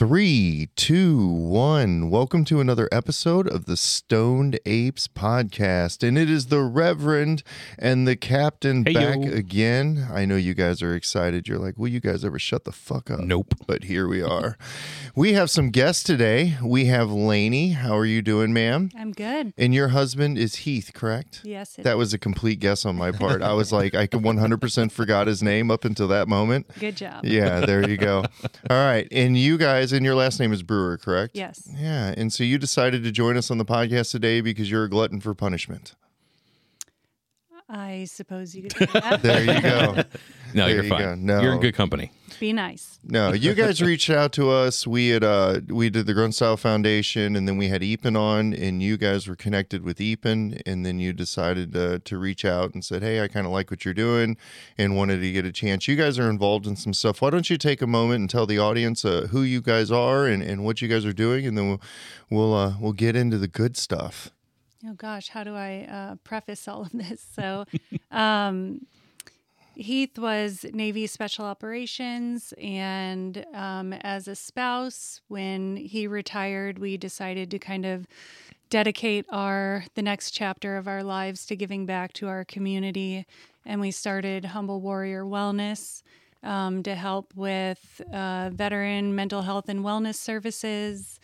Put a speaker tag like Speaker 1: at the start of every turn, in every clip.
Speaker 1: Three, two, one. Welcome to another episode of the Stoned Apes podcast. And it is the Reverend and the Captain
Speaker 2: Hey,
Speaker 1: back
Speaker 2: yo.
Speaker 1: again. I know you guys are excited. You're like, will you guys ever shut the fuck up?
Speaker 2: Nope.
Speaker 1: But here we are. we have some guests today. We have Lainey. How are you doing, ma'am?
Speaker 3: I'm good.
Speaker 1: And your husband is Heath, correct?
Speaker 3: Yes, it
Speaker 1: That was a complete guess on my part. I was like, I could 100% forgot his name up until that moment.
Speaker 3: good job.
Speaker 1: Yeah, there you go. All right. And you guys, and your last name is Brewer, correct?
Speaker 3: Yes.
Speaker 1: Yeah. And so you decided to join us on the podcast today because you're a glutton for punishment.
Speaker 3: I suppose you could say that.
Speaker 1: There you go.
Speaker 2: No,
Speaker 1: There
Speaker 2: you're
Speaker 1: you
Speaker 2: fine.
Speaker 1: go. No.
Speaker 2: You're in good company.
Speaker 3: Be nice.
Speaker 1: No, you guys reached out to us. We had uh we did the Grunt Style Foundation and then we had Epen on and you guys were connected with Epen and then you decided uh, to reach out and said, "Hey, I kind of like what you're doing and wanted to get a chance." You guys are involved in some stuff. Why don't you take a moment and tell the audience uh, who you guys are and, and what you guys are doing and then we'll we'll uh, we'll get into the good stuff.
Speaker 3: Oh gosh, how do I uh, preface all of this? So, um, Heath was Navy Special Operations, and um, as a spouse, when he retired, we decided to kind of dedicate our the next chapter of our lives to giving back to our community, and we started Humble Warrior Wellness. Um, to help with uh, veteran mental health and wellness services,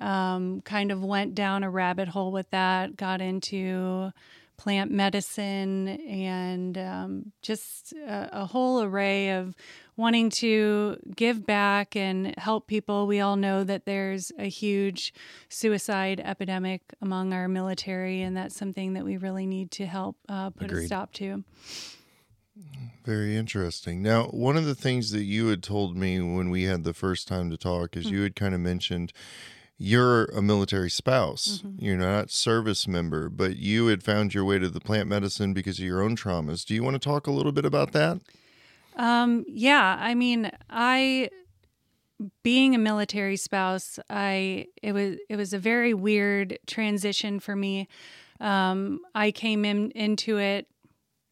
Speaker 3: um, kind of went down a rabbit hole with that, got into plant medicine and um, just a, a whole array of wanting to give back and help people. We all know that there's a huge suicide epidemic among our military, and that's something that we really need to help uh, put a stop to.
Speaker 1: Very interesting. Now, one of the things that you had told me when we had the first time to talk is you had kind of mentioned you're a military spouse. You're not service member, but you had found your way to the plant medicine because of your own traumas. Do you want to talk a little bit about that?
Speaker 3: Um, yeah, I mean, I being a military spouse, I it was it was a very weird transition for me. Um, I came in into it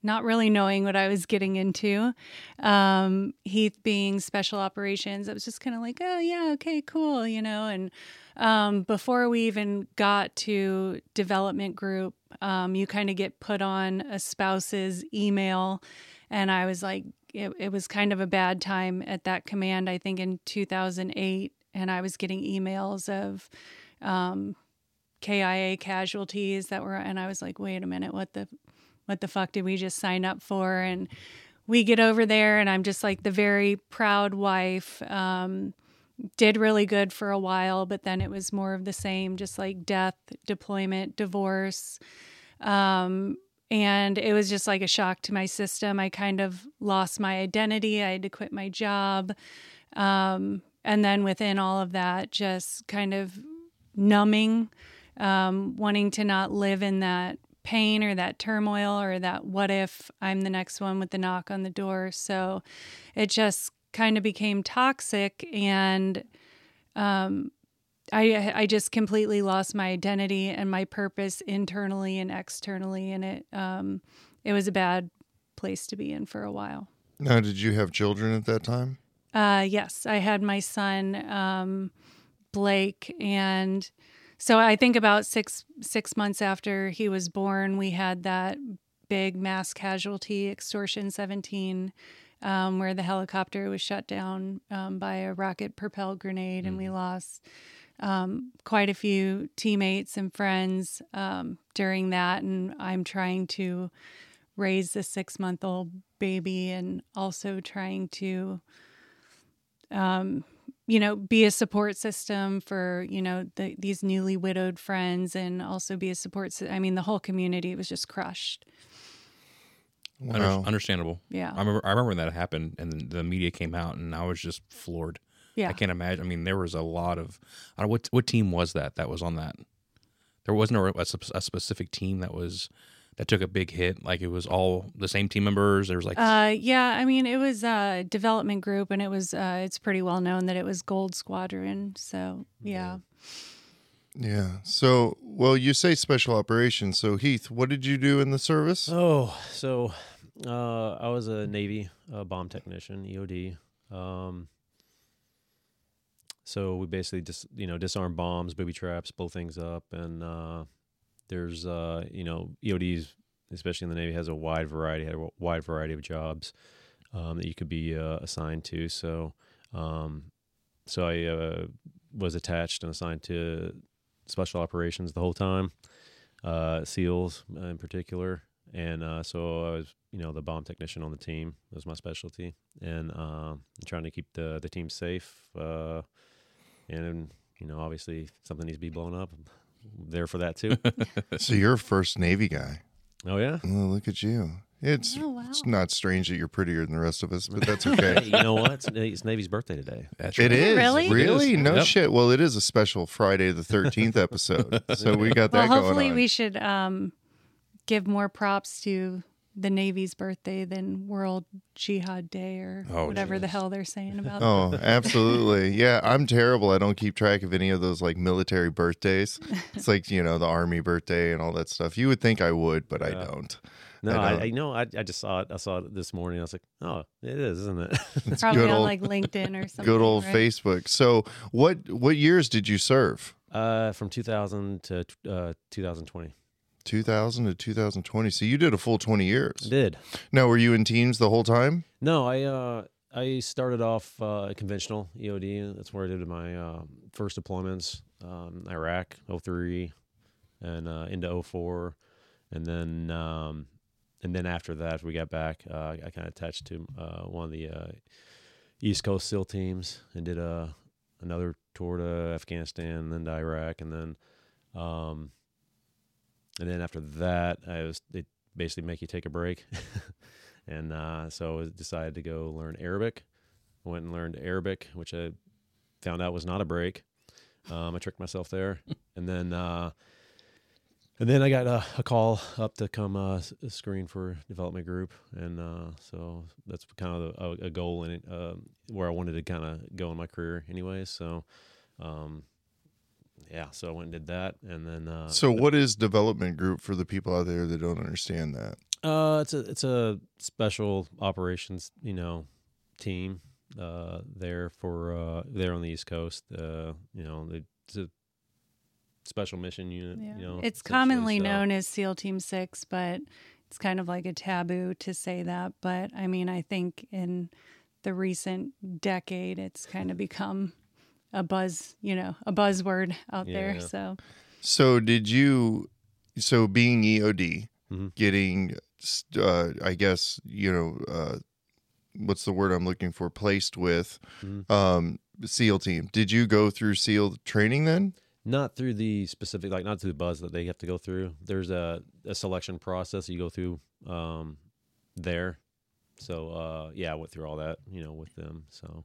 Speaker 3: not really knowing what I was getting into. Um, Heath being special operations, I was just kind of like, oh yeah, okay, cool, you know. And um, before we even got to development group, um, you kind of get put on a spouse's email, and I was like, it, it was kind of a bad time at that command. I think in 2008, and I was getting emails of. Um, KIA casualties that were, and I was like, wait a minute, what the what the fuck did we just sign up for? And we get over there, and I'm just like the very proud wife. Um, did really good for a while, but then it was more of the same, just like death, deployment, divorce. Um, and it was just like a shock to my system. I kind of lost my identity. I had to quit my job. Um, and then within all of that, just kind of numbing, um, wanting to not live in that pain or that turmoil or that what if I'm the next one with the knock on the door. So it just kind of became toxic and um, I I just completely lost my identity and my purpose internally and externally and it um, it was a bad place to be in for a while.
Speaker 1: Now, did you have children at that time?
Speaker 3: Uh, yes, I had my son um, Blake, and so I think about six six months after he was born, we had that big mass casualty extortion 17 um, where the helicopter was shut down um, by a rocket propelled grenade and we lost um, quite a few teammates and friends um, during that and i'm trying to raise a six month old baby and also trying to um, you know, be a support system for you know the, these newly widowed friends, and also be a support. I mean, the whole community was just crushed.
Speaker 2: Under-
Speaker 1: Wow.
Speaker 2: understandable.
Speaker 3: Yeah,
Speaker 2: I remember. I remember when that happened, and the media came out, and I was just floored.
Speaker 3: yeah.
Speaker 2: I can't imagine. I mean, there was a lot of. I don't know what what team was that that was on that. There wasn't a, a, a specific team that was that took a big hit. Like it was all the same team members. There was like
Speaker 3: Uh, yeah, I mean, it was a development group, and it was uh, it's pretty well known that it was Gold Squadron. So yeah,
Speaker 1: Yeah. So, well, you say special operations. So, Heath, what did you do in the service?
Speaker 4: Oh, so uh, I was a Navy uh, bomb technician, EOD. Um, so we basically just you know disarm bombs, booby traps, blow things up, and uh, there's uh, you know EODs, especially in the Navy, has a wide variety, had a wide variety of jobs um, that you could be uh, assigned to. So, um, so I was attached and assigned to special operations the whole time, uh, SEALs in particular, and uh, so I was you know the bomb technician on the team That was my specialty, and uh, trying to keep the the team safe. Uh, and you know, obviously, something needs to be blown up. I'm there for that too.
Speaker 1: so you're a first Navy guy.
Speaker 4: oh yeah.
Speaker 1: Oh, look at you. It's
Speaker 3: Oh, wow.
Speaker 1: it's not strange that you're prettier than the rest of us, but that's okay.
Speaker 4: You know what? It's, it's Navy's birthday today.
Speaker 2: That's
Speaker 1: It
Speaker 2: right.
Speaker 1: is
Speaker 3: Really?
Speaker 1: really
Speaker 2: It is.
Speaker 1: no
Speaker 2: Yep.
Speaker 1: shit. Well, it is a special Friday the thirteenth episode, so we got
Speaker 3: Well,
Speaker 1: that
Speaker 3: hopefully
Speaker 1: going on.
Speaker 3: we should um, give more props to the Navy's birthday than World Jihad Day or
Speaker 2: Oh,
Speaker 3: whatever the hell they're saying about
Speaker 1: Oh, absolutely. Yeah, I'm terrible. I don't keep track of any of those like military birthdays. It's like, you know, the army birthday and all that stuff. You would think I would, but I don't.
Speaker 4: No,
Speaker 1: I
Speaker 4: I. I, know. I, I just saw it. I saw it this morning. I was like, oh, it is, isn't it?
Speaker 1: It's
Speaker 3: Probably
Speaker 1: good
Speaker 3: on
Speaker 1: old
Speaker 3: like LinkedIn or something.
Speaker 1: good old
Speaker 3: right?
Speaker 1: Facebook. So, what what years did you serve?
Speaker 4: uh, from 2000 to uh, 2020.
Speaker 1: 2000 to 2020. So you did a full 20 years.
Speaker 4: Did
Speaker 1: Now, were you in teams the whole time?
Speaker 4: no, I uh, I started off uh, conventional EOD. That's where I did my uh, first deployments. Um, Iraq 03 and uh, into 04. and then um, and then after that we got back. Uh, I kind of attached to uh, one of the uh, East Coast SEAL teams and did a another tour to Afghanistan, then to Iraq, and then um, and then after that, I was they basically make you take a break, and uh, so I decided to go learn Arabic. I went and learned Arabic, which I found out was not a break. Um, I tricked myself there, and then uh, and then I got a, a call up to come uh, screen for development group, and uh, so that's kind of a, a goal in it, uh, where I wanted to kind of go in my career, anyway. So, um, yeah, so I went and did that, and then uh,
Speaker 1: So, what is development group for the people out there that don't understand that?
Speaker 4: Uh, it's a it's a special operations, you know, team. Uh, there for uh, there on the East Coast. Uh, you know, a special mission unit.
Speaker 3: Yeah.
Speaker 4: You know,
Speaker 3: it's commonly
Speaker 4: so-
Speaker 3: known as SEAL Team Six, but it's kind of like a taboo to say that. But I mean, I think in the recent decade, it's kind of become a buzz, you know, a buzzword out there.
Speaker 4: Yeah.
Speaker 3: So
Speaker 1: So, did you, so being EOD,
Speaker 4: Mhm.
Speaker 1: getting, uh, I guess, you know, uh, what's the word I'm looking for, placed with
Speaker 4: Mhm.
Speaker 1: um, SEAL team, did you go through SEAL training then?
Speaker 4: Not through the specific, like not through the buzz that they have to go through. There's a, a selection process you go through um, there. So uh, yeah, I went through all that, you know, with them. So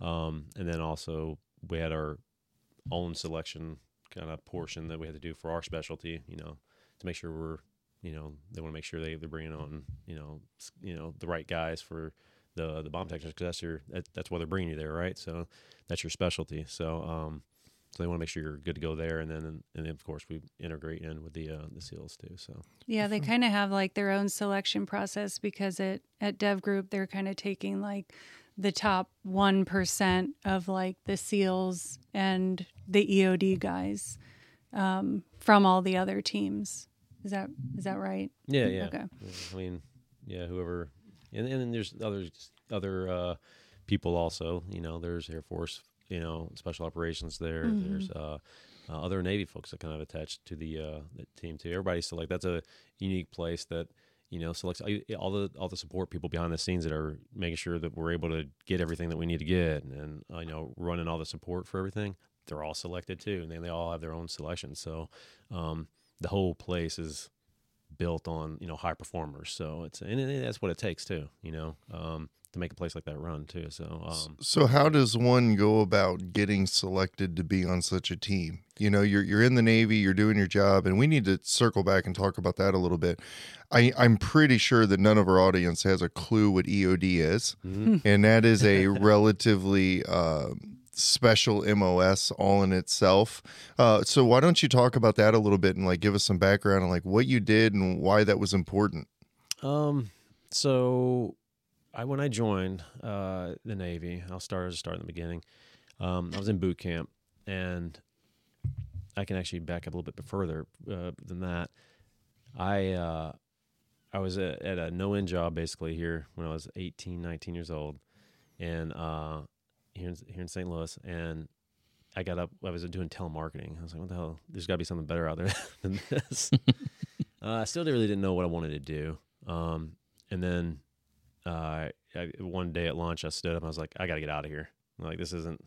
Speaker 4: um, and then also we had our own selection kind of portion that we had to do for our specialty, you know, to make sure we're, you know, they want to make sure they they're bringing on, you know, you know, the right guys for the the bomb technicians because that's your that, that's why they're bringing you there, right? So that's your specialty. So um, so they want to make sure you're good to go there, and then and then of course we integrate in with the uh, the seals too. So
Speaker 3: yeah, they kind of have like their own selection process because at at Dev Group they're kind of taking like the top one percent of like the SEALs and the EOD guys um, from all the other teams. Is that is that right?
Speaker 4: yeah, yeah.
Speaker 3: Okay.
Speaker 4: Yeah, I mean, yeah, whoever, and, and then there's other other uh, people also. You know, there's Air Force, you know, special operations there.
Speaker 3: Mhm.
Speaker 4: There's uh, uh, other Navy folks that kind of attached to the uh, the team too. Everybody select. That's a unique place that you know selects all the all the support people behind the scenes that are making sure that we're able to get everything that we need to get, and uh, you know, running all the support for everything. They're all selected too, and then they all have their own selection. So um, the whole place is built on you know high performers. So it's and that's what it takes too. You know, um, to make a place like that run too. So um,
Speaker 1: So how does one go about getting selected to be on such a team? You know, you're you're in the Navy, you're doing your job, and we need to circle back and talk about that a little bit. I, I'm pretty sure that none of our audience has a clue what EOD is,
Speaker 4: mhm.
Speaker 1: and that is a relatively uh, special MOS all in itself. Uh, so why don't you talk about that a little bit and like give us some background on like what you did and why that was important?
Speaker 4: Um, so I when I joined uh, the Navy, I'll start I'll start in the beginning. Um, I was in boot camp, and I can actually back up a little bit further uh, than that. I uh, I was at, at a no end job basically here when I was 18, 19 years old, and uh, here in, here in St. Louis, and I got up. I was doing telemarketing. I was like, "What the hell? There's got to be something better out there than this." uh, I still really didn't know what I wanted to do. Um, and then uh, I, one day at lunch, I stood up. and I was like, "I got to get out of here. Like this isn't."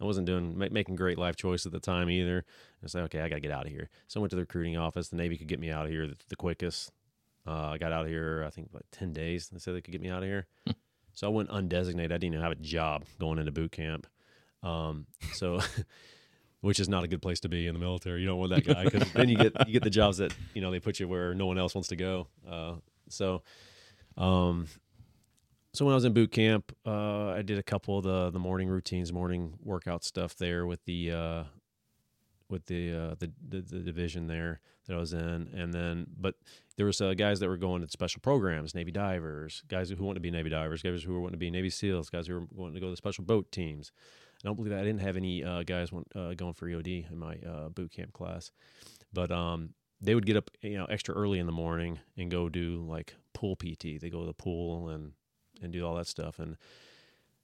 Speaker 4: I wasn't doing ma- making great life choice at the time either. I was like, "Okay, I got to get out of here." So I went to the recruiting office. The Navy could get me out of here the, the quickest. Uh, I got out of here. I think like ten days. They said they could get me out of here. so I went undesignated. I didn't even have a job going into boot camp. Um, so, which is not a good place to be in the military. You don't want that guy because then you get you get the jobs that you know they put you where no one else wants to go. Uh, so, um, so when I was in boot camp, uh, I did a couple of the the morning routines, morning workout stuff there with the uh, with the, uh, the, the the division there that I was in, and then but there was uh, guys that were going to special programs, Navy divers, guys who want to be Navy divers, guys who were wanting to be Navy SEALs, guys who were wanting to go to the special boat teams. I don't believe I didn't have any uh, guys want, uh, going for EOD in my boot camp class, but um, they would get up you know extra early in the morning and go do like pool PT. They go to the pool and and do all that stuff, and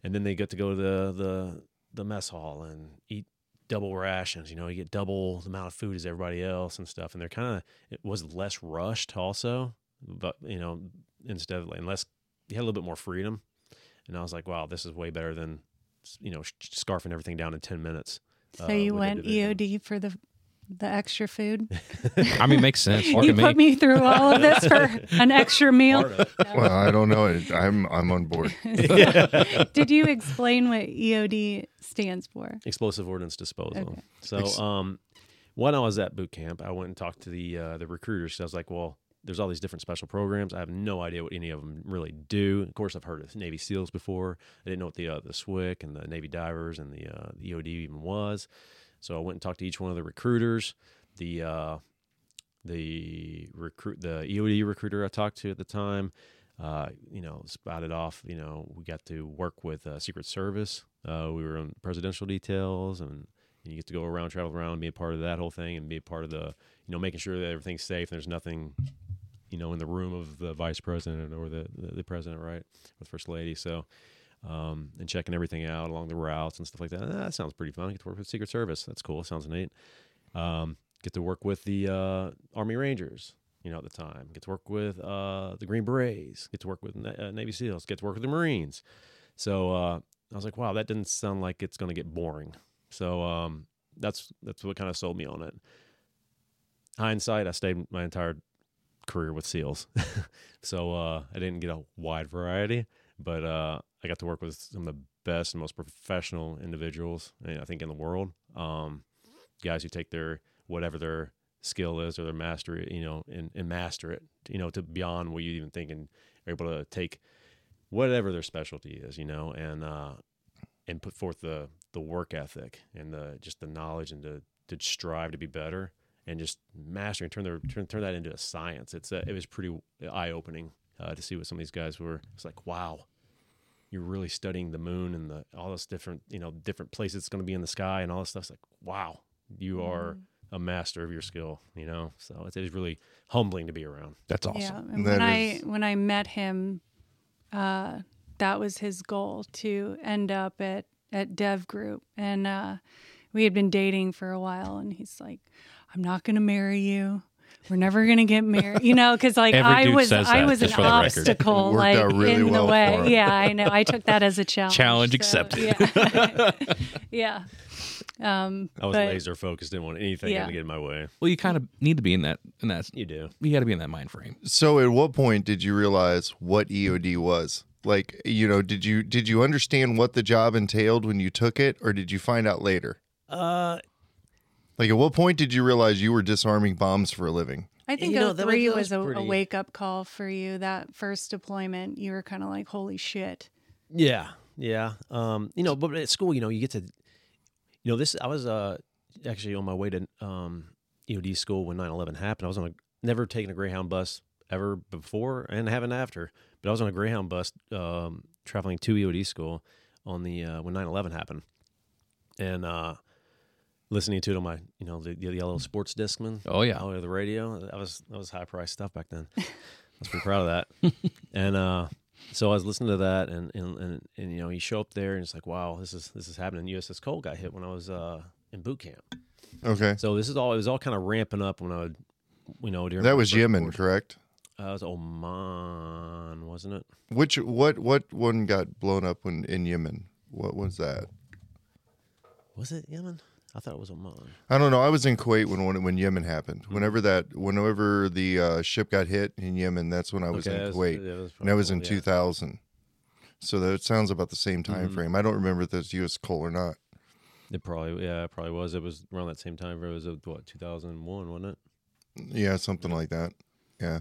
Speaker 4: and then they get to go to the the the mess hall and eat double rations. You know, you get double the amount of food as everybody else and stuff. And they're kind of it was less rushed also, but you know, instead of and less you had a little bit more freedom. And I was like, wow, this is way better than you know scarfing everything down in ten minutes.
Speaker 3: So
Speaker 4: uh,
Speaker 3: you went. EOD for the the extra food.
Speaker 2: I mean, makes sense. Look
Speaker 3: you
Speaker 2: at me.
Speaker 3: put me through all of this for an extra meal.
Speaker 1: Well, I don't know. I'm I'm on board.
Speaker 3: Did you explain what EOD stands for?
Speaker 4: explosive ordnance disposal.
Speaker 3: Okay.
Speaker 4: So, um, when I was at boot camp, I went and talked to the uh, the recruiters. I was like, "Well, there's all these different special programs. I have no idea what any of them really do. Of course, I've heard of Navy SEALs before. I didn't know what the uh, the SWCC and the Navy divers and the, uh, the EOD even was. So I went and talked to each one of the recruiters. The uh, the recruit the EOD recruiter I talked to at the time, uh, you know, spouted off. You know, we got to work with uh, Secret Service. Uh, we were on presidential details, and you get to go around, travel around, and be a part of that whole thing, and be a part of the, you know, making sure that everything's safe. And there's nothing, you know, in the room of the vice president or the the, the president, right, or the first lady. So. Um, and checking everything out along the routes and stuff like that. Ah, that sounds pretty fun. I get to work with Secret Service. That's cool. Sounds neat. Um, get to work with the uh, Army Rangers, you know, at the time. Get to work with uh, the Green Berets. Get to work with Na- uh, Navy SEALs. Get to work with the Marines. So uh, I was like, wow, that didn't sound like it's going to get boring. So um, that's that's what kind of sold me on it. Hindsight, I stayed my entire career with SEALs, so uh, I didn't get a wide variety, but uh, I got to work with some of the best and most professional individuals, eh, I think, in the world. Um, guys who take their whatever their skill is or their mastery, you know, and, and master it, you know, to beyond what you even think and are able to take whatever their specialty is, you know, and uh, and put forth the the work ethic and the just the knowledge and to to strive to be better and just master and turn their turn turn that into a science. It's uh, it was pretty eye opening uh, to see what some of these guys were. It's like wow, you're really studying the moon and the all this different you know different places it's going to be in the sky and all this stuff. It's like wow, you are a master of your skill. You know, so it is it really humbling to be around.
Speaker 2: That's awesome.
Speaker 3: Yeah, and
Speaker 1: That
Speaker 3: when I when I met him, uh, that was his goal to end up at at Dev Group, and uh, we had been dating for a while, and he's like, "I'm not going to marry you. We're never going to get married," you know, because like
Speaker 2: Every
Speaker 3: I was
Speaker 2: says
Speaker 3: I was an
Speaker 2: just for the record.
Speaker 3: obstacle, like
Speaker 1: really
Speaker 3: in
Speaker 1: well
Speaker 3: the way. Yeah, I know. I took that as a challenge.
Speaker 2: Challenge
Speaker 3: so,
Speaker 2: accepted.
Speaker 3: Yeah. yeah. Um,
Speaker 4: I was
Speaker 3: but-
Speaker 4: laser focused, didn't want anything
Speaker 3: Yeah.
Speaker 4: to get in my way.
Speaker 2: Well, you kind of need to be in that, in that.
Speaker 4: You do.
Speaker 2: You got to be in that mind frame.
Speaker 1: So, at what point did you realize what EOD was? Like, you know, did you did you understand what the job entailed when you took it, or did you find out later?
Speaker 4: Uh,
Speaker 1: Like, at what point did you realize you were disarming bombs for a living?
Speaker 3: I think
Speaker 4: You know, that was-
Speaker 3: 03
Speaker 4: that
Speaker 3: was,
Speaker 4: was
Speaker 3: a, a wake up call for you. That first deployment, you were kind of like, "Holy shit!"
Speaker 4: Yeah, yeah. Um, you know, but at school, you know, you get to, you know, this. I was uh actually on my way to um EOD school when 9/11 happened. I was on a never taken a Greyhound bus ever before and haven't after, but I was on a Greyhound bus um traveling to EOD school on the uh, when 9/11 happened, and uh, listening to it on my you know the, the yellow sports discman.
Speaker 2: Oh yeah.
Speaker 4: The radio. That was that was high priced stuff back then. I was pretty proud of that. and uh, so I was listening to that, and, and and and you know, you show up there, and it's like, wow, this is this is happening. USS Cole got hit when I was uh, in boot camp.
Speaker 1: Okay.
Speaker 4: So this is all it was all kind of ramping up when I would, you know, during
Speaker 1: That was Yemen,
Speaker 4: course.
Speaker 1: correct?
Speaker 4: Uh, it was Oman, wasn't it?
Speaker 1: Which what what one got blown up when in Yemen? What was that?
Speaker 4: Was it Yemen? I thought it was Oman.
Speaker 1: I don't know. I was in Kuwait when when, when Yemen happened. Whenever that, whenever the uh, ship got hit in Yemen, that's when I was
Speaker 4: Okay,
Speaker 1: in
Speaker 4: was-
Speaker 1: Kuwait,
Speaker 4: yeah, that was
Speaker 1: and that was in
Speaker 4: yeah.
Speaker 1: 2000. So that sounds about the same time
Speaker 4: Mhm.
Speaker 1: frame. I don't remember if that's U.S. Cole or not.
Speaker 4: It probably, yeah, it probably was. It was around that same time. It was uh, what 2001, wasn't it,
Speaker 1: Yeah, something like that. Yeah,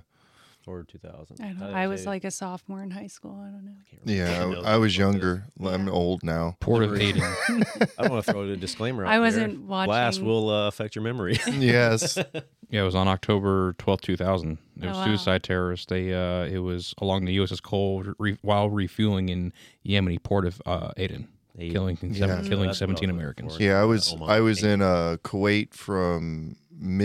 Speaker 4: or 2000?
Speaker 3: I, don't,
Speaker 4: I'd
Speaker 3: I was
Speaker 4: say-
Speaker 3: like a sophomore in high school. I don't know.
Speaker 4: I can't
Speaker 1: yeah. I, I was
Speaker 4: what it is.
Speaker 1: younger. I'm old now.
Speaker 2: Port of Aden.
Speaker 4: I don't want to throw a disclaimer.
Speaker 3: I wasn't
Speaker 4: Blast
Speaker 3: watching-
Speaker 4: will uh, affect your memory.
Speaker 1: yes.
Speaker 2: Yeah, it was on October twelfth, two thousand. It
Speaker 3: Oh,
Speaker 2: was
Speaker 3: wow.
Speaker 2: suicide terrorists. They uh, it was along the USS Cole re- while refueling in Yemeni port of uh, Aden,
Speaker 4: Aden.
Speaker 2: killing
Speaker 1: Yeah.
Speaker 2: seven,
Speaker 4: That's
Speaker 2: killing
Speaker 4: what I
Speaker 2: seventeen Americans.
Speaker 1: Yeah, I was
Speaker 4: Oman.
Speaker 1: I was in uh, Kuwait from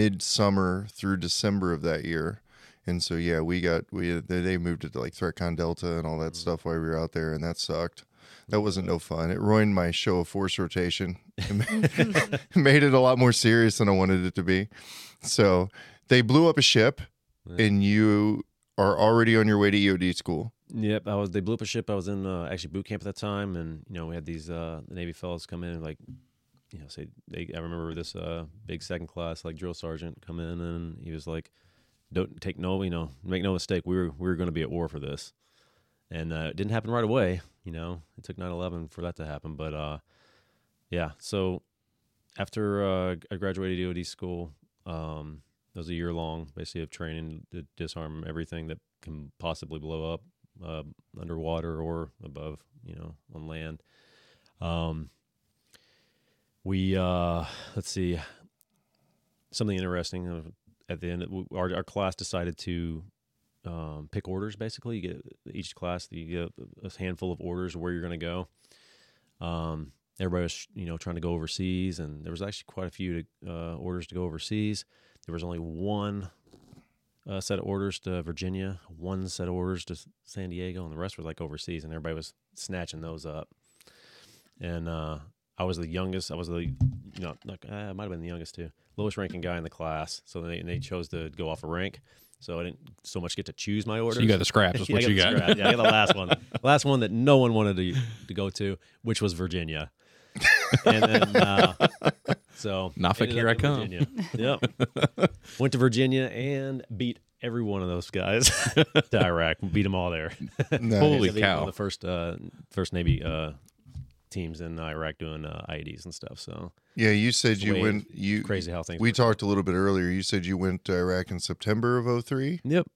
Speaker 1: midsummer through December of that year, and so yeah, we got we they they moved it to like Threatcon Delta and all that stuff while we were out there, and that sucked. That wasn't no fun. It ruined my show of force rotation. It made it a lot more serious than I wanted it to be. So they blew up a ship,
Speaker 4: Yeah.
Speaker 1: and you are already on your way to EOD school.
Speaker 4: Yep, I was. They blew up a ship. I was in uh, actually boot camp at that time, and you know we had these uh, the Navy fellows come in and like, you know, say they. I remember this uh, big second class like drill sergeant come in, and he was like, "Don't take no, you know, make no mistake. We were we were going to be at war for this," and uh, it didn't happen right away. You know, it took 9-11 for that to happen, but uh, yeah. So after uh, I graduated EOD school, um, was a year long, basically of training to disarm everything that can possibly blow up uh, underwater or above, you know, on land. Um, we uh, let's see something interesting at the end. Our, our class decided to um, pick orders. Basically, you get each class you get a handful of orders where you're going to go. Um, everybody was you know trying to go overseas, and there was actually quite a few to, uh, orders to go overseas. There was only one uh, set of orders to Virginia, one set of orders to San Diego, and the rest were like overseas, and everybody was snatching those up. And uh, I was the youngest. I was the, you know, not, uh, I might have been the youngest too, lowest ranking guy in the class. So they they chose to go off a rank. So I didn't so much get to choose my order.
Speaker 2: So you got the scraps. That's what you
Speaker 4: got
Speaker 2: got.
Speaker 4: scrap. Yeah, I got the last one. Last one that no one wanted to to go to, which was Virginia. and then, uh, so
Speaker 2: Nafik,
Speaker 4: ended
Speaker 2: here I come.
Speaker 4: Virginia. Yep. Went to Virginia and beat every one of those guys to Iraq. Beat them all there.
Speaker 1: Nice.
Speaker 2: Holy
Speaker 4: I think one
Speaker 2: cow.
Speaker 4: the first uh, first Navy uh, teams in Iraq doing uh, IEDs and stuff. So
Speaker 1: Yeah, you said you went. You
Speaker 4: crazy how things.
Speaker 1: We
Speaker 4: work.
Speaker 1: talked a little bit earlier. You said you went to Iraq in September of 03.
Speaker 4: Yep.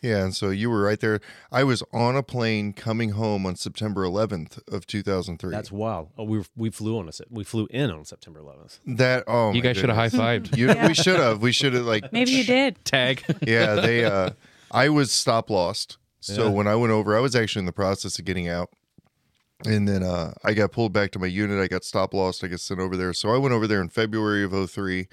Speaker 1: Yeah, and so you were right there. I was on a plane coming home on September 11th of 2003.
Speaker 4: That's wild. Oh, we were, we flew on a we flew in on September 11th.
Speaker 1: that. Oh,
Speaker 2: You
Speaker 1: my
Speaker 2: guys should have high fived.
Speaker 3: Yeah.
Speaker 1: We should have. We should have like.
Speaker 3: Maybe you did.
Speaker 2: Tag.
Speaker 1: Yeah, they. uh I was stop lost. So
Speaker 4: Yeah.
Speaker 1: when I went over, I was actually in the process of getting out. And then uh, I got pulled back to my unit. I got stop lost. I got sent over there. So I went over there in February of 03.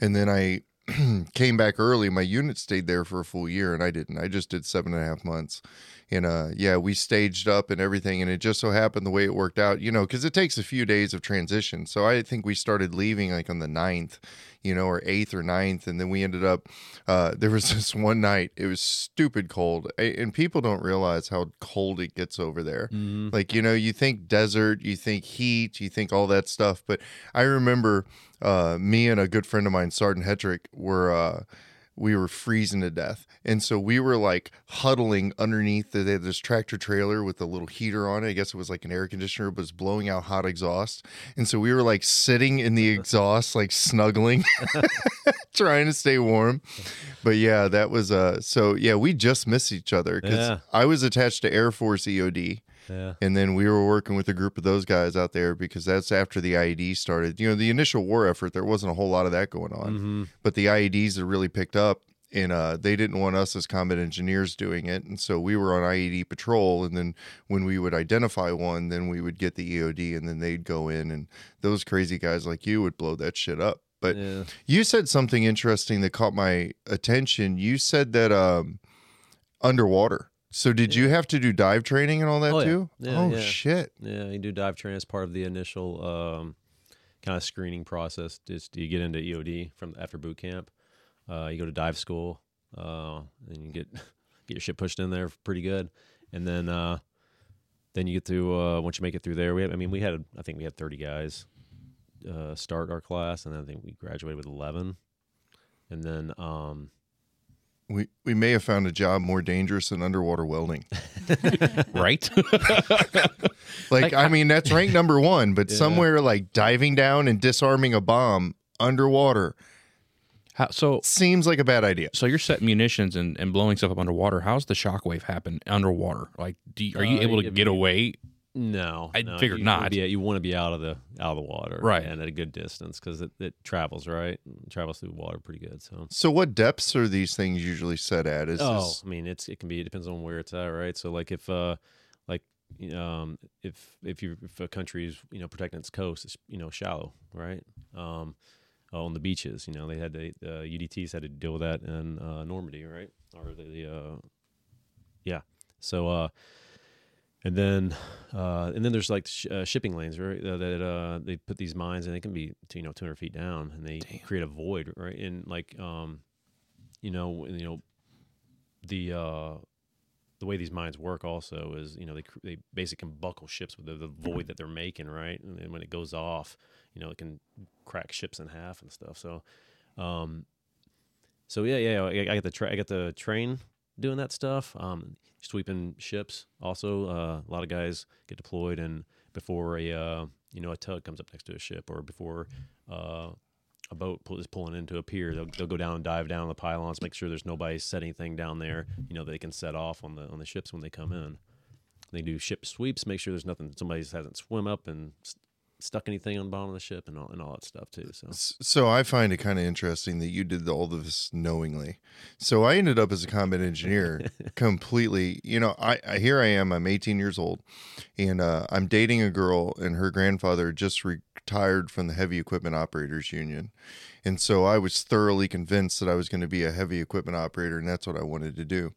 Speaker 1: And then I came back early. My unit stayed there for a full year, and I didn't. I just did seven and a half months. And uh, yeah, we staged up and everything. And it just so happened the way it worked out, you know, because it takes a few days of transition. So I think we started leaving like on the 9th, you know, or 8th or 9th. And then we ended up, uh, there was this one night, it was stupid cold. A- And people don't realize how cold it gets over there.
Speaker 4: Mm-hmm.
Speaker 1: Like, you know, you think desert, you think heat, you think all that stuff. But I remember uh, me and a good friend of mine, Sergeant Hetrick, were. Uh, we were freezing to death. And so we were like huddling underneath the, this tractor trailer with a little heater on it. I guess it was like an air conditioner, but it's blowing out hot exhaust. And so we were like sitting in the exhaust, like snuggling, trying to stay warm. But yeah, that was uh so yeah, we just missed each other because
Speaker 4: Yeah.
Speaker 1: I was attached to Air Force EOD.
Speaker 4: Yeah.
Speaker 1: And then we were working with a group of those guys out there because that's after the IED started. You know, the initial war effort, there wasn't a whole lot of that going on,
Speaker 4: Mm-hmm.
Speaker 1: but the IEDs had really picked up. and uh, they didn't want us as combat engineers doing it, and so we were on IED patrol. And then when we would identify one, then we would get the EOD, and then they'd go in, and those crazy guys like you would blow that shit up. But
Speaker 4: yeah.
Speaker 1: you said something interesting that caught my attention. You said that um, underwater. So did you have to do dive training and all that
Speaker 4: Oh, yeah.
Speaker 1: too?
Speaker 4: Yeah,
Speaker 1: oh
Speaker 4: yeah.
Speaker 1: shit!
Speaker 4: Yeah, you do dive training as part of the initial um, kind of screening process. Just you get into EOD from after boot camp. Uh, you go to dive school, uh, and you get get your shit pushed in there pretty good, and then uh, then you get through. Uh, once you make it through there, we I mean, we had I think we had thirty guys uh, start our class, and then I think we graduated with eleven, and then um,
Speaker 1: We we may have found a job more dangerous than underwater welding.
Speaker 2: right?
Speaker 1: Like,
Speaker 2: Like,
Speaker 1: I mean, that's rank number one, but
Speaker 4: Yeah.
Speaker 1: somewhere like diving down and disarming a bomb underwater
Speaker 2: How, so
Speaker 1: seems like a bad idea.
Speaker 2: so you're setting munitions and, and blowing stuff up underwater. How's the shockwave happen underwater? Like, do you, are you
Speaker 4: Uh,
Speaker 2: able to get
Speaker 4: you-
Speaker 2: away?
Speaker 4: No,
Speaker 2: I
Speaker 4: no,
Speaker 2: figured
Speaker 4: you
Speaker 2: not.
Speaker 4: Yeah, you want to be out of the out of the water,
Speaker 2: Right.
Speaker 4: and at a good distance because it, it travels right, it travels through water pretty good. So,
Speaker 1: So, what depths are these things usually set at? Is
Speaker 4: oh,
Speaker 1: this
Speaker 4: I mean, it's it can be it depends on where it's at, right? So, like if uh, like um, if if you if a country is you know protecting its coast, it's you know shallow, right? Um, on the beaches, you know, they had the uh, UDTs had to deal with that in uh, Normandy, right? Or the, the uh, yeah. So uh, and then uh, and then there's like sh- uh, shipping lanes, right? Uh, that uh, they put these mines and they can be you know 200 feet down, and they
Speaker 2: Damn.
Speaker 4: create a void, right? And like um, you know, you know, the uh, the way these mines work also is you know they they basically can buckle ships with the, the void that they're making, right? And then when it goes off, you know, it can crack ships in half and stuff. So, um, so yeah, yeah, I, I get the tra- I get the train doing that stuff. Um, sweeping ships. Also, uh, a lot of guys get deployed, and before a uh, you know a tug comes up next to a ship, or before uh, a boat is pulling into a pier, they'll, they'll go down and dive down the pylons, make sure there's nobody set anything down there. You know they can set off on the on the ships when they come in. They do ship sweeps, make sure there's nothing somebody hasn't swim up and stuck anything on the bottom of the ship and all and all that stuff too. So
Speaker 1: So I find it kind of interesting that you did all of this knowingly. So I ended up as a combat engineer completely. You know, I, I here I am. I'm 18 years old, and uh, I'm dating a girl, and her grandfather just retired from the Heavy Equipment Operators Union, and so I was thoroughly convinced that I was going to be a heavy equipment operator, and that's what I wanted to do.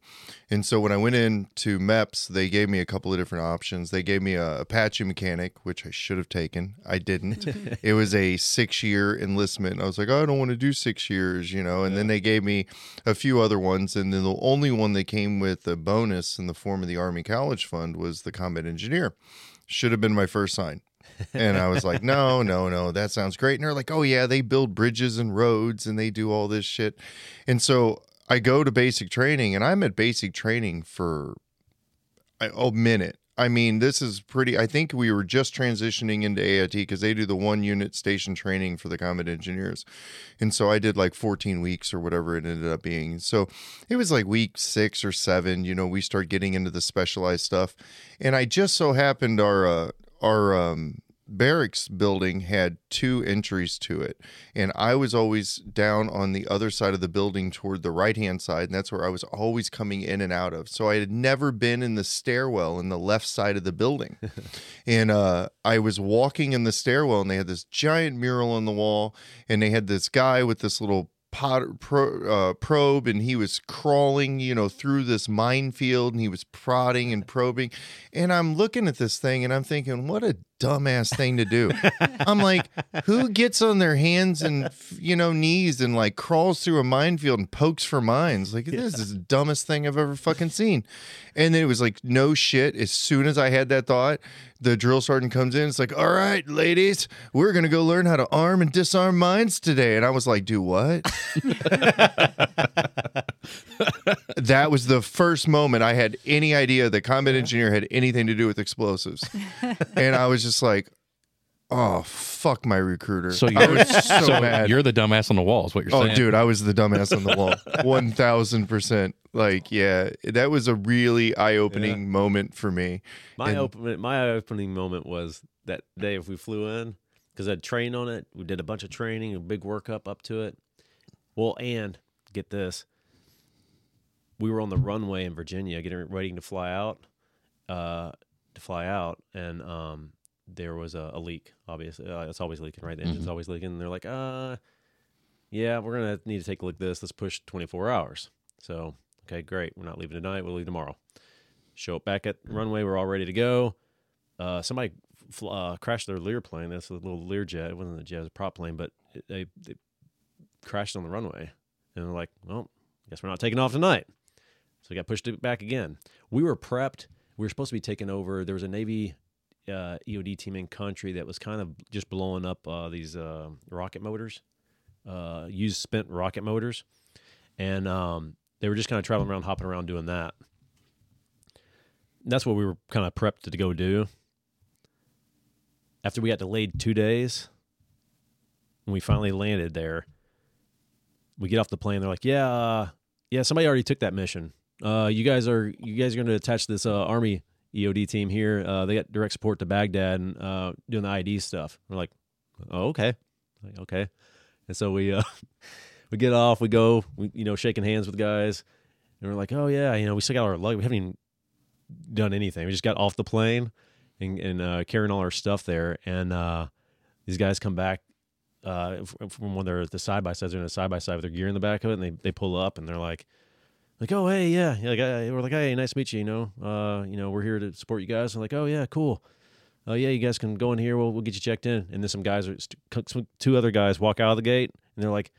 Speaker 1: And so when I went into MEPS, they gave me a couple of different options. They gave me a Apache mechanic, which I should have taken. I didn't. it was a six year enlistment. And I was like, oh, I don't want to do six years, you know. And then they gave me a few other ones. And then the only one that came with a bonus in the form of the Army College Fund was the combat engineer. Should have been my first sign. And I was like, no, no, no, that sounds great. And they're like, oh, yeah, they build bridges and roads and they do all this shit. And so I go to basic training and I'm at basic training for a, minute. I mean, this is pretty. I think we were just transitioning into AIT because they do the one unit station training for the combat engineers. And so I did like 14 weeks or whatever it ended up being. So it was like week six or seven, you know, we start getting into the specialized stuff. And I just so happened our, uh, our, um, barracks building had two entries to it and i was always down on the other side of the building toward the right hand side and that's where i was always coming in and out of. So i had never been in the stairwell in the left side of the building. And uh, i was walking in the stairwell and they had this giant mural on the wall and they had this guy with this little pot, pro, uh, probe and he was crawling you know through this minefield and he was prodding and probing. And i'm looking at this thing and i'm thinking what a dumbass thing to do. I'm like who gets on their hands and you know knees and like crawls through a minefield and pokes for mines? Like this is the dumbest thing i've ever fucking seen. And then it was like no shit. As soon as i had that thought the drill sergeant comes in. It's like all right ladies we're gonna go learn how to arm and disarm mines today. And i was like do what that was the first moment I had any idea that combat engineer had anything to do with explosives. and I was just like, oh, fuck my recruiter.
Speaker 2: So
Speaker 1: I
Speaker 2: you're,
Speaker 1: was so,
Speaker 2: so
Speaker 1: mad.
Speaker 2: you're the dumbass on the wall, is what you're saying.
Speaker 1: Oh,
Speaker 2: saying.
Speaker 1: dude, I was the dumbass on the wall. 1000%. Like, yeah, that was a really eye opening moment for me.
Speaker 4: My
Speaker 1: And-
Speaker 4: open my eye opening moment was that day if we flew in because I'd trained on it. We did a bunch of training, a big workup up to it. Well, and get this, we were on the runway in Virginia, getting ready to fly out, uh, to fly out, and um, there was a, a leak. Obviously, uh, it's always leaking, right? The engine's always leaking. And they're like, uh, yeah, we're gonna need to take a look at this. Let's push 24 hours. So, okay, great. We're not leaving tonight. We'll leave tomorrow. Show up back at the runway. We're all ready to go. Uh, somebody uh, crashed their Lear plane. That's a little Lear jet. It wasn't a jet, it was a prop plane, but it, they, they crashed on the runway. And they're like, well, guess we're not taking off tonight. So we got pushed back again. We were prepped. We were supposed to be taking over. There was a Navy uh, EOD team in country that was kind of just blowing up uh, these uh, rocket motors, uh, used spent rocket motors. And um, they were just kind of traveling around, hopping around doing that. That's what we were kind of prepped to go do. After we got delayed two days, when we finally landed there, we get off the plane. They're like, "Yeah, uh, yeah, somebody already took that mission. Uh, you guys are you guys are going to attach this uh, Army EOD team here. Uh, they got direct support to Baghdad and uh, doing the IED stuff." We're like, "Oh, okay, like, okay." And so we uh, we get off. We go, we, you know, shaking hands with guys, and we're like, "Oh yeah, you know, we still got our luggage. We haven't even done anything. We just got off the plane and, and uh, carrying all our stuff there. And uh, these guys come back uh, from when they're the side by sides, they're in a side by side with their gear in the back of it, and they, they pull up and they're like, like, oh hey yeah, like uh, we're like hey nice to meet you, you know, uh, you know we're here to support you guys. And like oh yeah cool, oh yeah you guys can go in here, we'll we'll get you checked in. And then some guys are two other guys walk out of the gate and they're like,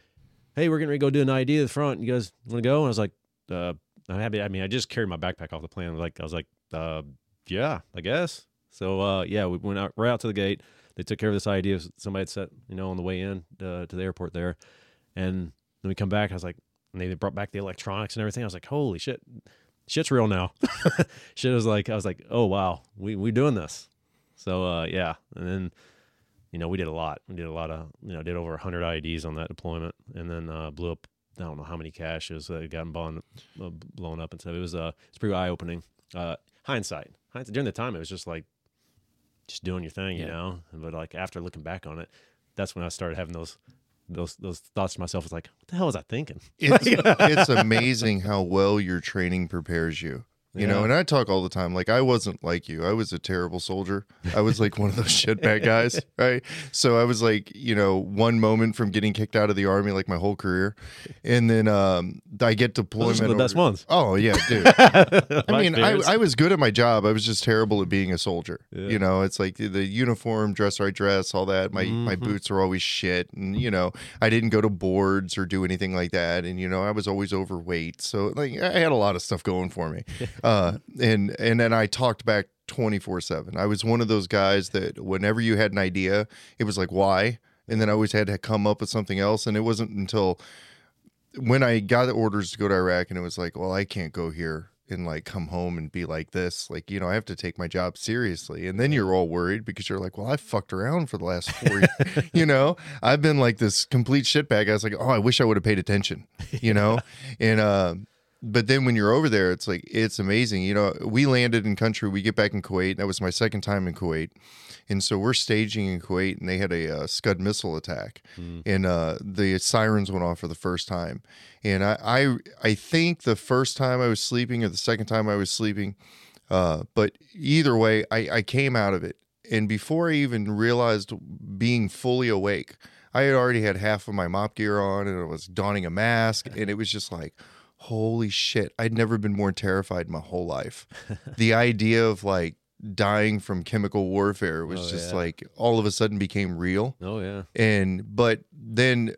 Speaker 4: hey we're gonna go do an IED at the front. You guys want to go? And I was like, uh, I'm happy. I mean I just carried my backpack off the plane. Like I was like, uh, yeah I guess. So uh, yeah we went out right out to the gate they took care of this IED somebody had set you know on the way in uh, to the airport there and then we come back i was like and they brought back the electronics and everything i was like holy shit. Shit's real now. Shit was like i was like oh wow. We we doing this. So uh yeah. And then you know we did a lot. We did a lot of you know did over 100 ieds on that deployment and then uh blew up i don't know how many caches that got blown, uh, blown up and stuff. It was uh it's pretty eye-opening. Uh hindsight. Hindsight during the time it was just like just doing your thing, you
Speaker 2: Yeah.
Speaker 4: know. But like after looking back on it, that's when I started having those those those thoughts to myself. Was like, what the hell was I thinking?
Speaker 1: It's it's amazing how well your training prepares you. You know, and I talk all the time. Like I wasn't like you. I was a terrible soldier. I was like one of those shitbag guys, right? So I was like, you know, one moment from getting kicked out of the army, like my whole career, and then um, I get deployment.
Speaker 4: Those are the best
Speaker 1: over-
Speaker 4: ones.
Speaker 1: Oh yeah, dude. I mean, I. I was good at my job. I was just terrible at being a soldier.
Speaker 4: Yeah.
Speaker 1: You know, it's like the, the uniform, dress right dress, all that. My my
Speaker 4: Mhm.
Speaker 1: boots are always shit, and you know, I didn't go to boards or do anything like that. And you know, I was always overweight, so like I had a lot of stuff going for me. Uh, and and then I talked back twenty four seven. I was one of those guys that whenever you had an idea, it was like why, and then I always had to come up with something else. And it wasn't until when I got the orders to go to Iraq, and it was like, well, I can't go here and like come home and be like this. Like, you know, I have to take my job seriously. And then you're all worried because you're like, well, I fucked around for the last four years. you know, I've been like this complete shitbag. I was like, oh, I wish I would have paid attention, you know? and, uh, but then when you're over there, it's like, it's amazing. You know, we landed in country, we get back in Kuwait. That was my second time in Kuwait. And so we're staging in Kuwait, and they had a uh, Scud missile attack, and uh, the sirens went off for the first time. And I, I, I think the first time I was sleeping, or the second time I was sleeping, uh, but either way, I, I came out of it, and before I even realized being fully awake, I had already had half of my MOPP gear on, and I was donning a mask, and it was just like. Holy shit. I'd never been more terrified in my whole life. the idea of like dying from chemical warfare was
Speaker 4: Oh,
Speaker 1: just
Speaker 4: yeah.
Speaker 1: like all of a sudden became real
Speaker 4: Oh yeah.
Speaker 1: and but then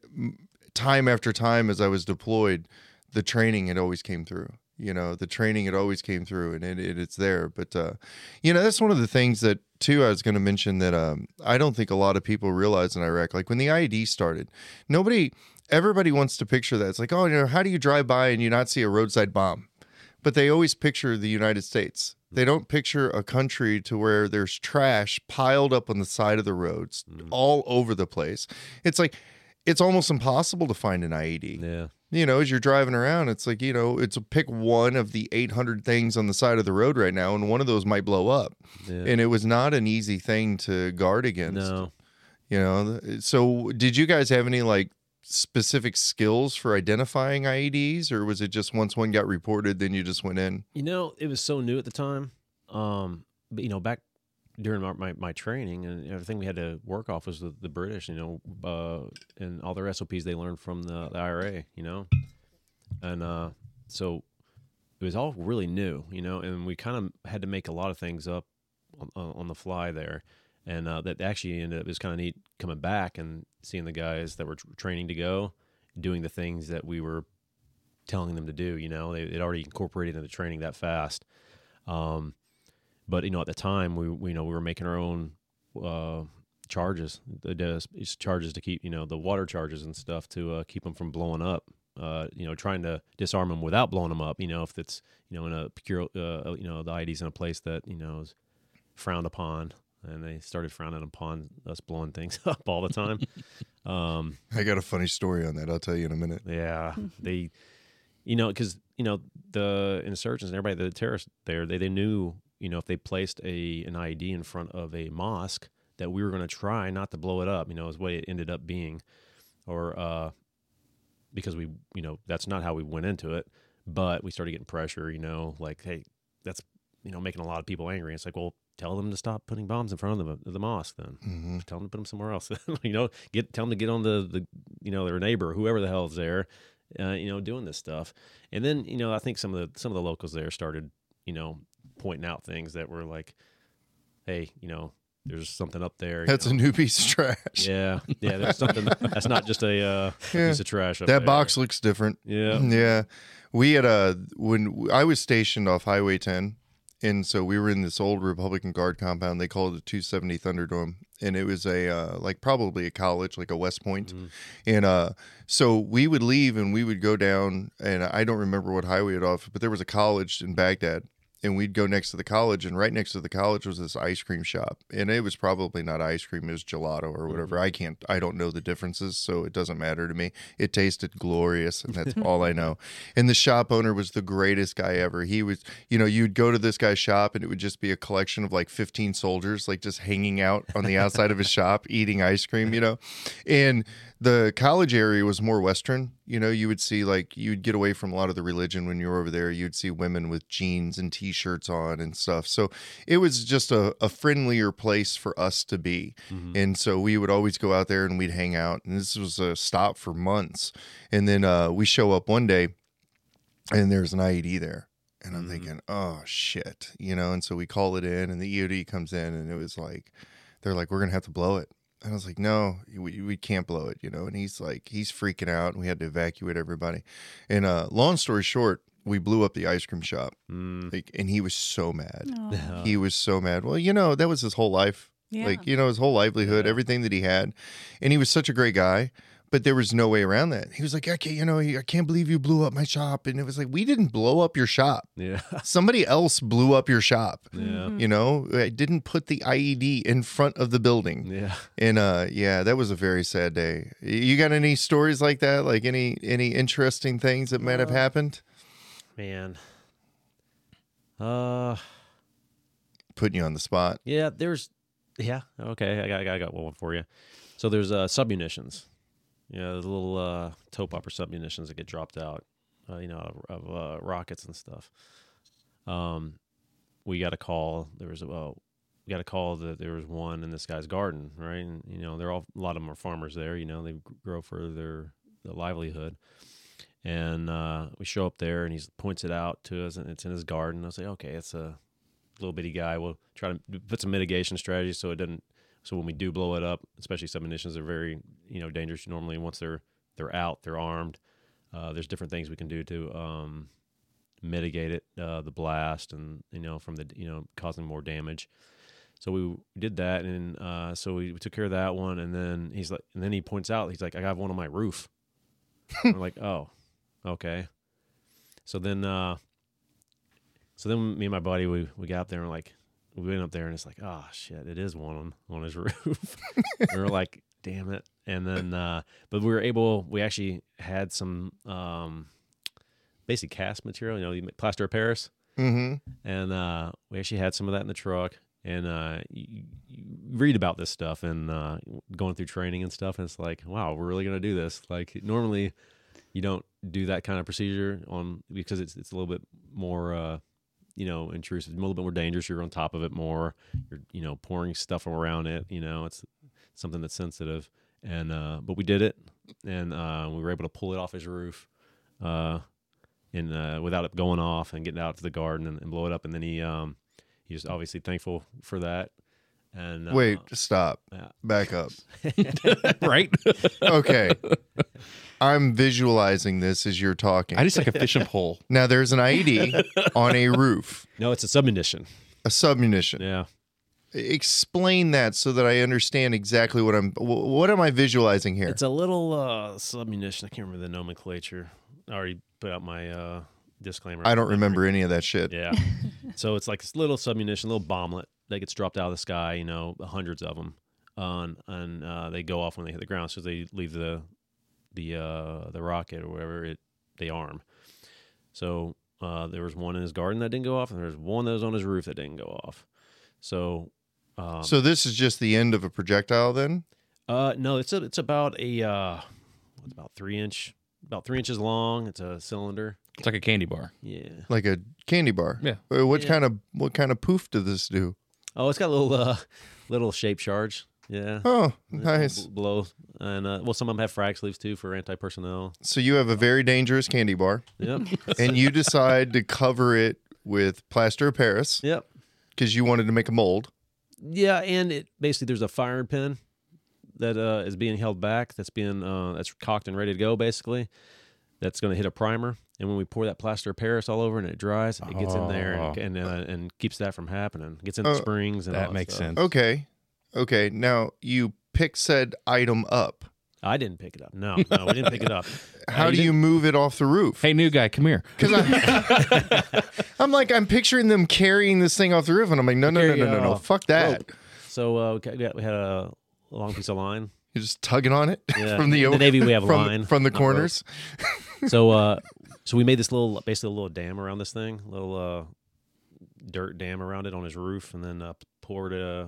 Speaker 1: time after time as i was deployed the training it always came through you know the training it always came through and it, it, it's there but uh you know that's one of the things that too i was going to mention that um i don't think a lot of people realize in iraq like when the ied started nobody everybody wants to picture that it's like oh you know how do you drive by and you not see a roadside bomb but they always picture the United States. They mm. don't picture a country to where there's trash piled up on the side of the roads mm. all over the place. It's like it's almost impossible to find an IED.
Speaker 4: Yeah.
Speaker 1: You know, as you're driving around, it's like, you know, it's a pick one of the 800 things on the side of the road right now, and one of those might blow up.
Speaker 4: Yeah.
Speaker 1: And it was not an easy thing to guard against.
Speaker 4: no.
Speaker 1: You know, so did you guys have any like specific skills for identifying IEDs, or was it just once one got reported, then you just went in?
Speaker 4: You know, it was so new at the time. Um, but you know, back during my, my, my training and everything we had to work off was the, the British, you know, uh, and all their SOPs they learned from the, the IRA, you know, and uh, so it was all really new, you know, and we kind of had to make a lot of things up on, on the fly there, and uh, that actually ended up it was kind of neat coming back and seeing the guys that were tr- training to go doing the things that we were telling them to do. You know, they had already incorporated into the training that fast. Um, but you know, at the time, we, we you know we were making our own uh, charges, the charges to keep you know the water charges and stuff to uh, keep them from blowing up. Uh, you know, trying to disarm them without blowing them up. You know, if it's you know in a pure, uh, you know, the IED's in a place that you know is frowned upon, and they started frowning upon us blowing things up all the time. um,
Speaker 1: I got a funny story on that. I'll tell you in a minute.
Speaker 4: yeah, they, you know, because you know the insurgents and everybody, the terrorists there, they they knew you know if they placed a an IED in front of a mosque that we were going to try not to blow it up. You know, is what it ended up being, or uh, because we you know that's not how we went into it, but we started getting pressure. You know, like hey, that's you know making a lot of people angry. It's like well. Tell them to stop putting bombs in front of the, the mosque. Then
Speaker 1: hmm
Speaker 4: tell them to put them somewhere else. you know, get tell them to get on the the you know their neighbor, whoever the hell's there, uh, you know, doing this stuff. And then you know, I think some of the some of the locals there started you know pointing out things that were like, hey, you know, there's something up there.
Speaker 1: That's
Speaker 4: know.
Speaker 1: a new piece of trash.
Speaker 4: yeah, yeah. There's something that's not just a, uh,
Speaker 1: Yeah.
Speaker 4: piece of trash. Up
Speaker 1: That
Speaker 4: there.
Speaker 1: box looks different.
Speaker 4: Yeah.
Speaker 1: Yeah. We had a when I was stationed off Highway 10, and so we were in this old Republican Guard compound. They called it 270 Thunderdome, and it was a uh, like probably a college, like a West Point.
Speaker 4: Mhm.
Speaker 1: And uh, so we would leave and we would go down, and I don't remember what highway it off, but there was a college in Baghdad. And we'd go next to the college, and right next to the college was this ice cream shop. And it was probably not ice cream, it was gelato or whatever. Mm-hmm. I can't, I don't know the differences, so it doesn't matter to me. It tasted glorious, and that's all I know. And the shop owner was the greatest guy ever. He was, you know, you'd go to this guy's shop, and it would just be a collection of like 15 soldiers, like just hanging out on the outside of his shop, eating ice cream, you know. And the college area was more Western. You know, you would see like you'd get away from a lot of the religion when you were over there. You'd see women with jeans and t-shirts on and stuff. So it was just a, a friendlier place for us to be.
Speaker 4: Mhm.
Speaker 1: And so we would always go out there and we'd hang out. And this was a stop for months. And then uh, we show up one day and there's an IED there. And I'm
Speaker 4: Mhm.
Speaker 1: thinking, oh shit, you know. And so we call it in, and the EOD comes in, and it was like, they're like, we're gonna have to blow it. And I was like, no, we, we can't blow it, you know. And he's like, he's freaking out, and we had to evacuate everybody. And uh, long story short, we blew up the ice cream shop,
Speaker 4: Mm.
Speaker 1: like, and he was so mad.
Speaker 3: Oh,
Speaker 1: He was so mad. Well, you know, that was his whole life
Speaker 3: yeah.
Speaker 1: like you know his whole livelihood
Speaker 4: Yeah.
Speaker 1: everything that he had and he was such a great guy but there was no way around that he was like okay you know i can't believe you blew up my shop and it was like we didn't blow up your shop
Speaker 4: Yeah.
Speaker 1: somebody else blew up your shop
Speaker 4: Yeah.
Speaker 3: Mhm.
Speaker 1: you know i didn't put the ied in front of the building
Speaker 4: Yeah.
Speaker 1: and uh yeah that was a very sad day you got any stories like that like any any interesting things that might have
Speaker 4: Uh,
Speaker 1: happened
Speaker 4: Man. Uh.
Speaker 1: putting you on the spot
Speaker 4: Yeah, there's yeah, okay, I got I got, I got one for you. So there's uh submunitions. You know, the little uh toe popper submunitions that get dropped out, uh, you know, of, of uh, rockets and stuff. Um we got a call, there was a well, we got a call that there was one in this guy's garden, right? And you know, they're all a lot of them are farmers there, you know, they grow for their, their livelihood. And uh, we show up there, and he points it out to us, and it's in his garden. I say, okay, it's a little bitty guy. We'll try to put some mitigation strategies so it doesn't. So when we do blow it up, especially submunitions, are very you know dangerous. Normally, once they're they're out, they're armed. Uh, there's different things we can do to um, mitigate it, uh, the blast, and you know from the you know causing more damage. So we did that, and uh, so we, we took care of that one. And then he's like, and then he points out, he's like, I have one on my roof. We're like, oh, okay. So then, uh, so then me and my buddy, we we got up there and like we went up there and it's like, oh shit, it is one on on his roof. we were like, damn it. And then, uh, but we were able, we actually had some um, basic cast material, you know, plaster of Paris
Speaker 1: mm-hmm
Speaker 4: and uh, we actually had some of that in the truck. and uh, you, you read about this stuff and uh, going through training and stuff, and it's like, wow, we're really gonna do this. Like normally, you don't do that kind of procedure on because it's it's a little bit more. Uh, you know, intrusive, a little bit more dangerous. You're on top of it more. You're, you know, pouring stuff around it. You know, it's something that's sensitive. And uh, but we did it, and uh, we were able to pull it off his roof, uh, and uh, without it going off and getting out to the garden and, and blow it up. And then he um, he was obviously thankful for that. And uh,
Speaker 1: Wait, stop.
Speaker 4: yeah.
Speaker 1: Back up.
Speaker 2: right?
Speaker 1: Okay. I'm visualizing this as you're talking.
Speaker 2: I just like a fishing pole.
Speaker 1: now there's an IED on a roof,
Speaker 4: no, it's a submunition.
Speaker 1: a submunition.
Speaker 4: Yeah.
Speaker 1: Explain that so that I understand exactly what I'm. What am I visualizing here?
Speaker 4: It's a little uh, submunition. I can't remember the nomenclature. I already put out my uh, disclaimer.
Speaker 1: I don't remember any of that shit.
Speaker 4: Yeah. so it's like this little submunition, little bomblet that gets dropped out of the sky. You know, hundreds of them, um, and uh, they go off when they hit the ground. So they leave the the uh, the rocket or whatever it they arm. So uh, there was one in his garden that didn't go off, and there was one that was on his roof that didn't go off. So. Um,
Speaker 1: So this is just the end of a projectile, then?
Speaker 4: uh, no, it's a, it's about a uh, it's about three inch, about three inches long. It's a cylinder.
Speaker 2: It's like a candy bar.
Speaker 4: Yeah.
Speaker 1: Like a candy bar?
Speaker 2: Yeah.
Speaker 1: Uh, What
Speaker 4: Yeah.
Speaker 1: kind of what kind of poof does this do?
Speaker 4: Oh, it's got a little uh, little shape charge. Yeah.
Speaker 1: Oh, nice.
Speaker 4: Below, and uh, well, some of them have frag sleeves too for anti personnel.
Speaker 1: So you have a very dangerous candy bar,
Speaker 4: Yep.
Speaker 1: and you decide to cover it with plaster of Paris
Speaker 4: yep.
Speaker 1: because you wanted to make a mold.
Speaker 4: Yeah, and it basically there's a firing pin that uh, is being held back. That's being uh, that's cocked and ready to go. Basically, that's going to hit a primer. And when we pour that plaster of Paris all over and it dries, it gets in there and
Speaker 2: Oh.
Speaker 4: and, uh, and keeps that from happening. Gets in the
Speaker 1: Oh,
Speaker 4: springs and all
Speaker 2: That makes
Speaker 4: stuff.
Speaker 2: sense.
Speaker 1: Okay, okay. Now you pick said item up.
Speaker 4: I didn't pick it up. No, no, we didn't pick it up.
Speaker 1: How
Speaker 4: Uh,
Speaker 1: do you move it off the roof?
Speaker 2: Hey, new guy, come here.
Speaker 1: Because I'm like, I'm picturing them carrying this thing off the roof, and I'm like, no, no, no,
Speaker 4: Carry,
Speaker 1: no, no, no,
Speaker 4: uh,
Speaker 1: fuck that.
Speaker 4: rope. So uh, we got- we had a long piece of line.
Speaker 1: You're just tugging on it
Speaker 4: Yeah.
Speaker 1: from the,
Speaker 4: In the Navy, we have
Speaker 1: from,
Speaker 4: line,
Speaker 1: from the
Speaker 4: not rope.
Speaker 1: corners.
Speaker 4: So uh, so we made this little, basically a little dam around this thing, little uh, dirt dam around it on his roof, and then uh, poured uh,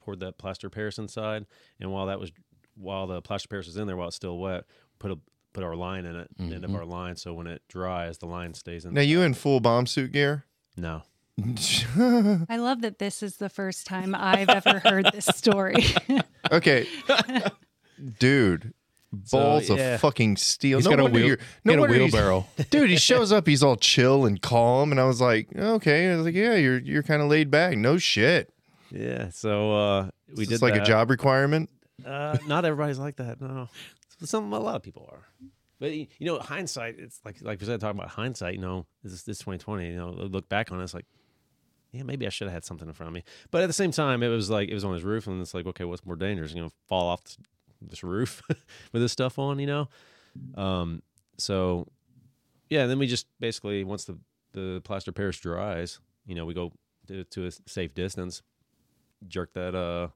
Speaker 4: poured that plaster Paris inside. And while that was, while the plaster Paris was in there, while it's still wet, put a put our line in it, the end of
Speaker 2: Mhm.
Speaker 4: our line, so when it dries, the line stays in.
Speaker 1: Now you in full bomb suit gear?
Speaker 4: no,
Speaker 3: I love that this is the first time I've ever heard this story.
Speaker 1: okay, dude. Balls
Speaker 4: So, yeah.
Speaker 1: of fucking steel.
Speaker 2: He's
Speaker 1: no
Speaker 2: got a
Speaker 1: wonder
Speaker 2: wheel-
Speaker 1: you're- no
Speaker 2: Get a wheelbarrow.
Speaker 1: dude. He shows up. He's all chill and calm, and I was like, okay. I was like, yeah, you're you're kind of laid back. No shit.
Speaker 4: yeah. So uh, we
Speaker 1: Is
Speaker 4: did
Speaker 1: like
Speaker 4: that.
Speaker 1: a job requirement.
Speaker 4: Uh, not everybody's like that. No, some a lot of people are. But you know, hindsight. It's like like we said, talking about hindsight. You know, this this twenty twenty. You know, look back on it, it's like, yeah, maybe I should have had something in front of me. But at the same time, it was like it was on his roof, and it's like, okay, what's more dangerous? You know, fall off this, this roof with this stuff on. You know, um. So, yeah. Then we just basically once the the plaster Paris dries, you know, we go to, to a safe distance, jerk that uh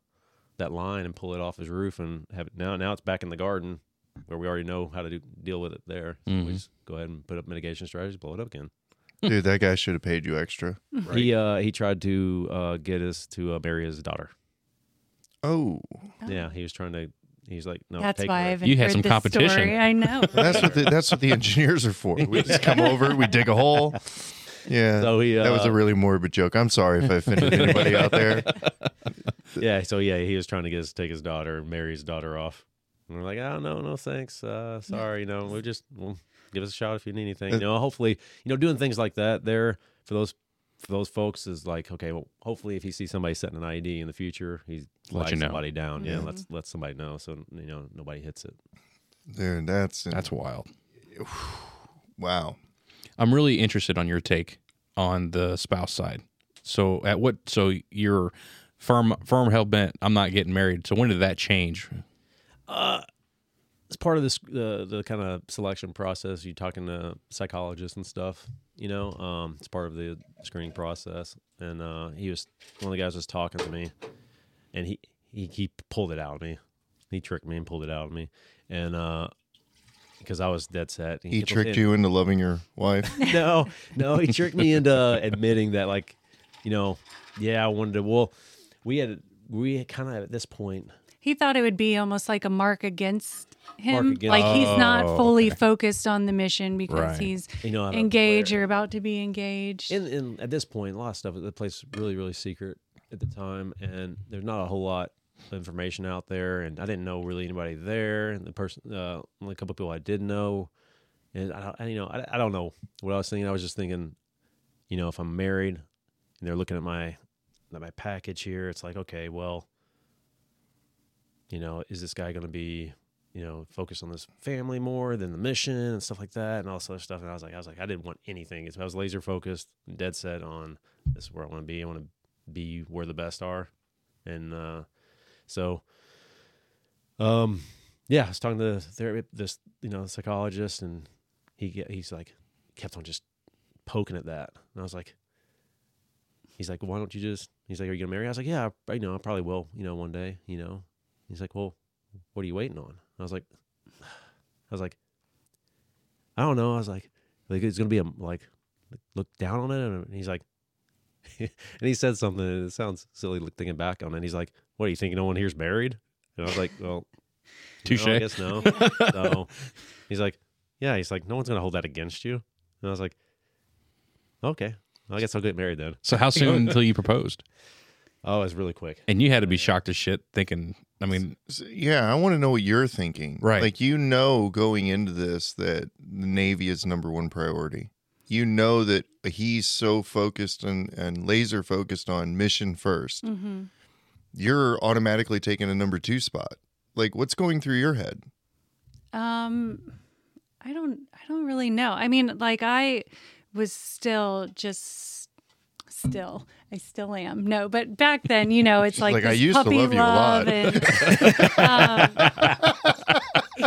Speaker 4: that line and pull it off his roof and have it now now it's back in the garden where we already know how to do, deal with it there. So
Speaker 2: Mhm.
Speaker 4: we just go ahead and put up mitigation strategies, blow it up again.
Speaker 1: Dude, that guy should have paid you extra.
Speaker 4: He uh he tried to uh get us to uh, marry his daughter.
Speaker 1: Oh,
Speaker 4: Yeah, he was trying to he's like no
Speaker 3: That's
Speaker 4: take
Speaker 3: why. I haven't
Speaker 2: You had
Speaker 3: heard
Speaker 2: some
Speaker 3: this
Speaker 2: competition.
Speaker 3: Story. I know.
Speaker 1: that's what the, that's what the engineers are for. We just come over, we dig a hole. Yeah,
Speaker 4: So he uh,
Speaker 1: that was a really morbid joke. I'm sorry if I offended anybody out there.
Speaker 4: yeah, so yeah, he was trying to get us to take his daughter and marry his daughter off. And we're like, oh no, no thanks. Uh sorry, you know, we just well, give us a shot if you need anything. You know, hopefully, you know, doing things like that there for those for those folks is like, okay, well, hopefully if he sees somebody setting an ID in the future, he's
Speaker 2: Let
Speaker 4: let
Speaker 2: you know.
Speaker 4: somebody down. Yeah,
Speaker 1: Yeah.
Speaker 4: let's let somebody know so you know nobody hits it.
Speaker 1: Dude, that's
Speaker 2: That's wild.
Speaker 1: wow.
Speaker 2: I'm really interested on your take on the spouse side. So at what? So you're firm, firm hell bent. I'm not getting married. So when did that change?
Speaker 4: Uh, it's part of this the the kind of selection process. You talking to psychologists and stuff. You know, um, it's part of the screening process. And uh, he was one of the guys was talking to me, and he he he pulled it out of me. He tricked me and pulled it out of me, and uh, because I was dead set.
Speaker 1: He
Speaker 4: on
Speaker 1: tricked you into loving your wife.
Speaker 4: no, no, he tricked me into admitting that, like, you know, yeah, I wanted to. Well, we had we kind of at this point
Speaker 3: He thought it would be almost like a mark against him.
Speaker 4: against-
Speaker 3: like he's not
Speaker 2: Oh,
Speaker 3: fully focused on the mission because
Speaker 2: Right.
Speaker 3: he's
Speaker 4: you know
Speaker 3: engaged or about to be engaged.
Speaker 4: and, and at this point a lot of stuff the place was really really secret at the time and there's not a whole lot of information out there and i didn't know really anybody there and the person uh only a couple of people i did know and i, don't- I you know I, I don't know what i was thinking i was just thinking you know if i'm married and they're looking at my at my package here it's like okay well you know is this guy going to be you know focused on this family more than the mission and stuff like that and all this other stuff? And i was like i was like i didn't want anything. I was laser focused dead set on this is where i want to be. I want to be where the best are. And uh so um yeah i was talking to ther- this you know psychologist and he he's like kept on just poking at that. And i was like he's like why don't you just he's like are you gonna marry? I was like yeah i you know i probably will you know one day you know he's like well what are you waiting on? I was like i was like i don't know. I was like like it's gonna be a like look down on it? And he's like and he said something and it sounds silly thinking back on it. He's like what are you thinking no one here's married? And i was like well no,
Speaker 2: Touche.
Speaker 4: i guess no. So he's like yeah. He's like no one's gonna hold that against you. And i was like okay i guess i'll get married then.
Speaker 2: So how soon until you proposed?
Speaker 4: oh it's really quick.
Speaker 2: And you had to be shocked as shit, thinking. I mean,
Speaker 1: yeah, I want to know what you're thinking.
Speaker 2: Right.
Speaker 1: Like you know going into this that the Navy is number one priority. You know that he's so focused and, and laser focused on mission 1st
Speaker 3: hmm
Speaker 1: You're automatically taking a number two spot. Like what's going through your head?
Speaker 3: Um, I don't. I don't really know. I mean, like I was still just still. I still am. No, but back then, you know, it's like,
Speaker 1: Like, I used to
Speaker 3: puppy
Speaker 1: love you a lot.
Speaker 3: and, um,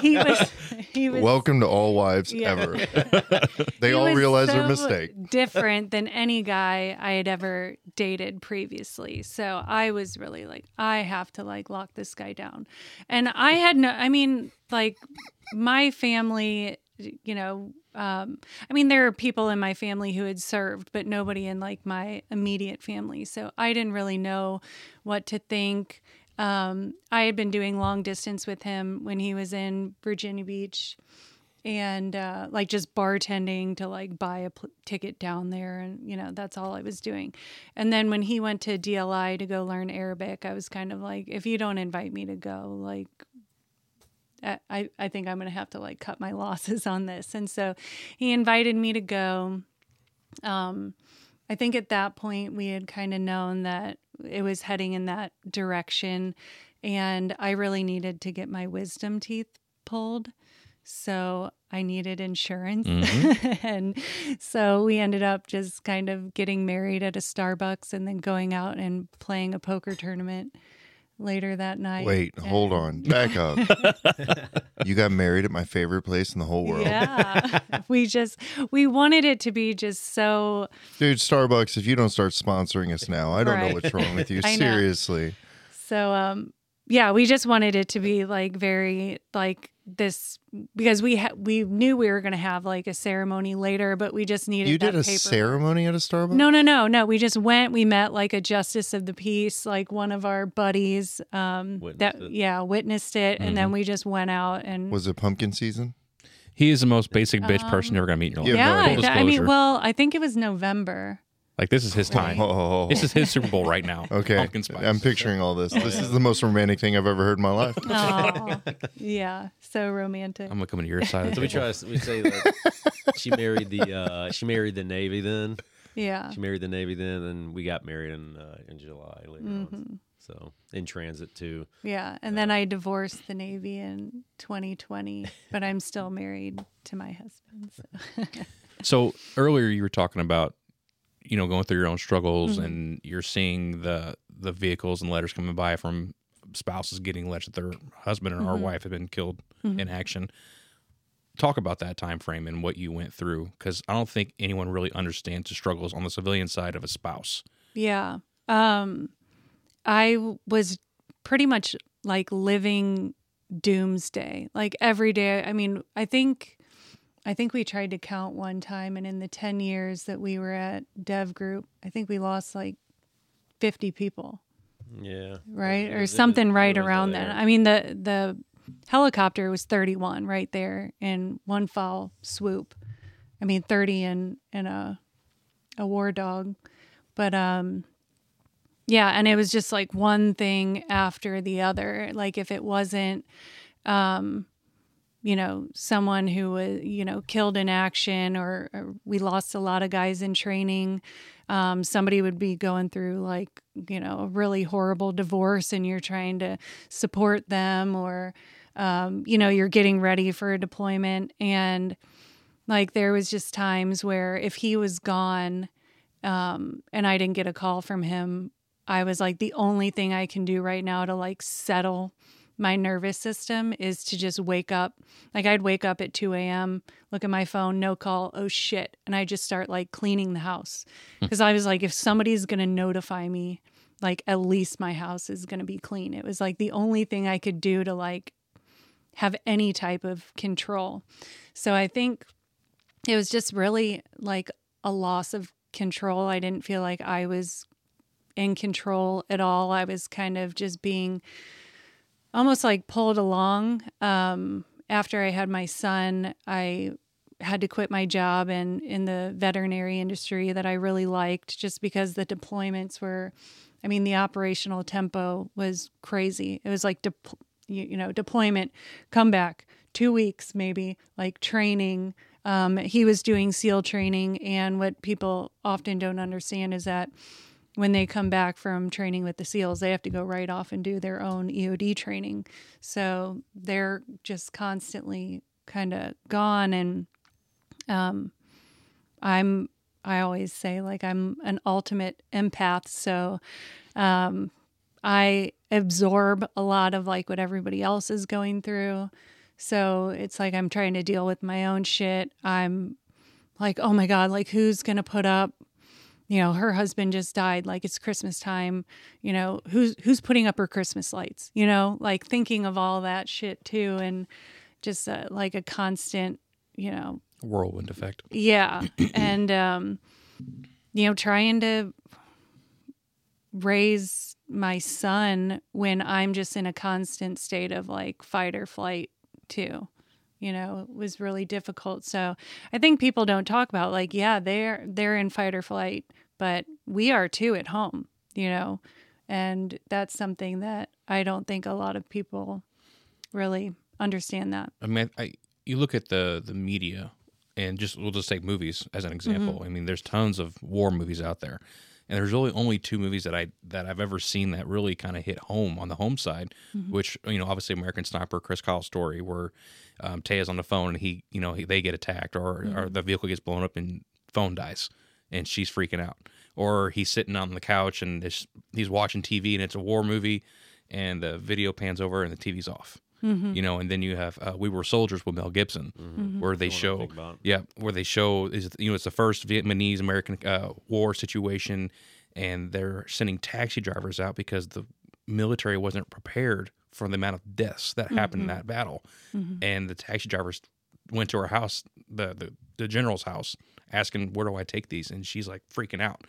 Speaker 3: he was. He was.
Speaker 1: Welcome to all wives
Speaker 3: Yeah.
Speaker 1: ever. they
Speaker 3: he
Speaker 1: all realize their mistake.
Speaker 3: Different than any guy I had ever dated previously. So I was really like, I have to like lock this guy down. And I had no, I mean, like my family, you know, um, I mean, there are people in my family who had served, but nobody in like my immediate family. So I didn't really know what to think. Um, I had been doing long distance with him when he was in Virginia Beach and uh, like just bartending to like buy a pl- ticket down there and you know that's all i was doing and then when he went to dli to go learn arabic i was kind of like if you don't invite me to go like I- I, think I'm going to have to like cut my losses on this. And so he invited me to go. Um, I think at that point we had kind of known that it was heading in that direction. And I really needed to get my wisdom teeth pulled. So I needed insurance. and so we ended up just kind of getting married at a Starbucks and then going out and playing a poker tournament later that night.
Speaker 1: Wait,
Speaker 3: And-
Speaker 1: hold on. Back up. you got married at my favorite place in the whole world.
Speaker 3: Yeah. we just we wanted it to be just so
Speaker 1: Dude, Starbucks, if you don't start sponsoring us now, I don't know what's wrong with you. Seriously.
Speaker 3: so um yeah, we just wanted it to be like very like this because we ha- we knew we were going to have like a ceremony later, but we just needed
Speaker 1: You
Speaker 3: that
Speaker 1: did a
Speaker 3: paper.
Speaker 1: ceremony at a Starbucks?
Speaker 3: No, no, no, no. We just went. We met like a justice of the peace, like one of our buddies. Um,
Speaker 4: Witnessed
Speaker 3: that
Speaker 4: it. Mm-hmm.
Speaker 3: yeah, witnessed it, and then we just went out and
Speaker 1: Was it pumpkin season?
Speaker 2: he is the most basic bitch person you're ever gonna meet in your life.
Speaker 1: Yeah,
Speaker 3: yeah.
Speaker 2: Full
Speaker 3: I, I mean, well, I think it was November.
Speaker 2: Like this is his time.
Speaker 1: Oh,
Speaker 2: This is his Super Bowl right now.
Speaker 1: okay.
Speaker 2: Pumpkin spice.
Speaker 1: I'm picturing all this. This is the most romantic thing I've ever heard in my life.
Speaker 3: Oh, yeah, so romantic.
Speaker 2: I'm gonna come to your side. Of
Speaker 4: So
Speaker 2: the
Speaker 4: we
Speaker 2: table.
Speaker 4: try. We say that she married the uh, she married the Navy. Then
Speaker 3: Yeah.
Speaker 4: she married the Navy. Then and we got married in uh, in July later
Speaker 3: Mm-hmm.
Speaker 4: on. So in transit too.
Speaker 3: Yeah, and then I divorced the Navy in 2020, but I'm still married to my husband. So.
Speaker 2: So earlier you were talking about, you know, going through your own struggles
Speaker 3: Mm-hmm.
Speaker 2: and you're seeing the the vehicles and letters coming by from spouses getting letters that their husband or
Speaker 3: Mm-hmm.
Speaker 2: our wife have been killed in action. Talk about that time frame and what you went through, because I don't think anyone really understands the struggles on the civilian side of a spouse.
Speaker 3: Yeah. Um I was pretty much like living doomsday. Like every day. I mean, I think I think we tried to count one time and in the 10 years that we were at Dev Group, I think we lost like 50 people.
Speaker 4: Yeah.
Speaker 3: right or something right around
Speaker 4: there.
Speaker 3: then i mean the the helicopter was 31 right there in one foul swoop i mean 30 in in a a war dog but um yeah and it was just like one thing after the other like if it wasn't um you know someone who was you know killed in action or, or we lost a lot of guys in training um, somebody would be going through like you know a really horrible divorce and you're trying to support them or um, you know you're getting ready for a deployment. And like there was just times where if he was gone um, and i didn't get a call from him i was like the only thing i can do right now to like settle my nervous system is to just wake up. Like I'd wake up at 2 a.m., look at my phone, no call, oh shit. And I just start like cleaning the house. Hmm. Because I was like, if somebody's to notify me, like at least my house is to be clean. It was like the only thing I could do to like have any type of control. So I think it was just really like a loss of control. I didn't feel like I was in control at all. I was kind of just being almost like pulled along. Um, after I had my son, I had to quit my job in in the veterinary industry that I really liked, just because the deployments were. I mean, the operational tempo was crazy. It was like, de- you, you know, deployment, come back, two weeks maybe, like training. Um, he was doing SEAL training, and what people often don't understand is that when they come back from training with the SEALs, they have to go right off and do their own EOD training. So they're just constantly kind of gone. And um, I'm, I always say, like, I'm an ultimate empath. So um, I absorb a lot of like what everybody else is going through. So it's like I'm trying to deal with my own shit. I'm like, oh my God, like, who's going to put up you know her husband just died like it's christmas time you know who's who's putting up her christmas lights you know like thinking of all that shit too and just uh, like a constant you know
Speaker 2: Whirlwind effect.
Speaker 3: yeah and um you know trying to raise my son when i'm just in a constant state of like fight or flight too you know it was really difficult. So i think people don't talk about like yeah they're they're in fight or flight but we are too at home you know? And that's something that i don't think a lot of people really understand that.
Speaker 2: I mean, I you look at the the media, and just we'll just take movies as an mm-hmm. example. I mean, there's tons of war movies out there, and there's really only two movies that I that I've ever seen that really kind of hit home on the home side, which you know, obviously American Sniper, Chris Kyle's story, where um, Taya's on the phone and he, you know, he, they get attacked, or or the vehicle gets blown up and phone dies, and she's freaking out, or he's sitting on the couch and this, he's watching TV and it's a war movie, and the video pans over and the TV's off you know and then you have uh, we were soldiers with mel gibson where they show
Speaker 4: one I think about.
Speaker 2: yeah where they show is you know it's the first vietnamese american uh, war situation and they're sending taxi drivers out because the military wasn't prepared for the amount of deaths that happened in that battle. And the taxi drivers went to her house the, the the general's house asking where do i take these? And she's like freaking out.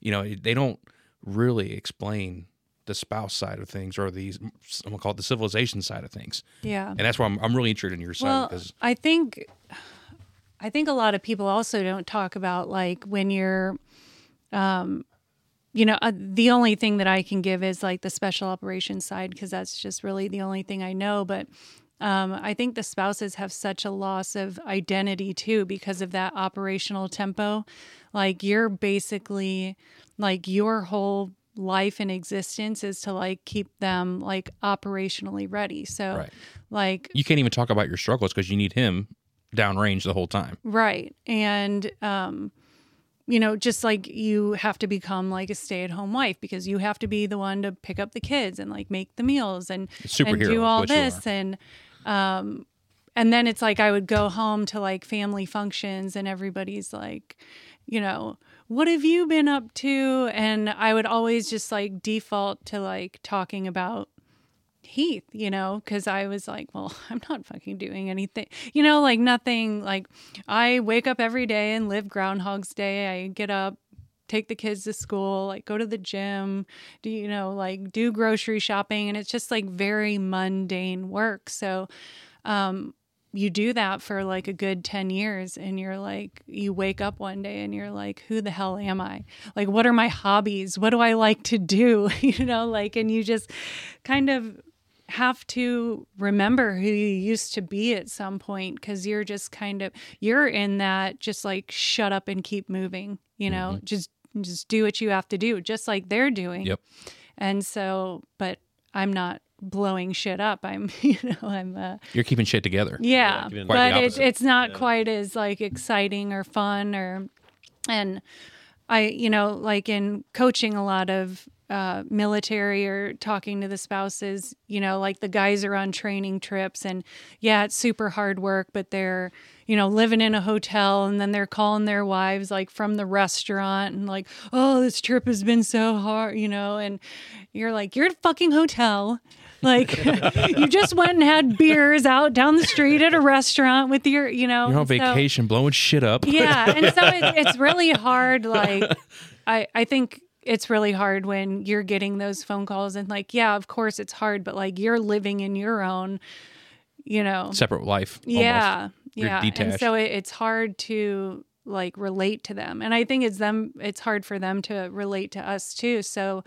Speaker 2: You know they don't really explain the spouse side of things or the I'm gonna call it the civilization side of things.
Speaker 3: Yeah.
Speaker 2: And that's why I'm, I'm really interested in your side
Speaker 3: well
Speaker 2: because
Speaker 3: i think i think a lot of people also don't talk about like when you're um you know uh, the only thing that i can give is like the special operations side because that's just really the only thing i know. But um, I think the spouses have such a loss of identity too because of that operational tempo. Like you're basically like your whole life and existence is to like keep them like operationally ready. So
Speaker 2: Right.
Speaker 3: like
Speaker 2: you can't even talk about your struggles because you need him downrange the whole time
Speaker 3: Right. And um you know, just like you have to become like a stay-at-home wife because you have to be the one to pick up the kids and like make the meals and and do all this and um and then it's like I would go home to like family functions and everybody's like, you know, what have you been up to? And I would always just like default to like talking about Heath, you know, because I was like, well, I'm not fucking doing anything, you know, like nothing. Like I wake up every day and live Groundhog's Day. I get up, take the kids to school, like go to the gym, do you know, like do grocery shopping and it's just like very mundane work. So um you do that for like a good 10 years and you're like you wake up one day and you're like who the hell am i? Like what are my hobbies? What do i like to do? You know like and you just kind of have to remember who you used to be at some point because you're just kind of you're in that just like shut up and keep moving you know?
Speaker 2: Mm-hmm.
Speaker 3: just just do what you have to do just like they're doing.
Speaker 2: Yep.
Speaker 3: and so but i'm not blowing shit up i'm you know i'm uh
Speaker 2: You're keeping shit together.
Speaker 3: yeah,
Speaker 4: Quite the
Speaker 3: but it, it's not
Speaker 4: Yeah.
Speaker 3: quite as like exciting or fun or and I you know like in coaching a lot of uh, military or talking to the spouses, you know, like the guys are on training trips and yeah, it's super hard work, but they're, you know, living in a hotel and then they're calling their wives like from the restaurant and like, oh, this trip has been so hard, you know, and you're like, you're at a fucking hotel. Like you just went and had beers out down the street at a restaurant with your, you know,
Speaker 2: You're on
Speaker 3: so-
Speaker 2: vacation, blowing shit up.
Speaker 3: yeah and so it, it's really hard like i i think it's really hard when you're getting those phone calls and like yeah of course it's hard but like you're living in your own you know
Speaker 2: Separate life. almost.
Speaker 3: yeah
Speaker 2: You're
Speaker 3: yeah and so it, it's hard to like relate to them and i think it's them it's hard for them to relate to us too so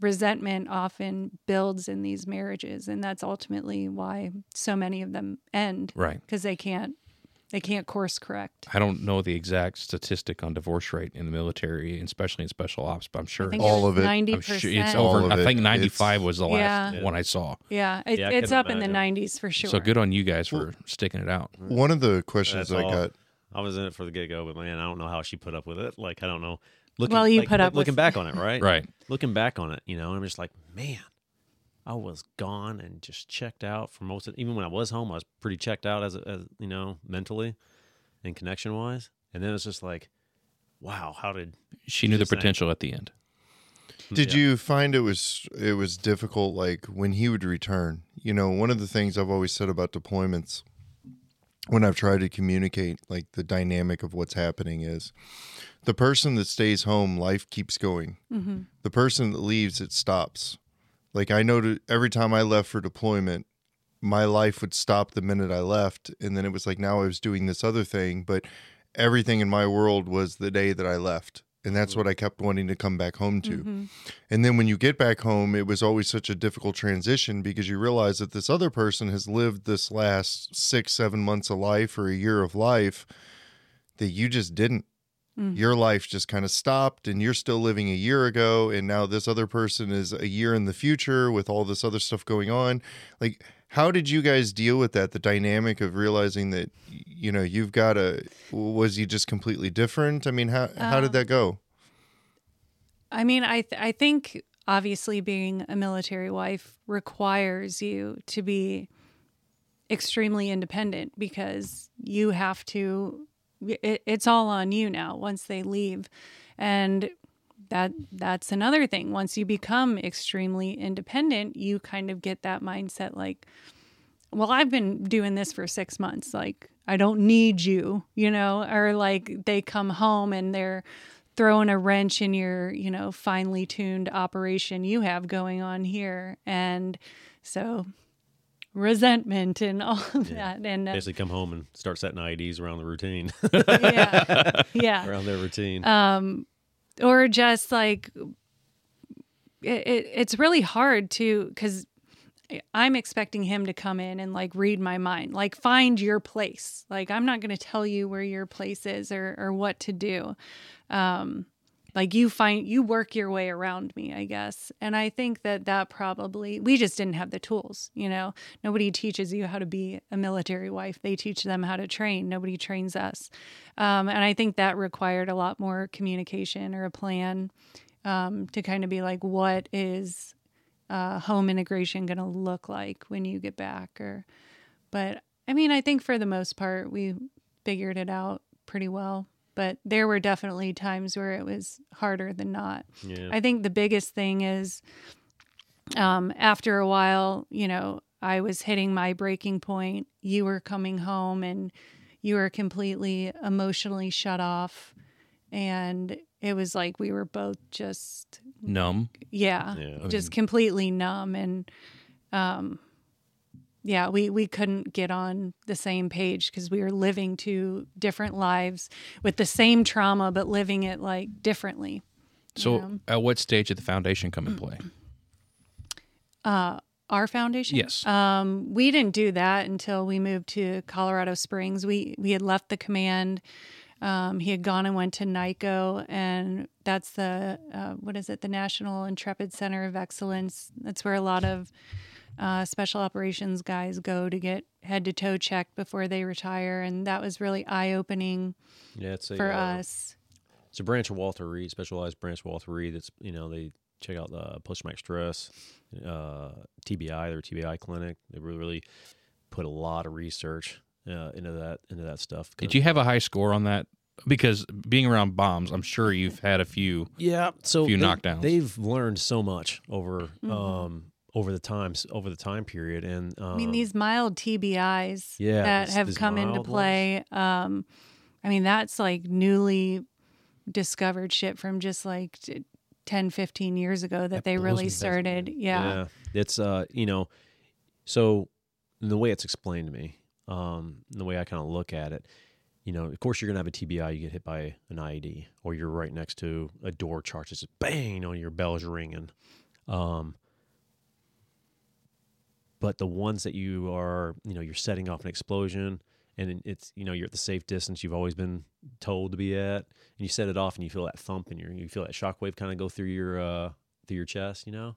Speaker 3: resentment often builds in these marriages and that's ultimately why so many of them end
Speaker 2: Right.
Speaker 3: because they can't they can't course correct
Speaker 2: I don't know the exact statistic on divorce rate in the military, especially in special ops, but I'm sure
Speaker 3: I think
Speaker 2: it's,
Speaker 1: All of it.
Speaker 3: Ninety
Speaker 2: I'm sure
Speaker 3: percent.
Speaker 2: it's
Speaker 1: All
Speaker 2: over.
Speaker 1: of
Speaker 2: I
Speaker 1: it.
Speaker 2: think
Speaker 1: It's-
Speaker 2: 95 was the last
Speaker 3: Yeah.
Speaker 2: one I saw.
Speaker 3: Yeah, it,
Speaker 4: Yeah, I
Speaker 3: it's
Speaker 4: couldn't
Speaker 3: up in the 90s for sure.
Speaker 2: So good on you guys for sticking it out.
Speaker 1: One of the questions
Speaker 4: That's
Speaker 1: I
Speaker 4: all.
Speaker 1: got
Speaker 4: I was in it for the get go, but man, I don't know how she put up with it. Like I don't know. Looking,
Speaker 3: Well, you
Speaker 4: like,
Speaker 3: put
Speaker 4: like,
Speaker 3: up
Speaker 4: looking
Speaker 3: with-
Speaker 4: back on it, right?
Speaker 2: Right.
Speaker 4: Looking back on it, you know, I'm just like, man, I was gone and just checked out for most of. Even when I was home, I was pretty checked out as, as you know, mentally and connection wise. And then it's just like, wow, how did
Speaker 2: She knew the
Speaker 4: Just saying.
Speaker 2: potential at the end.
Speaker 1: Did
Speaker 4: Yeah.
Speaker 1: you find it was it was difficult like when he would return? You know, one of the things I've always said about deployments when I've tried to communicate like the dynamic of what's happening is the person that stays home, life keeps going.
Speaker 3: hmm
Speaker 1: The person that leaves, it stops. Like I know to, every time I left for deployment, my life would stop the minute I left, and then it was like now I was doing this other thing, but everything in my world was the day that I left. And that's what I kept wanting to come back home to.
Speaker 3: hmm
Speaker 1: And then when you get back home, it was always such a difficult transition because you realize that this other person has lived this last six, seven months of life or a year of life that you just didn't.
Speaker 3: Mhm.
Speaker 1: Your life just kind of stopped and you're still living a year ago. And now this other person is a year in the future with all this other stuff going on. Like, how did you guys deal with that? The dynamic of realizing that, you know, you've got a, was he just completely different? I mean, how, how did
Speaker 3: Um,
Speaker 1: that go?
Speaker 3: I mean, I th- I think obviously being a military wife requires you to be extremely independent because you have to. It, it's all on you now once they leave, and that that's another thing. Once you become extremely independent, you kind of get that mindset like, well, I've been doing this for six months. Like, I don't need you, you know, or like they come home and they're throwing a wrench in your, you know, finely tuned operation you have going on here. And so resentment and all of
Speaker 4: Yeah.
Speaker 3: that. And uh,
Speaker 4: basically come home and start setting IEDs around the routine,
Speaker 3: yeah, yeah.
Speaker 4: around their routine?
Speaker 3: um or just like it, it, it's really hard to because i'm expecting him to come in and like read my mind like find your place like i'm not going to tell you where your place is or or what to do um like you find you work your way around me i guess. And i think that that probably we just didn't have the tools you know? Nobody teaches you how to be a military wife. They teach them how to train. Nobody trains us. Um, and i think that required a lot more communication or a plan um, to kind of be like what is uh, home integration going to look like when you get back or but i mean i think for the most part we figured it out pretty well but there were definitely times where it was harder than not
Speaker 4: yeah.
Speaker 3: I think the biggest thing is um, after a while, you know, I was hitting my breaking point. You were coming home and you were completely emotionally shut off. And it was like we were both just
Speaker 2: Numb.
Speaker 3: yeah,
Speaker 4: Yeah.
Speaker 3: just completely numb and um yeah we we couldn't get on the same page because we were living two different lives with the same trauma but living it like differently
Speaker 2: So, at what stage did the foundation come in play?
Speaker 3: uh our foundation
Speaker 2: Yes.
Speaker 3: um we didn't do that until we moved to colorado springs we we had left the command um, he had gone and went to NICoE, and that's the uh, what is it? The National Intrepid Center of Excellence. That's where a lot of uh, special operations guys go to get head to toe checked before they retire, and that was really eye opening
Speaker 4: Yeah, it's a,
Speaker 3: for
Speaker 4: uh,
Speaker 3: us.
Speaker 4: It's a branch of Walter Reed, specialized branch of Walter Reed. That's you know they check out the post traumatic stress, uh, TBI, their TBI clinic. They really really put a lot of research uh, into that into that stuff.
Speaker 2: Did you have a high score on that? Because being around bombs, I'm sure you've had a few.
Speaker 4: Yeah, so
Speaker 2: few
Speaker 4: they,
Speaker 2: knockdowns.
Speaker 4: They've learned so much over
Speaker 3: Mhm.
Speaker 4: um over the times over the time period, and um,
Speaker 3: I mean, these mild TBIs
Speaker 4: yeah,
Speaker 3: that
Speaker 4: these-
Speaker 3: have
Speaker 4: these
Speaker 3: come into play. Um, I mean, that's like newly discovered shit from just like t- 10, 15 years ago that,
Speaker 4: That
Speaker 3: they really started. Yeah.
Speaker 4: it's uh you know, so the way it's explained to me, um, the way I kind of look at it, you know, of course you're gonna have a TBI, you get hit by an IED, or you're right next to a door charge, it's bang, you know, your bell's ringing. Um, but the ones that you are, you know, you're setting off an explosion, and it's, you know, you're at the safe distance you've always been told to be at, and you set it off, and you feel that thump, and you you feel that shockwave kind of go through your uh through your chest, you know,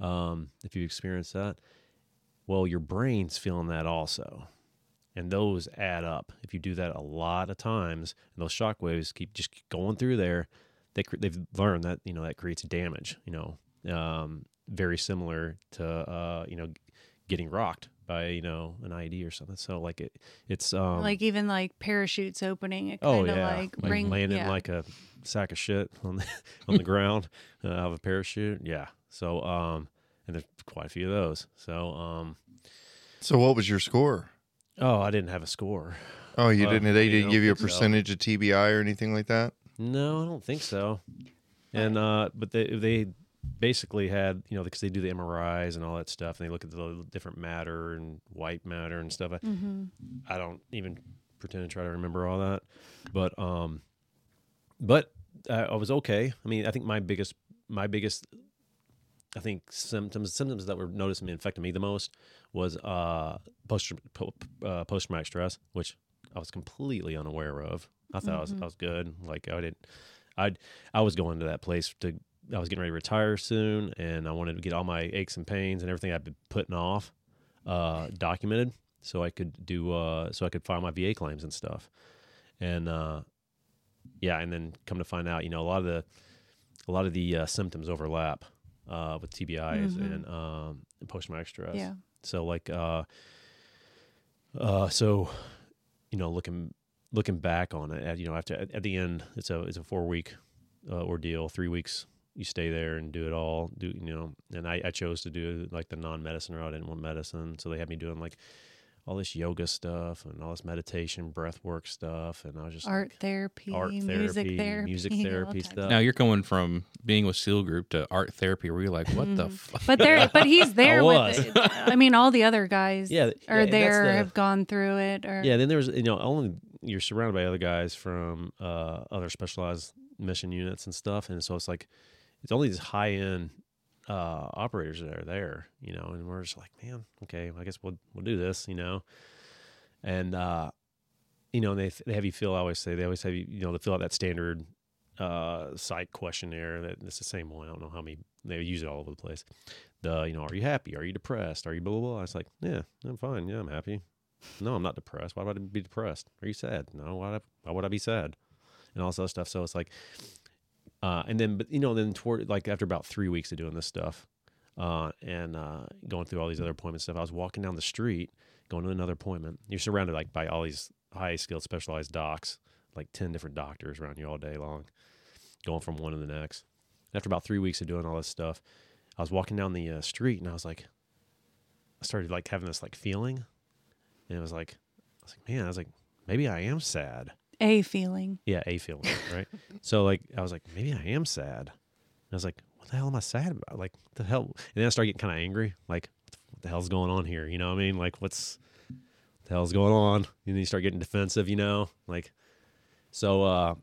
Speaker 4: um, if you experience that. Well, your brain's feeling that also. And those add up. If you do that a lot of times, and those shock waves keep just going through there, they they've learned that you know that creates damage. You know, um, very similar to uh, you know getting rocked by you know an IED or something. So like it, it's um,
Speaker 3: like even like parachutes opening, it
Speaker 4: oh
Speaker 3: kind of
Speaker 4: yeah,
Speaker 3: like, ring.
Speaker 4: landing
Speaker 3: yeah.
Speaker 4: like a sack of shit on the on the ground uh, out of a parachute. Yeah. So um, and there's quite a few of those. So um,
Speaker 1: So what was your score?
Speaker 4: oh, I didn't have a score.
Speaker 1: Oh, you
Speaker 4: Uh,
Speaker 1: didn't. They didn't give you a
Speaker 4: think so.
Speaker 1: percentage of TBI or anything like that.
Speaker 4: No, I don't think so. And uh, but they they basically had you know because they do the MRIs and all that stuff, and they look at the different matter and white matter and stuff. I,
Speaker 3: Mhm.
Speaker 4: I don't even pretend to try to remember all that, but um, but uh, I was okay. I mean, I think my biggest my biggest I think symptoms symptoms that were noticing me affecting me the most was uh post uh, post traumatic stress, which I was completely unaware of. I thought I was I was good. Like I didn't I I was going to that place to I was getting ready to retire soon, and I wanted to get all my aches and pains and everything I'd been putting off uh, documented, so I could do uh, so I could file my VA claims and stuff. And uh, yeah, and then come to find out, you know, a lot of the a lot of the uh, symptoms overlap uh, with TBIs
Speaker 3: Mhm.
Speaker 4: and um, post traumatic stress.
Speaker 3: Yeah.
Speaker 4: So like uh uh so you know looking looking back on it at, you know after at, at the end it's a it's a 4 week uh, ordeal 3 weeks you stay there and do it all do you know and I, I chose to do like the non-medicine route I didn't want medicine so they had me doing like all this yoga stuff and all this meditation breath work stuff and I was just
Speaker 3: Art
Speaker 4: like,
Speaker 3: therapy,
Speaker 4: art
Speaker 3: music
Speaker 4: therapy,
Speaker 3: therapy,
Speaker 4: music therapy stuff.
Speaker 2: Now you're going from being with SEAL Group to art therapy, where you're like, what the
Speaker 3: Mhm.
Speaker 2: fuck?
Speaker 3: But there, but he's there
Speaker 4: was.
Speaker 3: with it. I mean, all the other guys
Speaker 4: Yeah, th- yeah,
Speaker 3: are there,
Speaker 4: the-
Speaker 3: have gone through it, or
Speaker 4: Yeah, then there was you know only you're surrounded by other guys from uh, other specialized mission units and stuff, and so it's like it's only these high end uh, operators that are there, you know, and we're just like, man, okay, I guess we'll we'll do this, you know, and uh, you know, they they have you fill. I always say they always have you you know to fill out that standard uh site questionnaire that it's the same one. I don't know how many they use it all over the place. The you know, are you happy? Are you depressed? Are you blah blah blah? I was like, yeah, I'm fine. Yeah, I'm happy. No, I'm not depressed. Why would I be depressed? Are you sad? No, why, why would I be sad? And all this other stuff. So it's like, uh, and then, but you know, then toward like after about three weeks of doing this stuff, uh, and uh, going through all these other appointment stuff, I was walking down the street, going to another appointment. You're surrounded like by all these high skilled specialized docs, like ten different doctors around you all day long, going from one to the next. And After about three weeks of doing all this stuff, I was walking down the uh, street and I was like, I started like having this like feeling, and it was like, I was like, man, I was like, maybe I am sad.
Speaker 3: A feeling.
Speaker 4: yeah, a feeling, right? so like I was like, maybe I am sad. I was like, what the hell am I sad about? Like the hell? And then I started getting kind of angry. Like what the hell's going on here? You know what I mean? Like what's what the hell's going on? And then you start getting defensive. You know, like so. uh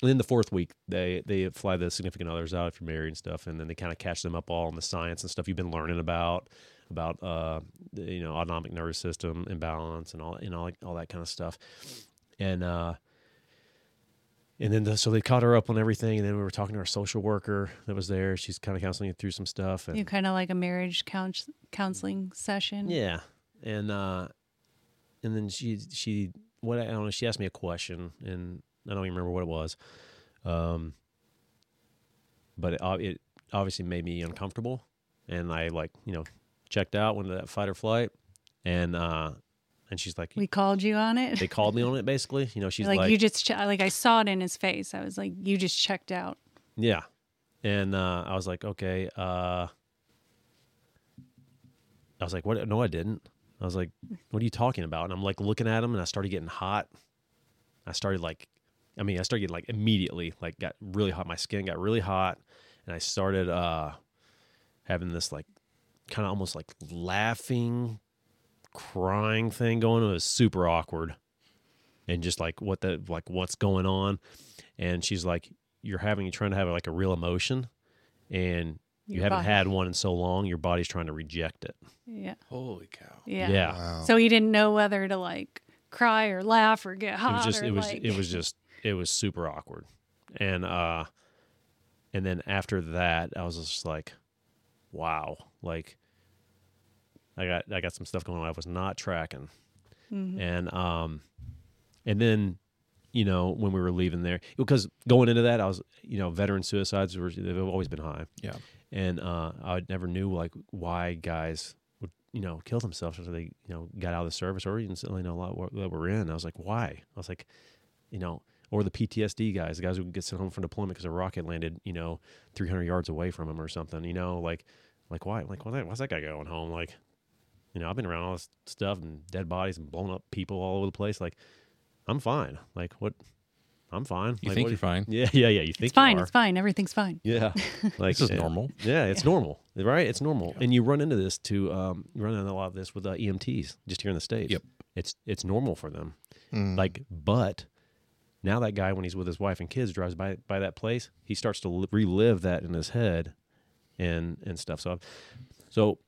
Speaker 4: and then the fourth week, they they fly the significant others out if you're married and stuff, and then they kind of catch them up all on the science and stuff you've been learning about, about uh, you know autonomic nervous system imbalance and all you know like all that kind of stuff, and uh, and then the, so they caught her up on everything, and then we were talking to our social worker that was there. She's kind of counseling through some stuff, and
Speaker 3: You kind of like a marriage couns- counseling session.
Speaker 4: yeah, and uh, and then she she what I don't know. She asked me a question, and I don't even remember what it was. Um, but it, it obviously made me uncomfortable, and I like you know checked out, went to that fight or flight, and uh, and she's like,
Speaker 3: We called you on it.
Speaker 4: they called me on it basically. You know, she's
Speaker 3: like,
Speaker 4: like,
Speaker 3: you just che- like I saw it in his face. I was like, you just checked out.
Speaker 4: Yeah. And uh, I was like, okay. Uh, I was like, what? No, I didn't. I was like, what are you talking about? And I'm like looking at him and I started getting hot. I started like, I mean, I started getting like immediately, like got really hot. My skin got really hot. And I started uh, having this like kind of almost like laughing, crying thing going. It was super awkward. And just like what the, like what's going on. And she's like, you're having you're trying to have like a real emotion and you
Speaker 3: Your
Speaker 4: haven't
Speaker 3: body-
Speaker 4: had one in so long your body's trying to reject it
Speaker 3: Yeah.
Speaker 2: Holy cow!
Speaker 3: Yeah.
Speaker 4: yeah
Speaker 1: Wow.
Speaker 3: So he didn't know whether to like cry or laugh or get
Speaker 4: it
Speaker 3: hot
Speaker 4: was just
Speaker 3: or
Speaker 4: it was
Speaker 3: like
Speaker 4: it was just it was super awkward and uh and then after that i was just like wow like i got i got some stuff going on i was not tracking.
Speaker 3: Mhm.
Speaker 4: and um and then you know when we were leaving there because going into that i was you know veteran suicides were they've always been high.
Speaker 2: Yeah.
Speaker 4: and uh i never knew like why guys would you know kill themselves after they you know got out of the service or even you know a lot were- that were in. I was like why? I was like you know or the ptsd guys the guys who get sent home from deployment because a rocket landed you know 300 yards away from them or something you know like like why like why why's that guy going home? Like you know i've been around all this stuff and dead bodies and blown up people all over the place like i'm fine like what i'm fine
Speaker 2: You
Speaker 4: like,
Speaker 2: think
Speaker 4: what-
Speaker 2: you're fine?
Speaker 4: yeah yeah yeah you think
Speaker 3: it's fine.
Speaker 4: you are.
Speaker 3: It's fine. Everything's fine.
Speaker 4: Yeah, like
Speaker 2: This is normal.
Speaker 4: Yeah, it's normal, right? It's normal, and you run into this to Um, run into a lot of this with uh, EMTs just here in the states.
Speaker 2: Yep.
Speaker 4: it's it's normal for them.
Speaker 1: Mm.
Speaker 4: Like, but now that guy, when he's with his wife and kids, drives by by that place, he starts to relive that in his head, and and stuff. So, so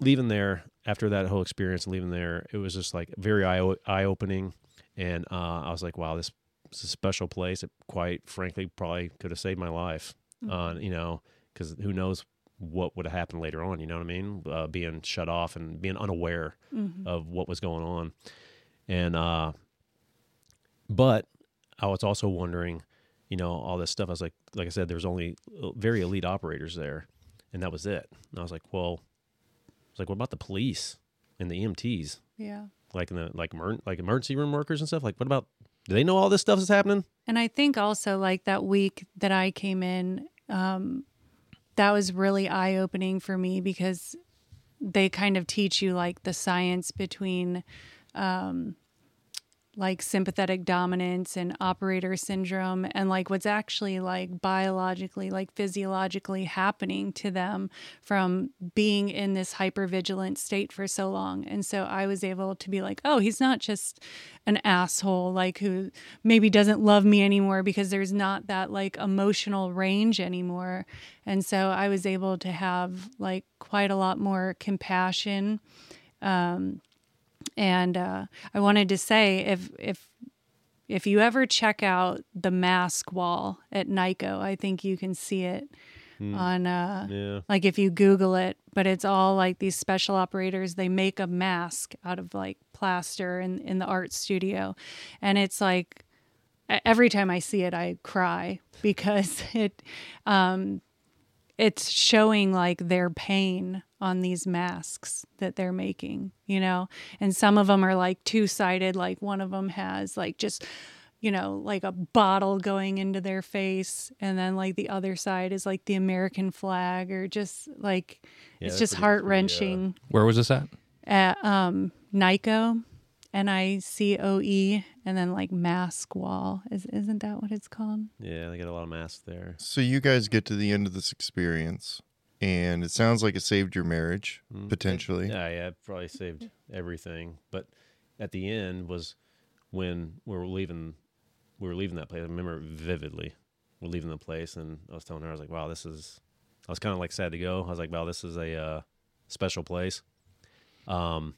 Speaker 4: leaving there after that whole experience, leaving there, it was just like very eye eye opening, and uh, I was like, wow, this is a special place. It quite frankly probably could have saved my life. Uh, you know, because who knows what would have happened later on. You know what I mean? Uh, being shut off and being unaware
Speaker 3: Mhm.
Speaker 4: of what was going on, and uh, but I was also wondering, you know, all this stuff. I was like, like I said, there was only uh, very elite operators there, and that was it. And I was like, well, like, what about the police and the EMTs,
Speaker 3: Yeah.
Speaker 4: like in the like emer- like emergency room workers and stuff? Like, what about? Do they know all this stuff is happening?
Speaker 3: And I think also like that week that I came in, um, that was really eye opening for me because they kind of teach you like the science between um, like sympathetic dominance and operator syndrome and like what's actually like biologically like physiologically happening to them from being in this hypervigilant state for so long. And so i was able to be like oh he's not just an asshole like who maybe doesn't love me anymore because there's not that like emotional range anymore. And so i was able to have like quite a lot more compassion um, and uh, I wanted to say if if if you ever check out the mask wall at NICoE, I think you can see it on uh,
Speaker 4: Yeah.
Speaker 3: like if you Google it. But it's all like these special operators. They make a mask out of like plaster in in the art studio, and it's like every time I see it, I cry because it um, it's showing like their pain on these masks that they're making, you know? And some of them are like two sided, like one of them has like just, you know, like a bottle going into their face. And then like the other side is like the American flag or just like,
Speaker 4: Yeah,
Speaker 3: it's just heart
Speaker 4: pretty, uh,
Speaker 3: wrenching
Speaker 2: Where was this at?
Speaker 3: at um, NICoE N I C O E, and then like mask wall. Is isn't that what it's called?
Speaker 4: Yeah, they got a lot of masks there.
Speaker 1: So you guys get to the end of this experience, and it sounds like it saved your marriage
Speaker 4: Mm.
Speaker 1: potentially.
Speaker 4: Yeah, yeah, it probably saved everything. But at the end was when we were leaving. We were leaving that place. I remember it vividly. We're leaving the place, and I was telling her, I was like, "Wow, this is." I was kind of like sad to go. I was like, "Wow, this is a uh, special place." Um,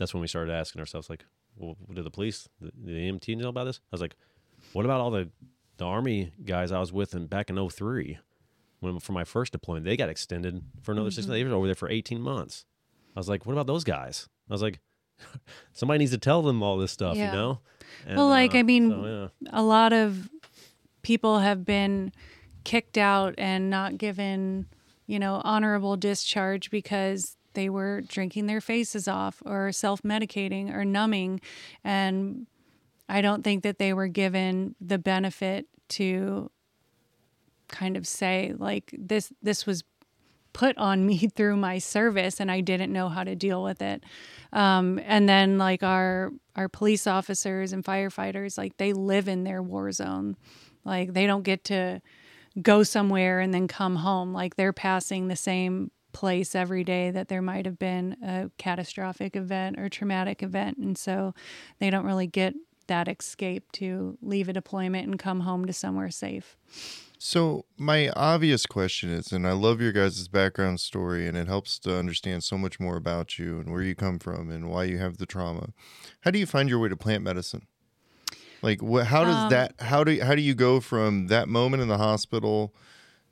Speaker 4: that's when we started asking ourselves, like, "Well, did the police, the, the EMT know about this?" I was like, "What about all the the army guys I was with in back in 03? when for my first deployment, they got extended for another six. Mm-hmm. months. They were over there for eighteen months. I was like, what about those guys? I was like, somebody needs to tell them all this stuff,
Speaker 3: Yeah.
Speaker 4: you know? And,
Speaker 3: Well, like, uh, I mean,
Speaker 4: so, yeah.
Speaker 3: a lot of people have been kicked out and not given, you know, honorable discharge because they were drinking their faces off or self medicating or numbing. And I don't think that they were given the benefit to kind of say, like, this, this was put on me through my service and I didn't know how to deal with it. Um, and then like our our police officers and firefighters, like they live in their war zone. Like they don't get to go somewhere and then come home. Like they're passing the same place every day that there might have been a catastrophic event or traumatic event. And so they don't really get that escape to leave a deployment and come home to somewhere safe.
Speaker 1: So my obvious question is, and I love your guys' background story, and it helps to understand so much more about you and where you come from and why you have the trauma. How do you find your way to plant medicine? Like, what? How does
Speaker 3: Um,
Speaker 1: that? How do how do you go from that moment in the hospital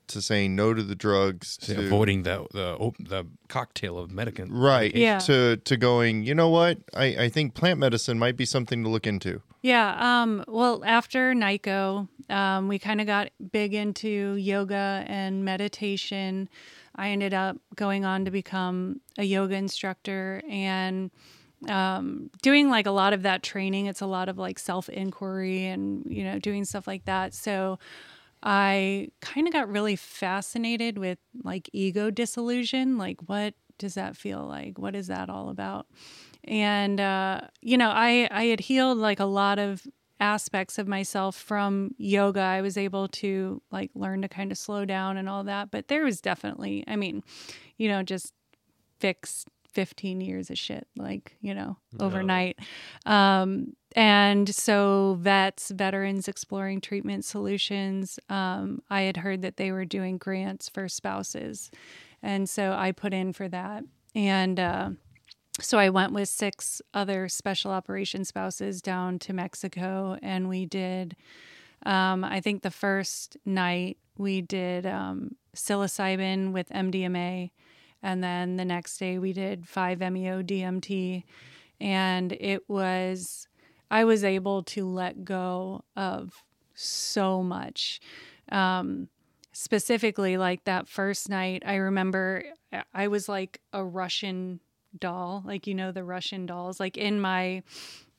Speaker 1: to saying no to the drugs
Speaker 2: To
Speaker 1: to
Speaker 2: avoiding the the op- the cocktail of medicine.
Speaker 1: right
Speaker 3: Yeah.
Speaker 1: to to going? You know what? I I think plant medicine might be something to look into.
Speaker 3: Yeah. Um, well, after NICoE, um, we kind of got big into yoga and meditation. I ended up going on to become a yoga instructor and um, doing like a lot of that training. It's a lot of like self inquiry and, you know, doing stuff like that. So I kind of got really fascinated with like ego dissolution. Like, what does that feel like? What is that all about? and uh, you know i i had healed like a lot of aspects of myself from yoga i was able to like learn to kind of slow down and all that but there was definitely i mean you know just fix 15 years of shit like you know overnight um and so vets veterans exploring treatment solutions um i had heard that they were doing grants for spouses and so i put in for that and uh so I went with six other special operation spouses down to Mexico, and we did. Um, I think the first night we did um, psilocybin with MDMA, and then the next day we did five E meo DMT, and it was. I was able to let go of so much. Um, specifically, like that first night, I remember I was like a Russian doll like you know the russian dolls like in my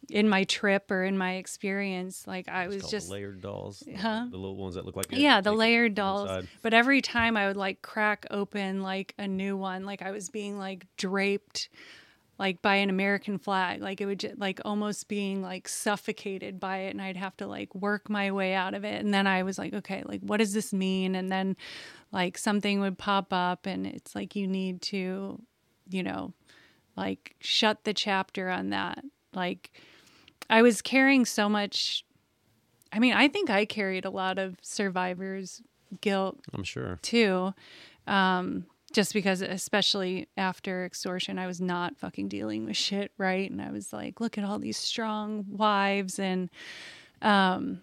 Speaker 3: in my trip or in my experience like i
Speaker 4: It's
Speaker 3: was just
Speaker 4: layered dolls. the-
Speaker 3: Huh?
Speaker 4: The little ones that look like
Speaker 3: yeah the layered dolls but every time i would like crack open like a new one like i was being like draped like by an american flag like it would just like almost being like suffocated by it and i'd have to like work my way out of it. And then i was like okay like what does this mean? And then like something would pop up and it's like you need to you know like shut the chapter on that. Like i was carrying so much i mean i think i carried a lot of survivors guilt
Speaker 4: I'm sure.
Speaker 3: too. Um just because especially after Extortion i was not fucking dealing with shit right and i was like look at all these strong wives and um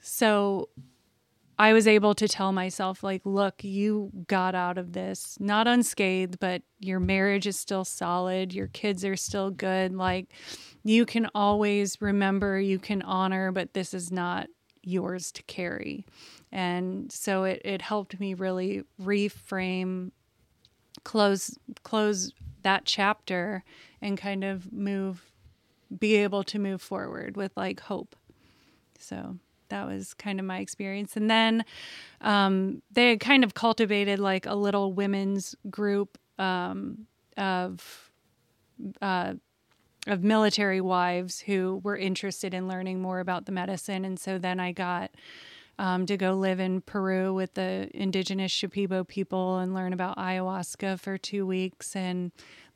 Speaker 3: so I was able to tell myself, like, look, you got out of this, not unscathed, but your marriage is still solid. Your kids are still good. Like, you can always remember, you can honor, but this is not yours to carry. And so it, it helped me really reframe, close, close that chapter and kind of move, be able to move forward with like hope. So that was kind of my experience. And then um, they had kind of cultivated like a little women's group um, of uh, of military wives who were interested in learning more about the medicine. And so then I got um, to go live in Peru with the indigenous Shipibo people and learn about ayahuasca for two weeks. And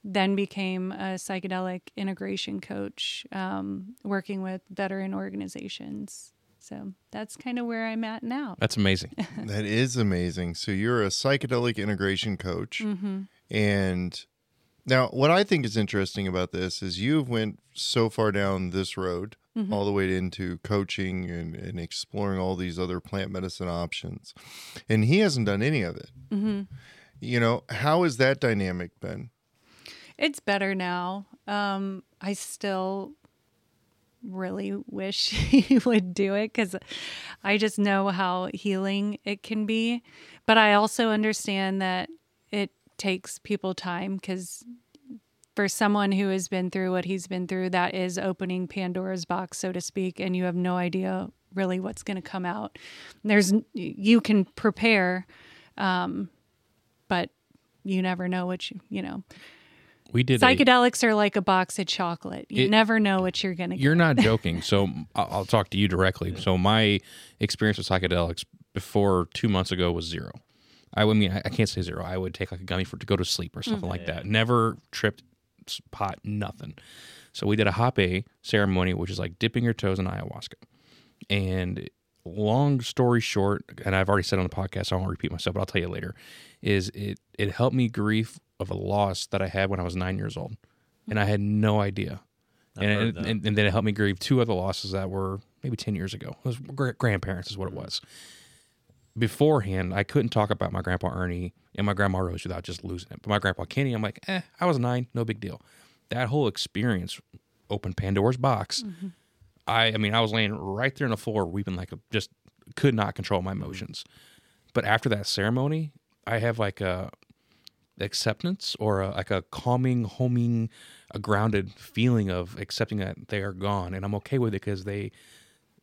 Speaker 3: then became a psychedelic integration coach um, working with veteran organizations. So that's kind of where I'm at now.
Speaker 2: That's amazing.
Speaker 1: That is amazing. So you're a psychedelic integration coach,
Speaker 3: Mm-hmm.
Speaker 1: and now what I think is interesting about this is you've went so far down this road,
Speaker 3: Mm-hmm.
Speaker 1: all the way into coaching and, and exploring all these other plant medicine options, and he hasn't done any of it.
Speaker 3: Mm-hmm.
Speaker 1: You know, how has that dynamic been?
Speaker 3: It's better now. Um, I still really wish he would do it because I just know how healing it can be. But I also understand that it takes people time because for someone who has been through what he's been through, that is opening Pandora's box, so to speak, and you have no idea really what's going to come out. There's you can prepare, um, but you never know what you you know.
Speaker 2: We did a-
Speaker 3: Psychedelics are like a box of chocolate. You
Speaker 2: It-
Speaker 3: never know what you're going to get.
Speaker 2: You're not joking. So I'll I'll talk to you directly. So my experience with psychedelics before two months ago was zero. I would mean I I can't say zero. I would take like a gummy for to go to sleep or something like that. Never tripped s- pot, nothing. So we did a hape ceremony, which is like dipping your toes in ayahuasca. And long story short, and I've already said on the podcast, so I won't repeat myself, but I'll tell you later, is it it helped me grieve of a loss that I had when I was nine years old, and I had no idea and, and, and then it helped me grieve two other losses that were maybe 10 years ago. It was grandparents is what it was. Beforehand, I couldn't talk about my grandpa Ernie and my grandma Rose without just losing it. But my grandpa Kenny, I'm like, eh, I was nine, no big deal. That whole experience opened Pandora's box. I, I mean, I was laying right there on the floor weeping like a, just could not control my emotions. But after that ceremony, I have like a acceptance or a, like a calming, homing, a grounded feeling of accepting that they are gone, and I'm okay with it because they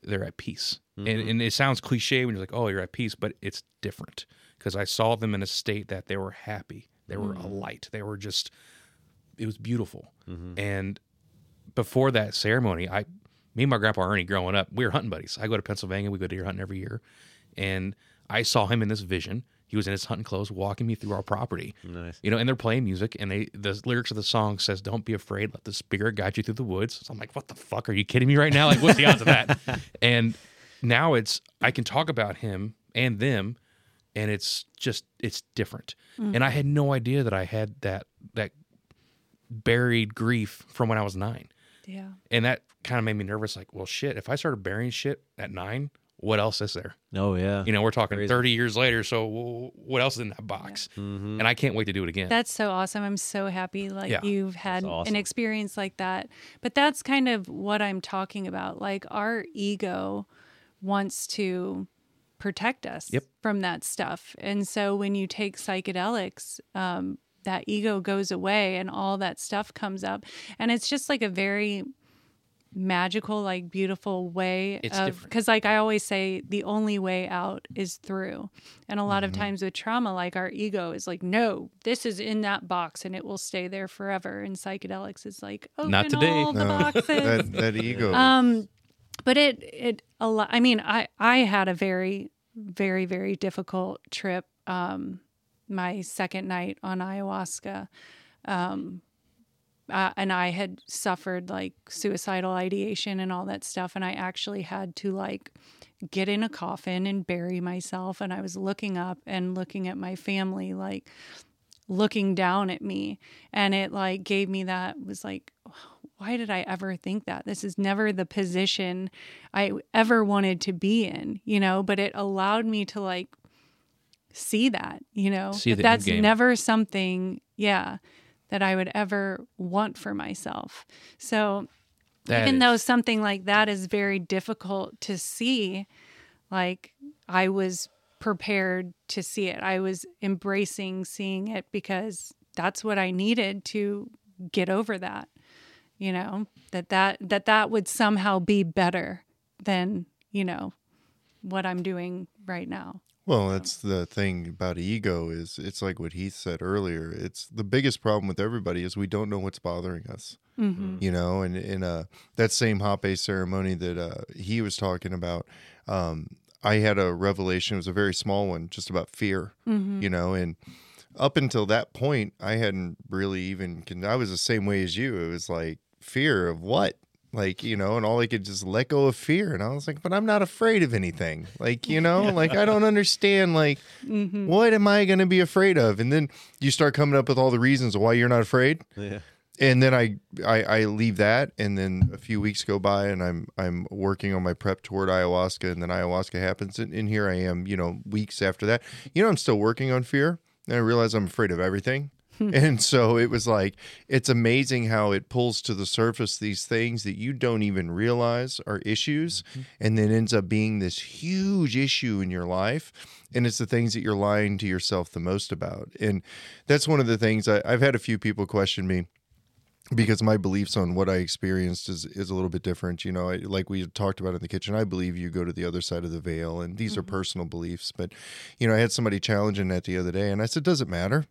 Speaker 2: they're at peace. And, and it sounds cliche when you're like, "Oh, you're at peace," but it's different because I saw them in a state that they were happy, they were mm. a light, they were just it was beautiful. Mm-hmm. And before that ceremony, I me and my grandpa Ernie growing up, we were hunting buddies. I go to Pennsylvania, we go deer hunting every year, and I saw him in this vision. He was in his hunting clothes, walking me through our property.
Speaker 4: Nice.
Speaker 2: You know, and they're playing music, and they the lyrics of the song says, "Don't be afraid, let the spirit guide you through the woods." So I'm like, "What the fuck? Are you kidding me right now? Like, what's the odds of that?" And now it's I can talk about him and them, and it's just it's different. And I had no idea that I had that that buried grief from when I was nine,
Speaker 3: yeah.
Speaker 2: and that kind of made me nervous. Like, well, shit, if I started burying shit at nine, what else is there?
Speaker 4: Oh yeah.
Speaker 2: You know, we're talking
Speaker 4: Crazy.
Speaker 2: 30 years later. So what else is in that box?
Speaker 4: Mhm.
Speaker 2: And I can't wait to do it again.
Speaker 3: That's so awesome. I'm so happy like
Speaker 2: Yeah.
Speaker 3: you've had
Speaker 4: awesome.
Speaker 3: an experience like that. But that's kind of what I'm talking about. Like our ego wants to protect us
Speaker 2: Yep.
Speaker 3: from that stuff. And so when you take psychedelics, um, that ego goes away and all that stuff comes up. And it's just like a very magical, like beautiful way
Speaker 2: It's
Speaker 3: of because like I always say, the only way out is through. And a lot of times with trauma, like our ego is like, no, this is in that box and it will stay there forever. And psychedelics is like, open
Speaker 2: Not today.
Speaker 3: all the
Speaker 1: No,
Speaker 3: boxes.
Speaker 1: that that ego.
Speaker 3: Um, but it it a lot. I mean, I I had a very very very difficult trip. Um, my second night on ayahuasca. Um, uh, and I had suffered like suicidal ideation and all that stuff, and I actually had to like get in a coffin and bury myself. And I was looking up and looking at my family, like looking down at me, and it like gave me that was like why did I ever think that? This is never the position I ever wanted to be in, you know, but it allowed me to like see that, you know,
Speaker 2: See
Speaker 3: that that's never something, yeah, that I would ever want for myself. So
Speaker 2: That
Speaker 3: even
Speaker 2: is-
Speaker 3: though something like that is very difficult to see, like I was prepared to see it. I was embracing seeing it because that's what I needed to get over that. You know, that that that that would somehow be better than, you know, what I'm doing right now.
Speaker 1: Well, that's the thing about ego is it's like what he said earlier. It's the biggest problem with everybody is we don't know what's bothering us.
Speaker 3: Mm-hmm.
Speaker 1: You know, and in uh, that same base ceremony that uh, he was talking about, um, I had a revelation. It was a very small one, just about fear.
Speaker 3: Mm-hmm.
Speaker 1: You know, and up until that point, I hadn't really even. I was the same way as you. It was like fear of what like you know and all i could just let go of fear and i was like but i'm not afraid of anything like you know like i don't understand like
Speaker 3: Mm-hmm.
Speaker 1: what am i going to be afraid of and then you start coming up with all the reasons why you're not afraid
Speaker 4: Yeah.
Speaker 1: and then I, I i leave that and then a few weeks go by and i'm i'm working on my prep toward ayahuasca and then ayahuasca happens and, and here i am you know weeks after that you know i'm still working on fear and i realize i'm afraid of everything. And so it was like it's amazing how it pulls to the surface these things that you don't even realize are issues mm-hmm. and then ends up being this huge issue in your life. And it's the things that you're lying to yourself the most about. And that's one of the things I, i've had a few people question me because my beliefs on what I experienced is, is a little bit different. You know, I, like we talked about in the kitchen, I believe you go to the other side of the veil, and these are mm-hmm. personal beliefs. But, you know, I had somebody challenging that the other day, and I said, "Does it matter?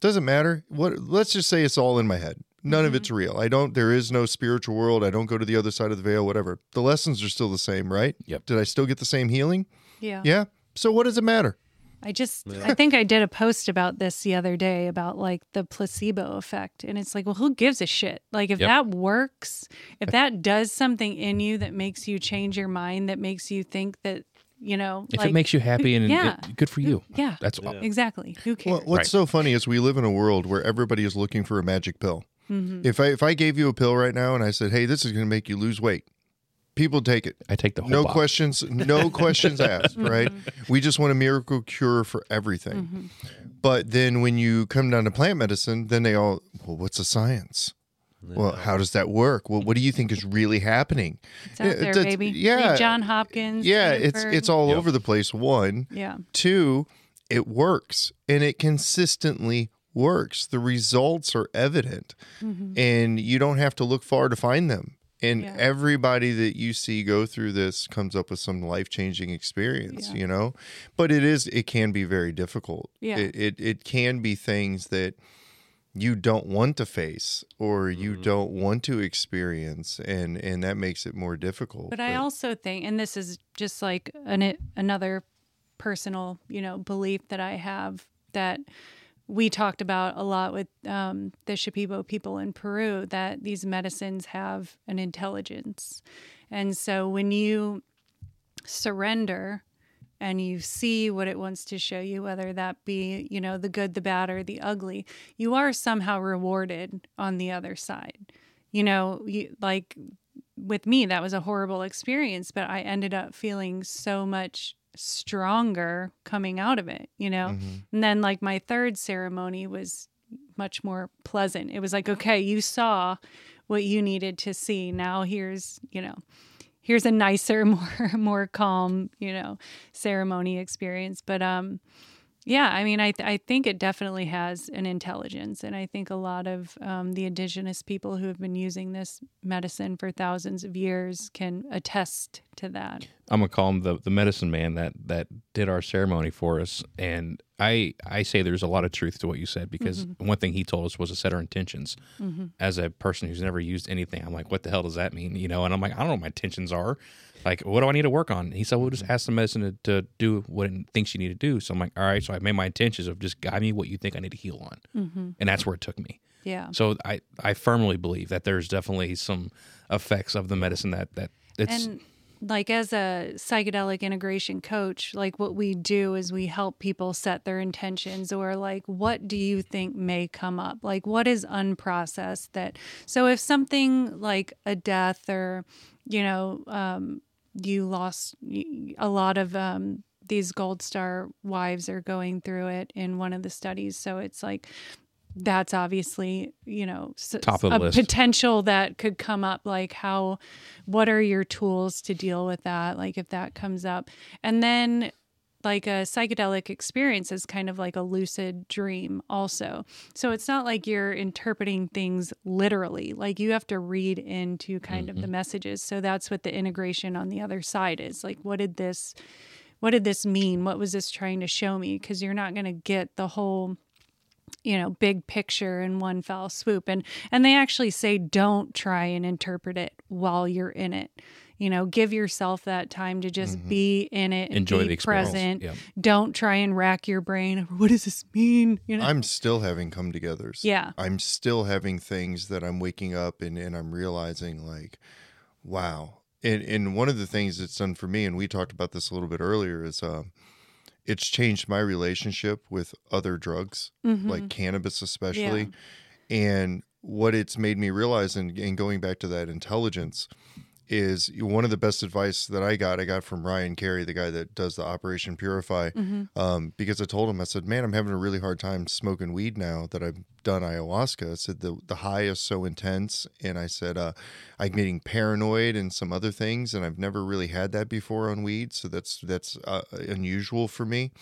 Speaker 1: Doesn't matter. What? Let's just say it's all in my head. None of mm-hmm. it's real. I don't. There is no spiritual world. I don't go to the other side of the veil. Whatever. The lessons are still the same, right?
Speaker 2: Yep.
Speaker 1: Did I still get the same healing?
Speaker 3: Yeah.
Speaker 1: Yeah. So what does it matter?
Speaker 3: I just, I think I did a post about this the other day about like the placebo effect. And it's like, well, who gives a shit? Like, if
Speaker 2: Yep.
Speaker 3: that works, if that does something in you that makes you change your mind, that makes you think that, you know,
Speaker 2: If
Speaker 3: like,
Speaker 2: it makes you happy and
Speaker 3: yeah.
Speaker 2: it- good for you.
Speaker 3: yeah,
Speaker 2: That's
Speaker 4: Yeah.
Speaker 3: exactly. Who cares?
Speaker 1: Well, what's
Speaker 2: Right.
Speaker 1: so funny is we live in a world where everybody is looking for a magic pill.
Speaker 3: Mhm.
Speaker 1: If I if I gave you a pill right now and I said, "Hey, this is going to make you lose weight," people take it.
Speaker 2: I take the whole
Speaker 1: No
Speaker 2: box.
Speaker 1: questions, no questions asked. Right? We just want a miracle cure for everything.
Speaker 3: Mm-hmm.
Speaker 1: But then when you come down to plant medicine, then they all, well, what's the science? Well, how does that work? Well, what do you think is really happening?
Speaker 3: It's out
Speaker 1: Yeah,
Speaker 3: there,
Speaker 1: that's-
Speaker 3: baby.
Speaker 1: yeah.
Speaker 3: Read John Hopkins.
Speaker 1: Yeah, it's
Speaker 3: Stanford.
Speaker 1: it's all
Speaker 2: Yep.
Speaker 1: over the place. One,
Speaker 3: Yeah.
Speaker 1: Two, it works and it consistently works. The results are evident
Speaker 3: Mhm.
Speaker 1: and you don't have to look far to find them. And
Speaker 3: Yeah.
Speaker 1: everybody that you see go through this comes up with some life changing experience,
Speaker 3: Yeah.
Speaker 1: you know? But it is, it can be very difficult.
Speaker 3: Yeah.
Speaker 1: It, it, it can be things that you don't want to face or you
Speaker 3: Mm-hmm.
Speaker 1: don't want to experience and and that makes it more difficult
Speaker 3: But I also think, and this is just like an, another personal, you know, belief that I have that we talked about a lot with um, the Shipibo people in Peru that these medicines have an intelligence. And so when you surrender and you see what it wants to show you, whether that be, you know, the good, the bad, or the ugly, you are somehow rewarded on the other side. You know, you, like with me, that was a horrible experience, but I ended up feeling so much stronger coming out of it, you know?
Speaker 1: Mhm.
Speaker 3: And then, like, my third ceremony was much more pleasant. It was like, okay, you saw what you needed to see. Now here's, you know, here's a nicer, more more calm, you know, ceremony experience. But um yeah, I mean, I, th- I think it definitely has an intelligence. And I think a lot of um, the indigenous people who have been using this medicine for thousands of years can attest to that.
Speaker 2: I'm gonna call him the, the medicine man that that did our ceremony for us. And I I say there's a lot of truth to what you said because one thing he told us was to set our intentions. As a person who's never used anything, I'm like, what the hell does that mean? You know, and I'm like, I don't know what my intentions are. Like, what do I need to work on? He said, well, just ask the medicine to, to do what it thinks you need to do. So I'm like, all right. So I made my intentions of just guide me what you think I need to heal on,
Speaker 3: Mm-hmm.
Speaker 2: and that's where it took me.
Speaker 3: Yeah.
Speaker 2: So I I firmly believe that there's definitely some effects of the medicine that that it's
Speaker 3: and like as a psychedelic integration coach like what we do is we help people set their intentions or like what do you think may come up like what is unprocessed that so if something like a death or you know um, you lost a lot of um, these gold star wives are going through it in one of the studies. So it's like that's obviously you know
Speaker 2: Top of
Speaker 3: a
Speaker 2: list.
Speaker 3: potential that could come up like how what are your tools to deal with that? Like if that comes up. And then like a psychedelic experience is kind of like a lucid dream also so it's not like you're interpreting things literally like you have to read into kind of the mm-hmm. messages so that's what the integration on the other side is like what did this what did this mean? What was this trying to show me? Because you're not going to get the whole you know big picture in one fell swoop and and they actually say don't try and interpret it while you're in it you know give yourself that time to just
Speaker 1: Mhm.
Speaker 3: be in it and
Speaker 2: Enjoy
Speaker 3: be
Speaker 2: the experience.
Speaker 3: present
Speaker 2: Yeah.
Speaker 3: don't try and rack your brain what does this mean you know
Speaker 1: I'm still having come togethers.
Speaker 3: yeah
Speaker 1: I'm still having things that I'm waking up and, and I'm realizing like, wow. And and one of the things that's done for me, and we talked about this a little bit earlier, is um, it's changed my relationship with other drugs,
Speaker 3: Mhm.
Speaker 1: like cannabis especially. And what it's made me realize, and, and going back to that intelligence, is one of the best advice that I got. I got from Ryan Carey, the guy that does the Operation Purify,
Speaker 3: Mhm.
Speaker 1: um, because I told him, I said, "Man, I'm having a really hard time smoking weed now that I've done ayahuasca." I said the the high is so intense, and I said uh, I'm getting paranoid and some other things, and I've never really had that before on weed, so that's that's uh, unusual for me.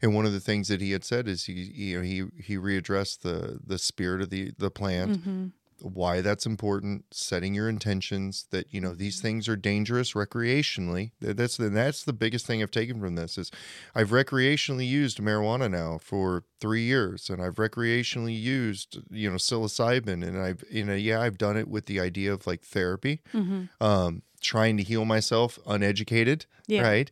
Speaker 1: And one of the things that he had said is he you know he he readdressed the the spirit of the the plant
Speaker 3: Mhm.
Speaker 1: Why that's important setting your intentions that you know these things are dangerous recreationally that's the that's the biggest thing i've taken from this is i've recreationally used marijuana now for three years and i've recreationally used you know psilocybin and i've you know yeah i've done it with the idea of like therapy
Speaker 3: Mhm.
Speaker 1: um trying to heal myself uneducated
Speaker 3: Yeah.
Speaker 1: right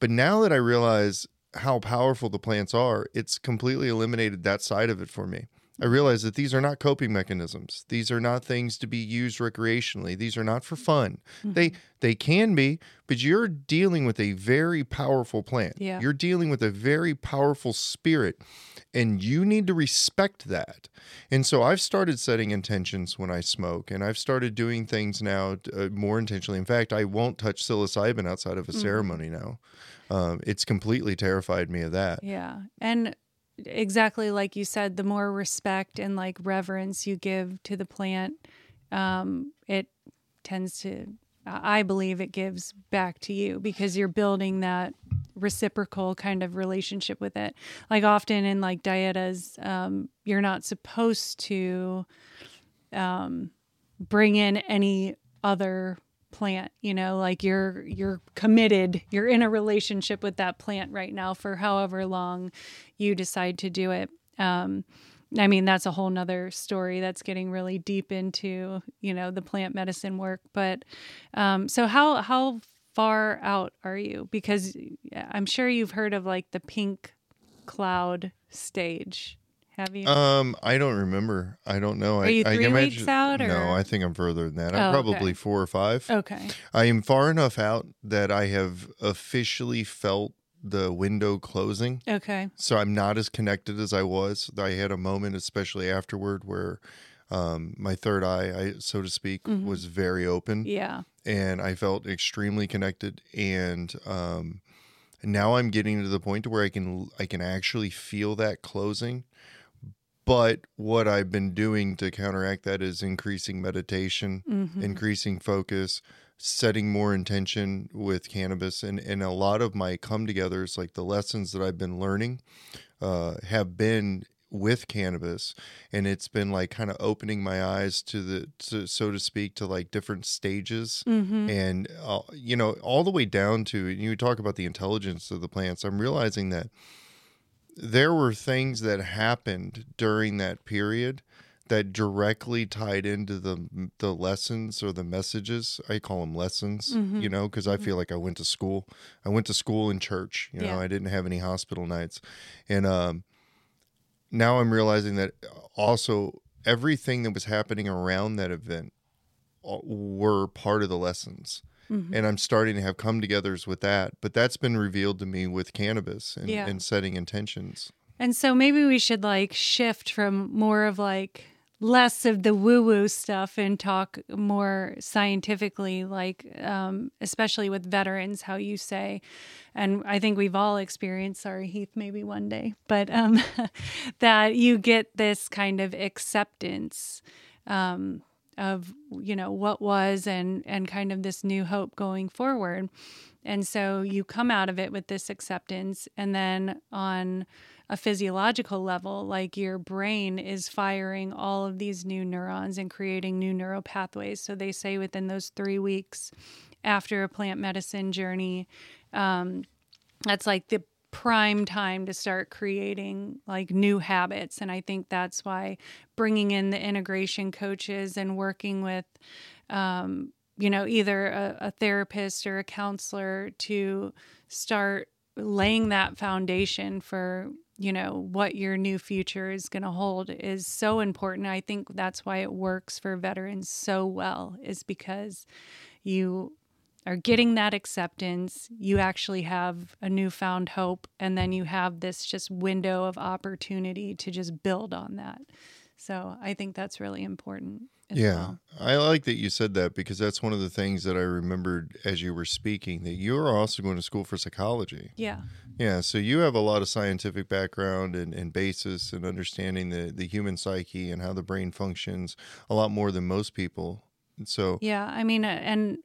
Speaker 1: but now that i realize how powerful the plants are it's completely eliminated that side of it for me I realize that these are not coping mechanisms. These are not things to be used recreationally. These are not for fun. They they can be, but you're dealing with a very powerful plant.
Speaker 3: Yeah.
Speaker 1: You're dealing with a very powerful spirit and you need to respect that. And so I've started setting intentions when I smoke and I've started doing things now uh, more intentionally. In fact, I won't touch psilocybin outside of a ceremony now. Um, it's completely terrified me of that.
Speaker 3: Yeah. And exactly like you said, the more respect and like reverence you give to the plant, um, it tends to, I believe it gives back to you because you're building that reciprocal kind of relationship with it. Like often in like dietas, um, you're not supposed to um, bring in any other plant you know like you're you're committed you're in a relationship with that plant right now for however long you decide to do it. Um i mean that's a whole nother story that's getting really deep into you know the plant medicine work but um so how how far out are you? Because i'm sure you've heard of like the pink cloud stage have you
Speaker 1: Um, I don't remember. I don't know.
Speaker 3: Are
Speaker 1: I,
Speaker 3: you
Speaker 1: I
Speaker 3: three
Speaker 1: imagine,
Speaker 3: weeks out,
Speaker 1: No, I think I'm further than that. I'm
Speaker 3: Oh, okay.
Speaker 1: probably four or five.
Speaker 3: okay
Speaker 1: I am far enough out that I have officially felt the window closing.
Speaker 3: okay
Speaker 1: So I'm not as connected as I was. I had a moment, especially afterward, where um, my third eye, I, so to speak,
Speaker 3: Mhm.
Speaker 1: was very open,
Speaker 3: yeah
Speaker 1: and I felt extremely connected. And um, now I'm getting to the point to where I can I can actually feel that closing. But what I've been doing to counteract that is increasing meditation,
Speaker 3: Mhm.
Speaker 1: increasing focus, setting more intention with cannabis, and and a lot of my come togethers, like the lessons that I've been learning, uh, have been with cannabis, and it's been like kind of opening my eyes to the, to, so to speak, to like different stages
Speaker 3: Mhm.
Speaker 1: and uh, you know all the way down to you talk about the intelligence of the plants i'm realizing that there were things that happened during that period that directly tied into the the lessons or the messages. I call them lessons
Speaker 3: Mhm.
Speaker 1: you know because i feel like i went to school. I went to school in church you know
Speaker 3: Yeah.
Speaker 1: i didn't have any hospital nights. And um now i'm realizing that also everything that was happening around that event uh, were part of the lessons
Speaker 3: Mhm.
Speaker 1: and i'm starting to have come togethers with that but that's been revealed to me with cannabis and,
Speaker 3: Yeah.
Speaker 1: and setting intentions
Speaker 3: And so maybe we should like shift from more of like less of the woo woo stuff and talk more scientifically, like, um, especially with veterans, how you say, and I think we've all experienced, sorry, Heath, maybe one day, but um, that you get this kind of acceptance. Um, of you know what was and and kind of this new hope going forward. And so you come out of it with this acceptance and then on a physiological level like your brain is firing all of these new neurons and creating new neural pathways. So they say within those 3 weeks after a plant medicine journey um, that's like the prime time to start creating like new habits and i think that's why bringing in the integration coaches and working with um, you know either a, a therapist or a counselor to start laying that foundation for you know what your new future is going to hold is so important. I think that's why it works for veterans so well is because you are getting that acceptance you actually have a newfound hope and then you have this just window of opportunity to just build on that so i think that's really important
Speaker 1: Yeah,
Speaker 3: well.
Speaker 1: I like that you said that because that's one of the things that I remembered as you were speaking that you are also going to school for psychology.
Speaker 3: yeah
Speaker 1: Yeah, so you have a lot of scientific background and, and basis and understanding the, the human psyche and how the brain functions a lot more than most people. And so,
Speaker 3: Yeah, I mean, uh, and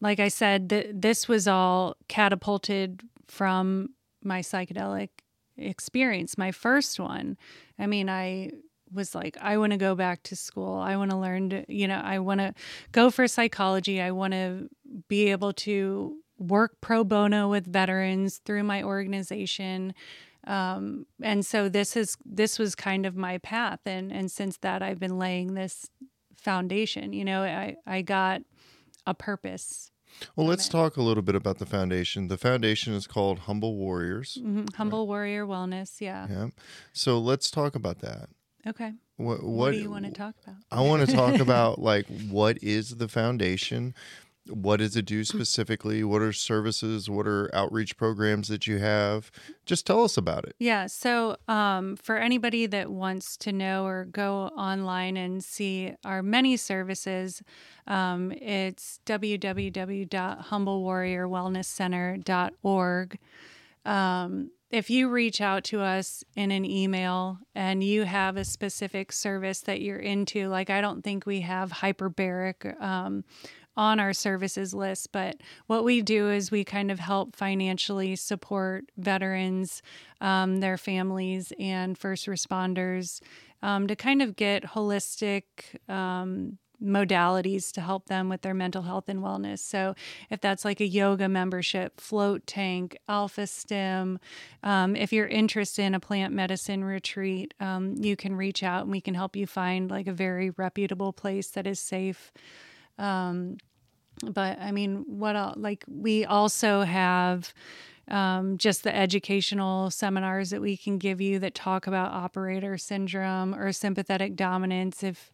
Speaker 3: like I said, th- this was all catapulted from my psychedelic experience, my first one. I mean, I was like, I want to go back to school. I want to learn you know, I want to go for psychology. I want to be able to work pro bono with veterans through my organization. Um, and so this is this was kind of my path, and and since that I've been laying this foundation. You know, I I got a purpose.
Speaker 1: well, let's
Speaker 3: it.
Speaker 1: talk a little bit about the foundation. The foundation is called Humble Warriors.
Speaker 3: Mhm. Humble Warrior Wellness. Yeah.
Speaker 1: Yeah. So let's talk about that.
Speaker 3: Okay.
Speaker 1: What,
Speaker 3: What,
Speaker 1: what
Speaker 3: do you want to talk about?
Speaker 1: I want to talk about like what is the foundation? What does it do specifically? What are services? What are outreach programs that you have? Just tell us about it.
Speaker 3: Yeah. So, um, for anybody that wants to know or go online and see our many services, um, it's www.humblewarriorwellnesscenter.org. Um, if you reach out to us in an email and you have a specific service that you're into, like I don't think we have hyperbaric um, on our services list, but what we do is we kind of help financially support veterans, um, their families, and first responders um, to kind of get holistic. Um, modalities to help them with their mental health and wellness. So, if that's like a yoga membership, float tank, Alpha-Stim, um, if you're interested in a plant medicine retreat, um, you can reach out and we can help you find like a very reputable place that is safe. Um, but I mean, what else? Like, we also have um, just the educational seminars that we can give you that talk about operator syndrome or sympathetic dominance. If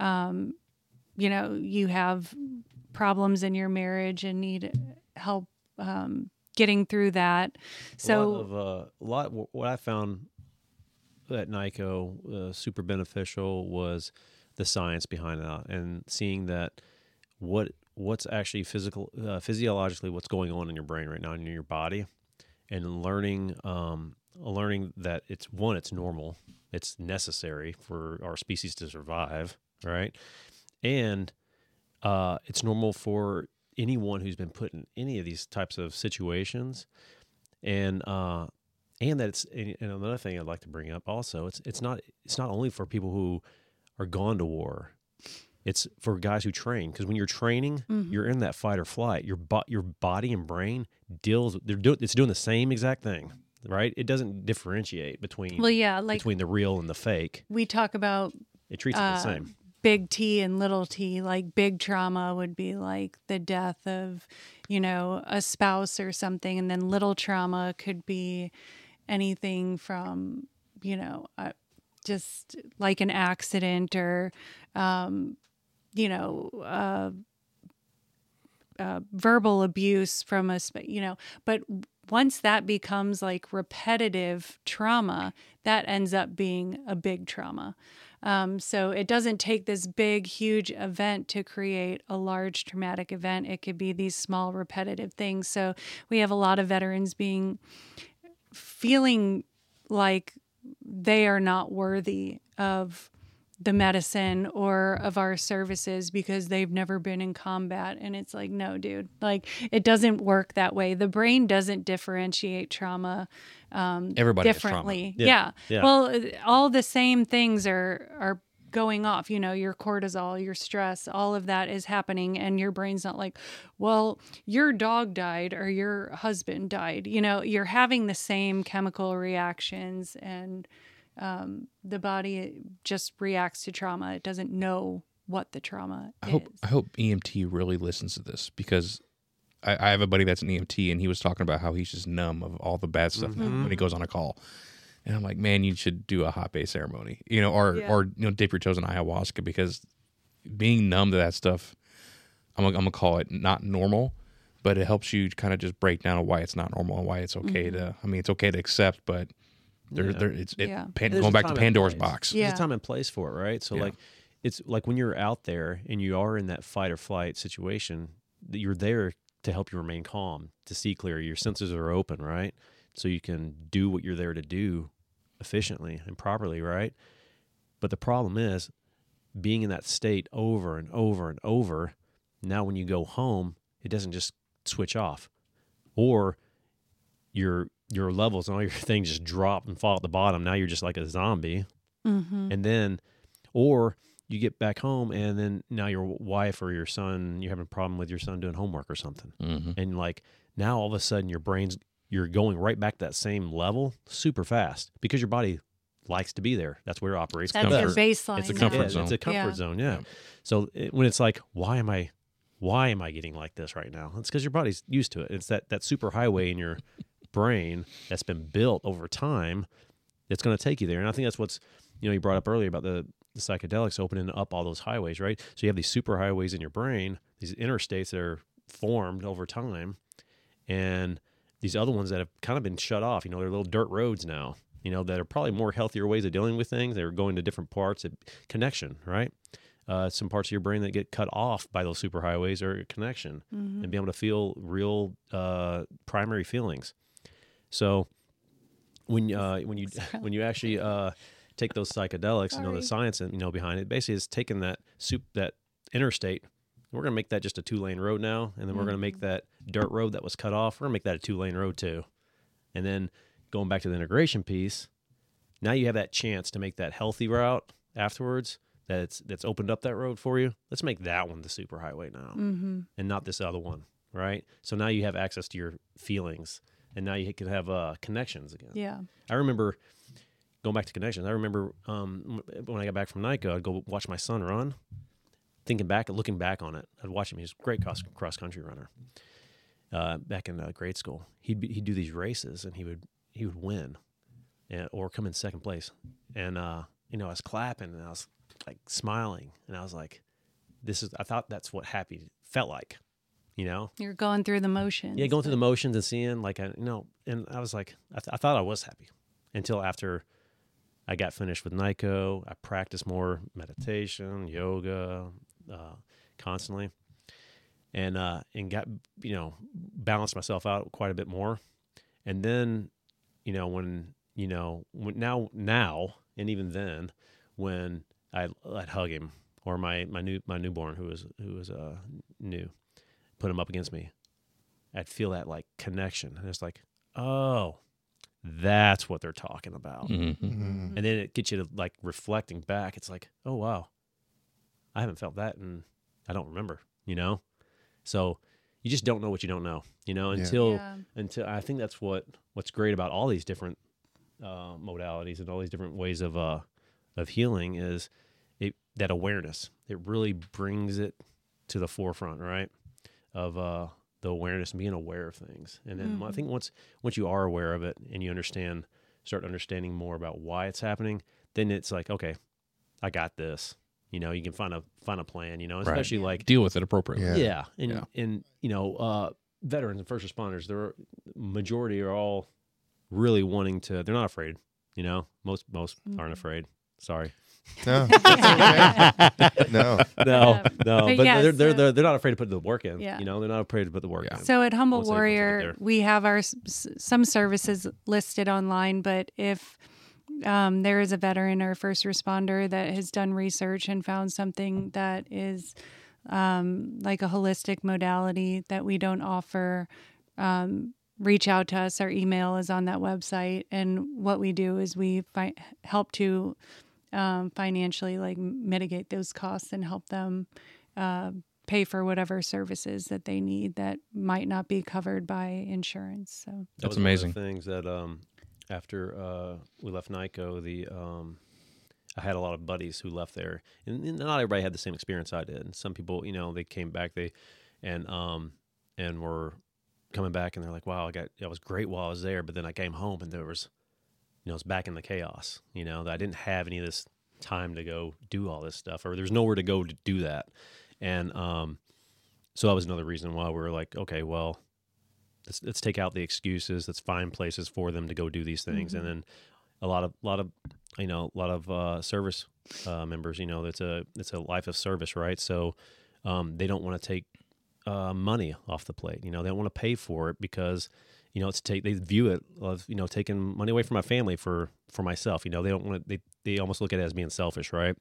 Speaker 3: um, you know you have problems in your marriage and need help um, getting through that,
Speaker 4: a
Speaker 3: so
Speaker 4: lot of uh, a lot. What I found at NICoE uh, super beneficial was the science behind that, and seeing that what what's actually physical, uh, physiologically, what's going on in your brain right now in your body, and learning um, learning that it's one, it's normal, it's necessary for our species to survive, right, and uh, it's normal for anyone who's been put in any of these types of situations. And uh and that it's and another thing I'd like to bring up also it's it's not it's not only for people who are gone to war it's for guys who train because when you're training
Speaker 3: Mhm.
Speaker 4: you're in that fight or flight your bo- your body and brain deals they're doing it's doing the same exact thing right it doesn't differentiate between
Speaker 3: well, yeah, like
Speaker 4: between the real and the fake
Speaker 3: we talk about
Speaker 4: it treats it the
Speaker 3: uh,
Speaker 4: same
Speaker 3: big T and little T. Like big trauma would be like the death of, you know, a spouse or something, and then little trauma could be anything from, you know, uh, just like an accident or, um, you know, uh, uh, verbal abuse from a, you know, but once that becomes like repetitive trauma, that ends up being a big trauma. Um, so it doesn't take this big, huge event to create a large traumatic event. It could be these small, repetitive things. So we have a lot of veterans being feeling like they are not worthy of the medicine or of our services because they've never been in combat and it's like no dude like it doesn't work that way the brain doesn't differentiate trauma um
Speaker 2: Everybody has trauma.
Speaker 3: differently
Speaker 4: Yeah,
Speaker 3: yeah.
Speaker 4: yeah.
Speaker 3: well all the same things are are going off you know your cortisol your stress all of that is happening and your brain's not like well your dog died or your husband died you know you're having the same chemical reactions and um, the body just reacts to trauma it doesn't know what the trauma
Speaker 2: I
Speaker 3: is
Speaker 2: hope I hope EMT really listens to this because I, I have a buddy that's an EMT and he was talking about how he's just numb of all the bad stuff when he goes on a call. And I'm like, man, you should do a hape ceremony, you know, or
Speaker 3: Yeah.
Speaker 2: or you know, dip your toes in ayahuasca because being numb to that stuff, I'm gonna, I'm gonna call it not normal, but it helps you kind of just break down why it's not normal and why it's okay to. I mean, it's okay to accept, but there,
Speaker 4: Yeah.
Speaker 2: there, it's it,
Speaker 3: Yeah.
Speaker 2: pan, going back to Pandora's box.
Speaker 3: Yeah.
Speaker 4: There's a time and place for it, right? So
Speaker 2: Yeah.
Speaker 4: like it's like when you're out there and you are in that fight or flight situation, that you're there to help you remain calm, to see clear. Your senses are open, right? So you can do what you're there to do efficiently and properly, right? But the problem is being in that state over and over and over. Now when you go home, it doesn't just switch off. Or your your levels and all your things just drop and fall at the bottom. Now you're just like a zombie
Speaker 3: mm-hmm.
Speaker 4: and then or you get back home and then now your wife or your son you're having a problem with your son doing homework or something
Speaker 2: hmm
Speaker 4: and like now all of a sudden your brain's you're going right back to that same level super fast because your body likes to be there that's where it operates
Speaker 3: that's
Speaker 2: comfort.
Speaker 3: your baseline
Speaker 2: It's a comfort
Speaker 4: yeah,
Speaker 2: zone.
Speaker 4: it's a comfort
Speaker 3: Yeah.
Speaker 4: zone yeah,
Speaker 2: Yeah.
Speaker 4: so it, when it's like why am i why am i getting like this right now it's because your body's used to it it's that that super highway in your brain that's been built over time that's going to take you there. And i think that's what's you know you brought up earlier about the, the psychedelics opening up all those highways right? So you have these super highways in your brain these interstates that are formed over time and these other ones that have kind of been shut off you know they're little dirt roads now you know that are probably more healthier ways of dealing with things. They're going to different parts of connection right? Uh, some parts of your brain that get cut off by those superhighways are connection
Speaker 3: Mhm.
Speaker 4: and be able to feel real uh, primary feelings so when uh, when you when you actually uh, take those psychedelics, and know the science and you know behind it. Basically, it's taking that soup that interstate. We're gonna make that just a two lane road now, and then we're gonna make that dirt road that was cut off. We're gonna make that a two lane road too, and then going back to the integration piece. Now you have that chance to make that healthy route afterwards. That's that's opened up that road for you. Let's make that one the super highway now
Speaker 3: Mm-hmm.
Speaker 4: and not this other one, right? So now you have access to your feelings, and now you can have uh, connections again.
Speaker 3: Yeah.
Speaker 4: I remember going back to connections. I remember um, when I got back from NICoE, I'd go watch my son run. Thinking back, looking back on it, I'd watch him. He's a great cross cross country runner. Uh, back in uh, grade school, he'd be, he'd do these races, and he would he would win, and, or come in second place. And uh, you know, I was clapping and I was like smiling, and I was like, "This is." I thought that's what happy felt like, you know.
Speaker 3: You're going through the motions.
Speaker 4: Yeah, going through the motions and seeing like I, you know, and I was like, I, th- I thought I was happy until after I got finished with NICoE. I practiced more meditation, yoga, uh, constantly, and uh, and got you know balanced myself out quite a bit more. And then, you know, when you know when now now and even then, when I I'd hug him or my my new my newborn who was who was uh new, put him up against me, I'd feel that like connection, and it's like, oh, that's what they're talking about.
Speaker 2: hmm
Speaker 1: Mhm.
Speaker 4: And then it gets you to like reflecting back. It's like, oh wow, I haven't felt that, and I don't remember. You know, so you just don't know what you don't know. You know,
Speaker 1: Yeah.
Speaker 4: until
Speaker 3: Yeah.
Speaker 4: until I think that's what what's great about all these different uh, modalities and all these different ways of uh, of healing is it that awareness. It really brings it to the forefront, right? Of uh, the awareness, and being aware of things, and then I
Speaker 3: Mhm.
Speaker 4: think once once you are aware of it and you understand, start understanding more about why it's happening, then it's like, okay, I got this. You know, you can find a find a plan. You know,
Speaker 2: Right.
Speaker 4: especially like
Speaker 2: Deal with it appropriately.
Speaker 1: Yeah.
Speaker 4: yeah, and
Speaker 2: Yeah.
Speaker 4: and you know, uh, veterans and first responders, they're majority are all really wanting to. They're not afraid. You know, most most aren't
Speaker 3: Mhm.
Speaker 4: afraid. Sorry,
Speaker 1: No, okay. No.
Speaker 4: no, no,
Speaker 3: But
Speaker 4: but
Speaker 3: yes,
Speaker 4: they're, they're they're they're not afraid to put the work in.
Speaker 3: Yeah.
Speaker 4: You know, they're not afraid to put the work
Speaker 2: Yeah.
Speaker 4: in.
Speaker 3: So at Humble
Speaker 4: Once they- they
Speaker 3: Warrior, we have our s- s- some services listed online, but if um, there is a veteran or first responder that has done research and found something that is um, like a holistic modality that we don't offer, um, reach out to us. Our email is on that website, and what we do is we fi- help to um, financially like mitigate those costs and help them uh, pay for whatever services that they need that might not be covered by insurance. So
Speaker 4: That
Speaker 2: That's
Speaker 4: was one of the
Speaker 2: amazing.
Speaker 4: things that um, after uh, we left NICoE, the um, I had a lot of buddies who left there, and, and not everybody had the same experience I did. And Some people, you know, they came back, they and um, and were coming back, and they're like, "Wow, I got it was great while I was there," but then I came home and there was, you know, it's back in the chaos. You know, that I didn't have any of this time to go do all this stuff, or there's nowhere to go to do that, and um, so that was another reason why we were like, okay, well, let's, let's take out the excuses. Let's find places for them to go do these things. And then a lot of, a lot of, you know, a lot of uh, service uh, members, you know, it's a, it's a life of service, right? So um, they don't want to take uh, money off the plate. You know, they don't want to pay for it because, you know, it's take, they view it of, you know, taking money away from my family for, for myself. You know, they don't want to, they, they almost look at it as being selfish, right?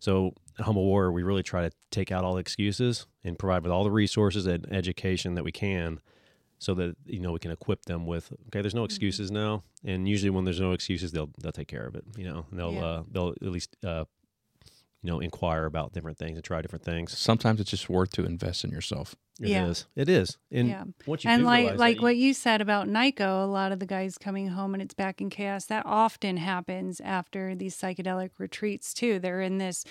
Speaker 4: So at Humble Warrior, we really try to take out all the excuses and provide with all the resources and education that we can so that you know we can equip them with okay there's no excuses now and usually when there's no excuses they'll they'll take care of it you know and they'll
Speaker 3: Yeah.
Speaker 4: uh, they'll at least uh, you know inquire about different things and try different things
Speaker 2: Sometimes it's just worth to invest in yourself.
Speaker 4: It is.
Speaker 3: Yeah.
Speaker 4: it is and
Speaker 3: Yeah.
Speaker 4: you
Speaker 3: and like like
Speaker 4: that
Speaker 3: what you said about NICoE, a lot of the guys coming home and it's back in chaos. That often happens after these psychedelic retreats too. They're in this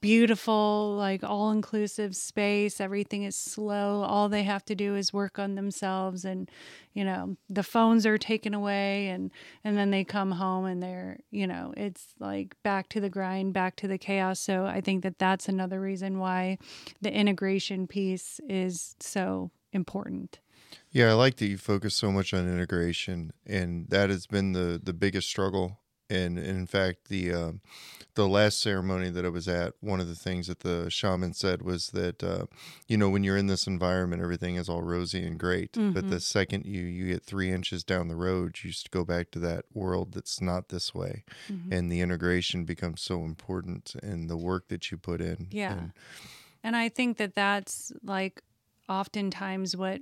Speaker 3: beautiful, like all inclusive space. Everything is slow. All they have to do is work on themselves, and you know the phones are taken away, and and then they come home and they're you know it's like back to the grind, back to the chaos. So I think that that's another reason why the integration piece is so important.
Speaker 1: Yeah, I like that you focus so much on integration, and that has been the the biggest struggle. And, and in fact, the um, the last ceremony that I was at, one of the things that the shaman said was that uh, you know when you're in this environment, everything is all rosy and great, but the second you you get three inches down the road, you just go back to that world that's not this way, and the integration becomes so important, and the work that you put in.
Speaker 3: Yeah.
Speaker 1: And-
Speaker 3: And I think that that's like oftentimes what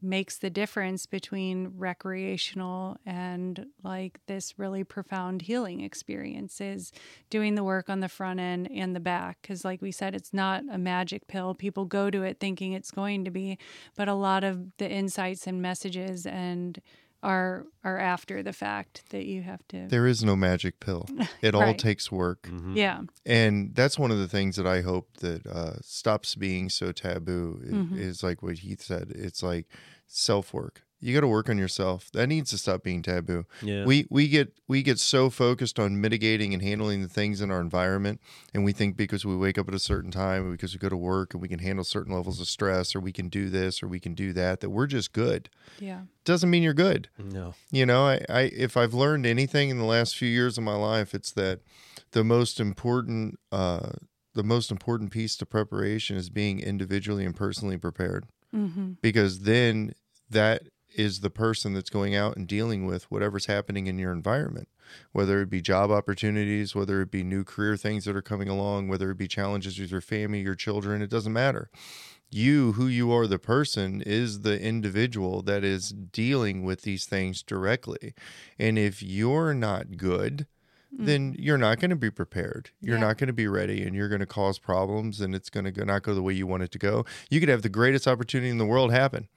Speaker 3: makes the difference between recreational and like this really profound healing experience is doing the work on the front end and the back. Because like we said it's not a magic pill. People go to it thinking it's going to be but a lot of the insights and messages and are are after the fact that you have to
Speaker 1: there is no magic pill. It all takes work.
Speaker 4: Mhm.
Speaker 3: yeah
Speaker 1: and that's one of the things that I hope that uh, stops being so taboo i-
Speaker 3: Mhm.
Speaker 1: is like what Heath said. It's like self work. You got to work on yourself. That needs to stop being taboo.
Speaker 4: yeah
Speaker 1: We we get we get so focused on mitigating and handling the things in our environment, and we think because we wake up at a certain time, because we go to work, and we can handle certain levels of stress, or we can do this, or we can do that, that we're just good.
Speaker 3: yeah
Speaker 1: Doesn't mean you're good.
Speaker 4: no
Speaker 1: You know, I, I if I've learned anything in the last few years of my life, it's that the most important uh the most important piece to preparation is being individually and personally prepared.
Speaker 3: mm-hmm.
Speaker 1: Because then that is the person that's going out and dealing with whatever's happening in your environment, whether it be job opportunities, whether it be new career things that are coming along, whether it be challenges with your family, your children, it doesn't matter. You who you are the person is the individual that is dealing with these things directly. And if you're not good mm. then you're not going to be prepared. You're
Speaker 3: Yeah.
Speaker 1: not going to be ready and you're going to cause problems and it's going to go, not go the way you want it to go. You could have the greatest opportunity in the world happen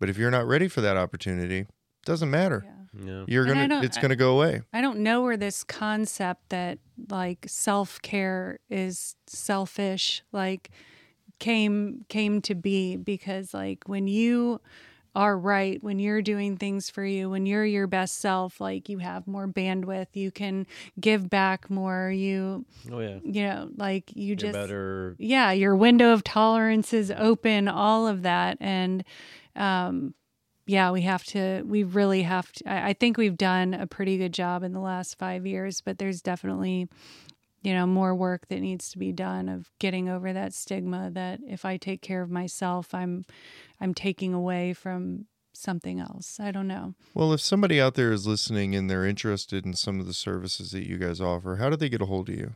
Speaker 1: but if you're not ready for that opportunity doesn't matter.
Speaker 3: Yeah.
Speaker 4: Yeah.
Speaker 1: You're
Speaker 3: And
Speaker 1: going to it's going to go away.
Speaker 3: I don't know where this concept that like self care is selfish like came came to be because like when you are right when you're doing things for you when you're your best self like you have more bandwidth you can give back more you
Speaker 4: oh yeah.
Speaker 3: you know like you
Speaker 4: you're
Speaker 3: just
Speaker 4: better.
Speaker 3: Yeah your window of tolerance is open all of that. And um yeah we have to we really have to I, I think we've done a pretty good job in the last five years but there's definitely you know more work that needs to be done of getting over that stigma that if i take care of myself i'm i'm taking away from something else. I don't know.
Speaker 1: Well if somebody out there is listening and they're interested in some of the services that you guys offer how do they get a hold of you?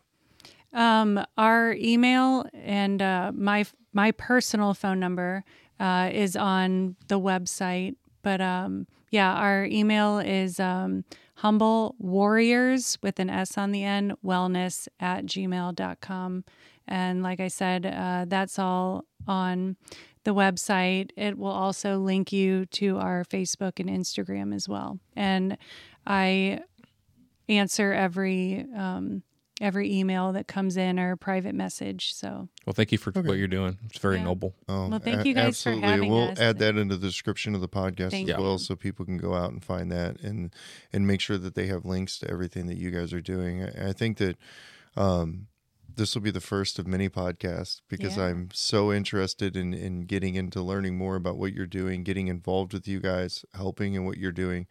Speaker 3: Um, our email and uh, my my personal phone number uh, is on the website, but um, yeah, our email is um, humble warriors with an S on the end, wellness at gmail.com. And like I said, uh, that's all on the website. It will also link you to our Facebook and Instagram as well. And I answer every um, every email that comes in or private message. So
Speaker 2: Well, thank you for
Speaker 1: Okay.
Speaker 2: what you're doing. It's very
Speaker 3: Yeah.
Speaker 2: noble.
Speaker 1: Oh,
Speaker 3: Well, thank
Speaker 1: a-
Speaker 3: you guys for
Speaker 1: absolutely.
Speaker 3: having
Speaker 1: we'll
Speaker 3: us.
Speaker 1: add that into the description of the podcast
Speaker 3: Thank
Speaker 1: as well, so people can go out and find that and and make sure that they have links to everything that you guys are doing. I, I think that um, this will be the first of many podcasts because
Speaker 3: Yeah.
Speaker 1: I'm so interested in in getting into learning more about what you're doing, getting involved with you guys, helping in what you're doing.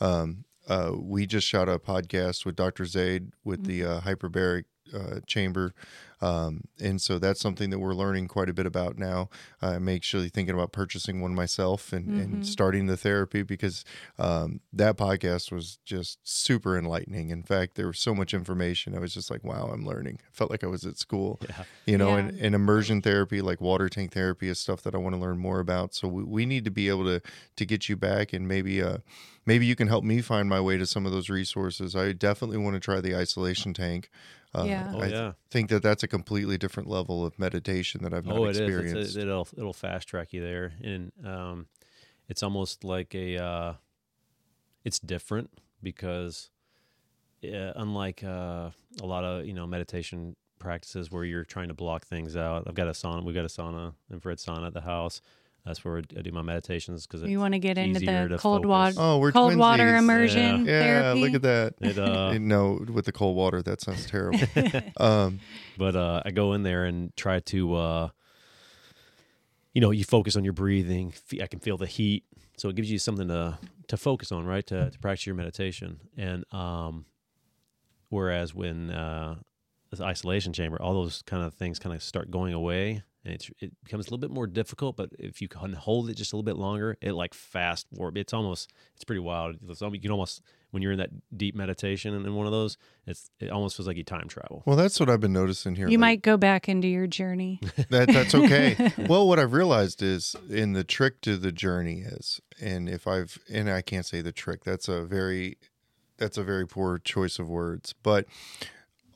Speaker 1: Um, uh, we just shot a podcast with Dr. Zaid with the uh, hyperbaric uh, chamber. Um, and so that's something that we're learning quite a bit about now. I'm actually thinking about purchasing one myself and,
Speaker 3: Mhm.
Speaker 1: and starting the therapy because um, that podcast was just super enlightening. In fact, there was so much information. I was just like, wow, I'm learning. I felt like I was at school
Speaker 4: Yeah.
Speaker 1: you know
Speaker 3: Yeah.
Speaker 1: and, and immersion therapy like water tank therapy is stuff that i want to learn more about so we, we need to be able to to get you back and maybe uh maybe you can help me find my way to some of those resources i definitely want to try the isolation tank uh,
Speaker 3: Yeah.
Speaker 4: Oh
Speaker 1: I
Speaker 4: yeah.
Speaker 1: think that that's a completely different level of meditation that i've not
Speaker 4: Oh, it is.
Speaker 1: experienced
Speaker 4: It's a, it'll it'll fast track you there, and um, it's almost like a. Uh, it's different because, uh, unlike uh, a lot of you know meditation practices where you're trying to block things out. I've got a sauna. We've got a sauna, infrared sauna at the house. That's where I do my meditations because
Speaker 3: you want to get into the cold water,
Speaker 1: oh we're
Speaker 3: cold water
Speaker 1: twinsies.
Speaker 3: immersion
Speaker 1: yeah
Speaker 3: therapy.
Speaker 1: look at that
Speaker 4: it uh,
Speaker 1: no with the cold water that sounds terrible um
Speaker 4: but uh, I go in there and try to, uh, you know, you focus on your breathing. I can feel the heat, so it gives you something to to focus on, right? To, to practice your meditation. And um, whereas when uh, this isolation chamber, all those kind of things kind of start going away, and it's it becomes a little bit more difficult. But if you can hold it just a little bit longer, it like fast warp. It's almost it's pretty wild. It's almost, you can almost when you're in that deep meditation and in one of those, it's it almost feels like you time travel.
Speaker 1: well that's what i've been noticing here
Speaker 3: You
Speaker 1: lately.
Speaker 3: might go back into your journey.
Speaker 1: that that's okay. well, what I've realized is, in the trick to the journey is, and if I've, and I can't say the trick. That's a very, that's a very poor choice of words. But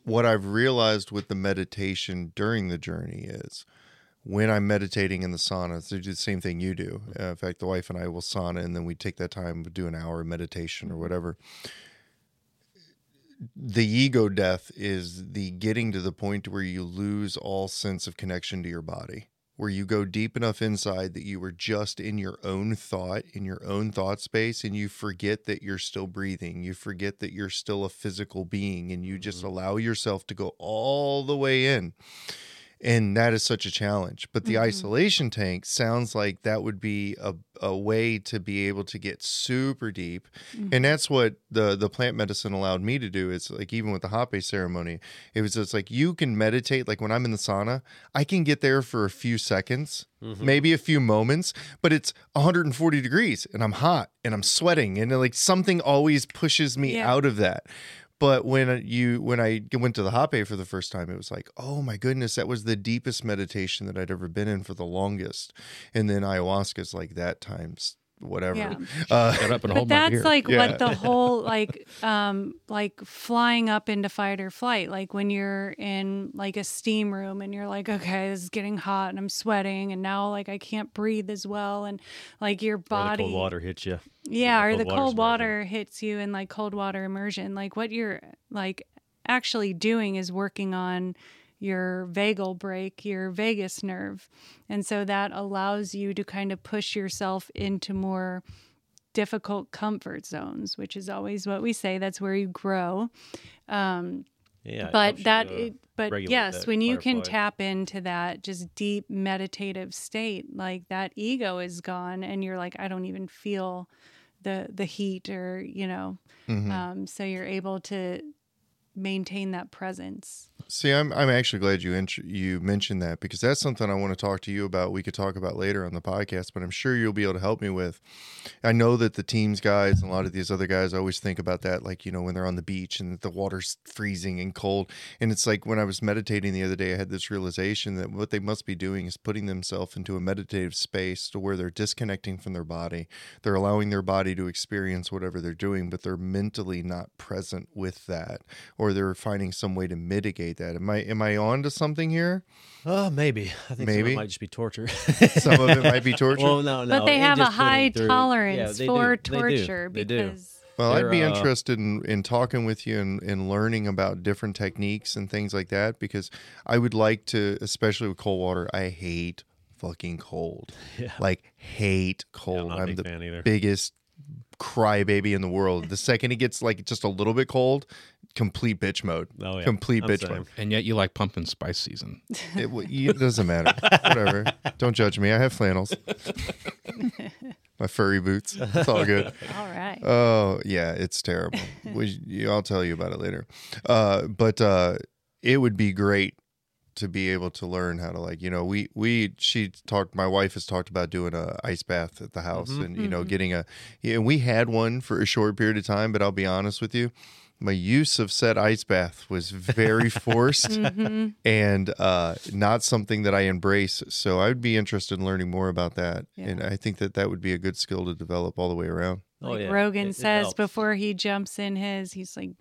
Speaker 1: what I've realized with the meditation during the journey is, when I'm meditating in the sauna, they do the same thing you do. Mm-hmm. Uh, in fact, the wife and I will sauna, and then we take that time to do an hour of meditation or mm-hmm. whatever. The ego death is the getting to the point where you lose all sense of connection to your body where you go deep enough inside that you are just in your own thought in your own thought space and you forget that you're still breathing. You forget that you're still a physical being and you just mm-hmm. allow yourself to go all the way in and that is such a challenge but the
Speaker 3: Mhm.
Speaker 1: isolation tank sounds like that would be a, a way to be able to get super deep and that's what the the plant medicine allowed me to do is like even with the hape ceremony it was just like you can meditate like when i'm in the sauna i can get there for a few seconds
Speaker 4: Mm-hmm.
Speaker 1: maybe a few moments but it's 140 degrees and i'm hot and i'm sweating and like something always pushes me
Speaker 3: Yeah.
Speaker 1: out of that but when you when I went to the Hape for the first time, it was like, oh my goodness, that was the deepest meditation that I'd ever been in for the longest. And then ayahuasca is like that times whatever.
Speaker 3: Yeah.
Speaker 1: Uh,
Speaker 2: Shut up and
Speaker 3: But
Speaker 2: hold my
Speaker 3: that's
Speaker 2: beer.
Speaker 3: like
Speaker 1: Yeah.
Speaker 3: what the whole like um like flying up into fight or flight like when you're in like a steam room and you're like okay this is getting hot and I'm sweating and now like I can't breathe as well and like your
Speaker 4: Or the
Speaker 3: body
Speaker 4: cold water hits you.
Speaker 3: yeah,
Speaker 4: the
Speaker 3: or the cold
Speaker 4: submersion.
Speaker 3: water hits you in like cold water immersion. Like what you're like actually doing is working on your vagal brake, your vagus nerve. And so that allows you to kind of push yourself into more difficult comfort zones, which is always what we say. That's where you grow. Um,
Speaker 4: Yeah.
Speaker 3: but
Speaker 4: helps you,
Speaker 3: that
Speaker 4: uh,
Speaker 3: it, but yes when you can tap into that just deep meditative state like that ego is gone and you're like i don't even feel the the heat or you know
Speaker 1: mhm.
Speaker 3: um, so you're able to maintain that presence.
Speaker 1: See, I'm I'm actually glad you int- you mentioned that because that's something I want to talk to you about. We could talk about later on the podcast, but I'm sure you'll be able to help me with. I know that the teams guys and a lot of these other guys always think about that, like you know when they're on the beach and the water's freezing and cold, and it's like when I was meditating the other day, I had this realization that what they must be doing is putting themselves into a meditative space to where they're disconnecting from their body, they're allowing their body to experience whatever they're doing, but they're mentally not present with that, or they're finding some way to mitigate that. Am I am I on to something here?
Speaker 4: Uh, maybe. I think some of
Speaker 1: Maybe.
Speaker 4: it might just be torture.
Speaker 1: Some of it might be torture.
Speaker 4: well, no, no.
Speaker 3: but they
Speaker 4: and
Speaker 3: have a high
Speaker 4: through-
Speaker 3: tolerance
Speaker 4: yeah,
Speaker 3: for
Speaker 4: do, they do,
Speaker 3: torture
Speaker 4: they do.
Speaker 3: because
Speaker 1: Well, I'd be
Speaker 4: uh,
Speaker 1: interested in, in talking with you and, and learning about different techniques and things like that because I would like to, especially with cold water, I hate fucking cold.
Speaker 4: Yeah.
Speaker 1: Like, hate
Speaker 4: Yeah,
Speaker 1: cold.
Speaker 4: I'm not a
Speaker 1: I'm
Speaker 4: big
Speaker 1: the
Speaker 4: fan either.
Speaker 1: biggest crybaby in the world. The second it gets like just a little bit cold, complete bitch mode.
Speaker 4: Oh, yeah.
Speaker 1: Complete
Speaker 4: I'm
Speaker 1: bitch
Speaker 4: same.
Speaker 1: mode.
Speaker 2: And yet you like pumpkin spice season.
Speaker 1: It, w- it doesn't matter. Whatever. Don't judge me. I have flannels. My furry boots. It's all good.
Speaker 3: all right.
Speaker 1: Oh yeah, it's terrible. we, I'll tell you about it later. Uh, but uh, it would be great to be able to learn how to like you know we we she talked my wife has talked about doing a ice bath at the house mm-hmm, and you know mm-hmm. getting a yeah we had one for a short period of time but I'll be honest with you my use of said ice bath was very forced mm-hmm. and uh, not something that I embrace. So I'd be interested in learning more about that, and I think that that would be a good skill to develop all the way around.
Speaker 4: Oh,
Speaker 3: like
Speaker 4: yeah.
Speaker 3: Rogan
Speaker 4: It- it
Speaker 3: says
Speaker 4: helps.
Speaker 3: before he jumps in his, he's like,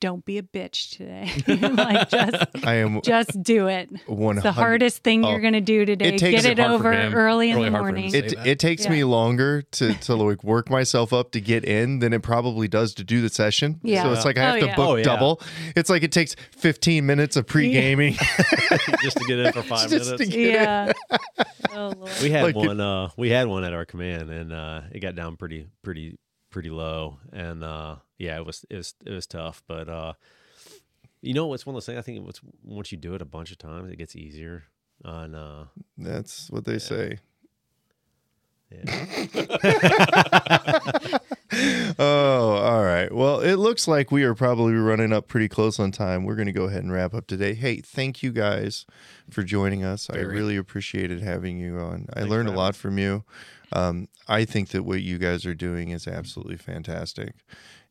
Speaker 3: "Don't be a bitch today. like just
Speaker 1: I am
Speaker 3: just do it.
Speaker 1: one
Speaker 3: It's the hardest thing
Speaker 1: Oh,
Speaker 3: you're gonna do today.
Speaker 1: takes-
Speaker 3: Get
Speaker 1: It's
Speaker 3: it over early in
Speaker 2: Really
Speaker 3: the
Speaker 2: hard for him
Speaker 3: morning.
Speaker 1: It, it takes
Speaker 3: Yeah.
Speaker 1: me longer to, to like work myself up to get in than it probably does to do the session.
Speaker 3: Yeah.
Speaker 1: So it's like I have
Speaker 3: Oh,
Speaker 1: to
Speaker 3: yeah.
Speaker 1: book
Speaker 4: Oh, yeah.
Speaker 1: double. It's like it takes 15 minutes of pre gaming.
Speaker 4: just to get in for five
Speaker 1: Just to
Speaker 4: minutes.
Speaker 1: get-
Speaker 3: yeah. oh Lord.
Speaker 4: We had
Speaker 1: Like-
Speaker 4: one. Uh, we had one at our command, and uh, it got down pretty, pretty, pretty low. And uh, yeah, it was, it was, it was tough. But uh, you know, it's one of those things. I think it was once you do it a bunch of times, it gets easier. And uh,
Speaker 1: That's what they say.
Speaker 4: yeah,
Speaker 1: Oh, all right. Well, it looks like we are probably running up pretty close on time. We're going to go ahead and wrap up today. Hey, thank you guys for joining us. I really appreciated having you on. I learned a lot from you. Um, I think that what you guys are doing is absolutely fantastic.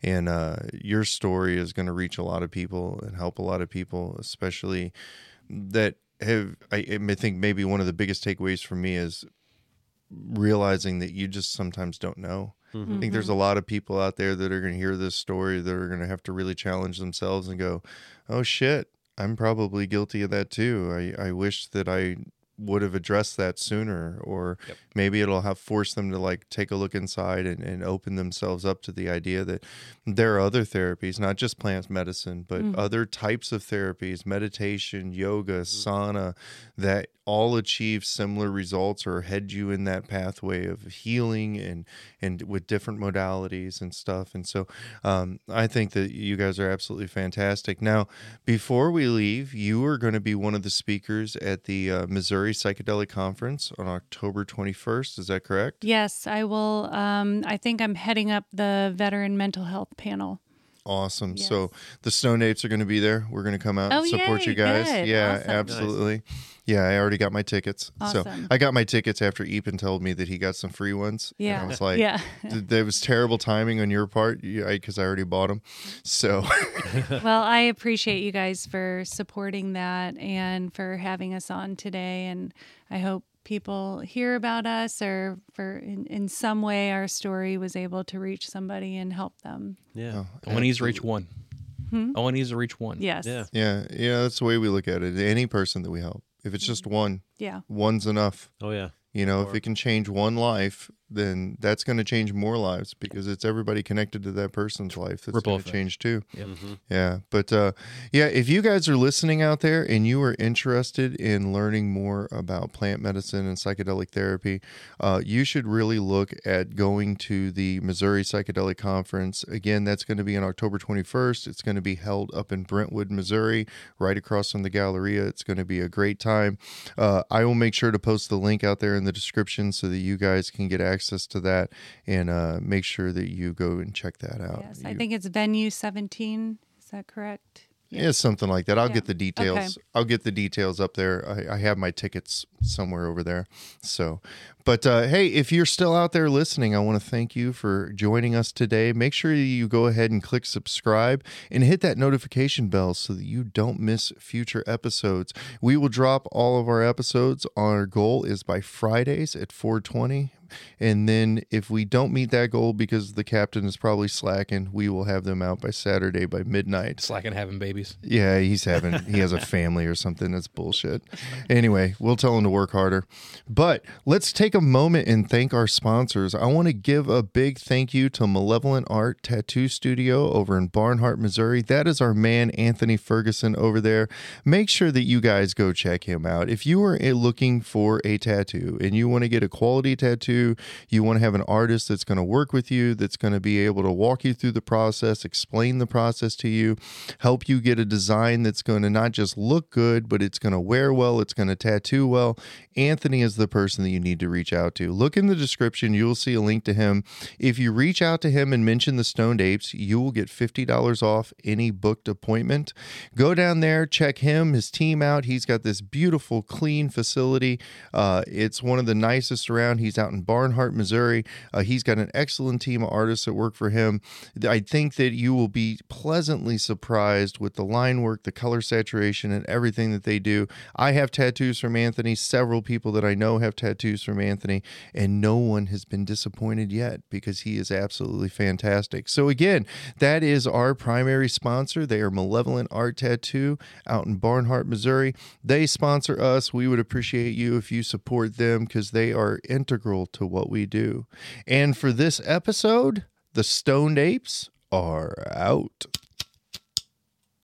Speaker 1: And uh, your story is going to reach a lot of people and help a lot of people, especially that have, I, I think maybe one of the biggest takeaways for me is realizing that you just sometimes don't know. I think there's a lot of people out there that are going to hear this story that are going to have to really challenge themselves and go, "Oh shit, I'm probably guilty of that too. I I wish that I would have addressed that sooner or
Speaker 2: Yep.
Speaker 1: maybe it'll have forced them to like take a look inside and, and open themselves up to the idea that there are other therapies not just plant medicine but other types of therapies meditation yoga sauna that all achieve similar results or head you in that pathway of healing and and with different modalities and stuff. And so um, i think that you guys are absolutely fantastic. Now before we leave you are going to be one of the speakers at the uh, missouri psychedelic conference on october 21st is that correct
Speaker 3: Yes, I will. Um, I think I'm heading up the veteran mental health panel.
Speaker 1: Awesome.
Speaker 3: Yes.
Speaker 1: So the Stoned Apes are going to be there. We're going to come out
Speaker 3: Oh,
Speaker 1: and support
Speaker 3: yay,
Speaker 1: you guys.
Speaker 3: good.
Speaker 1: Yeah,
Speaker 3: Awesome.
Speaker 1: absolutely. Yeah, I already got my tickets. So I got my tickets after Epen told me that he got some free ones. And
Speaker 3: Yeah.
Speaker 1: I was like,
Speaker 3: Yeah.
Speaker 1: th- there was terrible timing on your part because I already bought them. So
Speaker 3: well, I appreciate you guys for supporting that and for having us on today. And I hope people hear about us or for in, in some way our story was able to reach somebody and help them.
Speaker 4: yeah.
Speaker 2: All I need is to reach one.
Speaker 3: Hmm?
Speaker 2: All I need is to reach one.
Speaker 3: Yes.
Speaker 4: Yeah.
Speaker 1: yeah, yeah, that's the way we look at it. Any person that we help, if it's just one,
Speaker 3: Yeah.
Speaker 1: one's enough.
Speaker 4: Oh yeah.
Speaker 1: You know, if it can change one life, then that's going to change more lives because it's everybody connected to that person's life that's going to change too.
Speaker 4: Mm-hmm.
Speaker 1: Yeah, but uh, yeah, if you guys are listening out there and you are interested in learning more about plant medicine and psychedelic therapy, uh, you should really look at going to the Missouri Psychedelic Conference. Again, that's going to be on October 21st. It's going to be held up in Brentwood, Missouri, right across from the Galleria. It's going to be a great time. Uh, I will make sure to post the link out there in the description so that you guys can get access to that and uh, make sure that you go and check that out.
Speaker 3: Yes. I think it's venue 17. Is that correct?
Speaker 1: Yeah, something like that. I'll
Speaker 3: Yeah.
Speaker 1: get the details. I'll get the details up there. I, I have my tickets somewhere over there. So, but uh, hey, if you're still out there listening, I want to thank you for joining us today. Make sure you go ahead and click subscribe and hit that notification bell so that you don't miss future episodes. We will drop all of our episodes. Our goal is by Fridays at 420. And then if we don't meet that goal because the captain is probably slacking, we will have them out by Saturday by midnight.
Speaker 2: Slacking having babies.
Speaker 1: Yeah, he's having he has a family or something. That's bullshit. Anyway, we'll tell him to work harder. But let's take a moment and thank our sponsors. I want to give a big thank you to Malevolent Art Tattoo Studio over in Barnhart, Missouri. That is our man Anthony Ferguson over there. Make sure that you guys go check him out. If you are eh, looking for a tattoo and you want to get a quality tattoo, you want to have an artist that's going to work with you, that's going to be able to walk you through the process, explain the process to you, help you get a design that's going to not just look good, but it's going to wear well, it's going to tattoo well. Anthony is the person that you need to reach out to. Look in the description, you will see a link to him. If you reach out to him and mention the Stoned Apes, you will get $50 off any booked appointment. Go down there, check him, his team out. He's got this beautiful, clean facility. Uh, it's one of the nicest around. He's out in Barnhart, Missouri. Uh, he's got an excellent team of artists that work for him. I think that you will be pleasantly surprised with the line work, the color saturation, and everything that they do. I have tattoos from Anthony. Several people that I know have tattoos from Anthony, and no one has been disappointed yet because he is absolutely fantastic. So, again, that is our primary sponsor. They are Malevolent Art Tattoo out in Barnhart, Missouri. They sponsor us. We would appreciate you if you support them because they are integral to what we do. And for this episode, the Stoned Apes are out.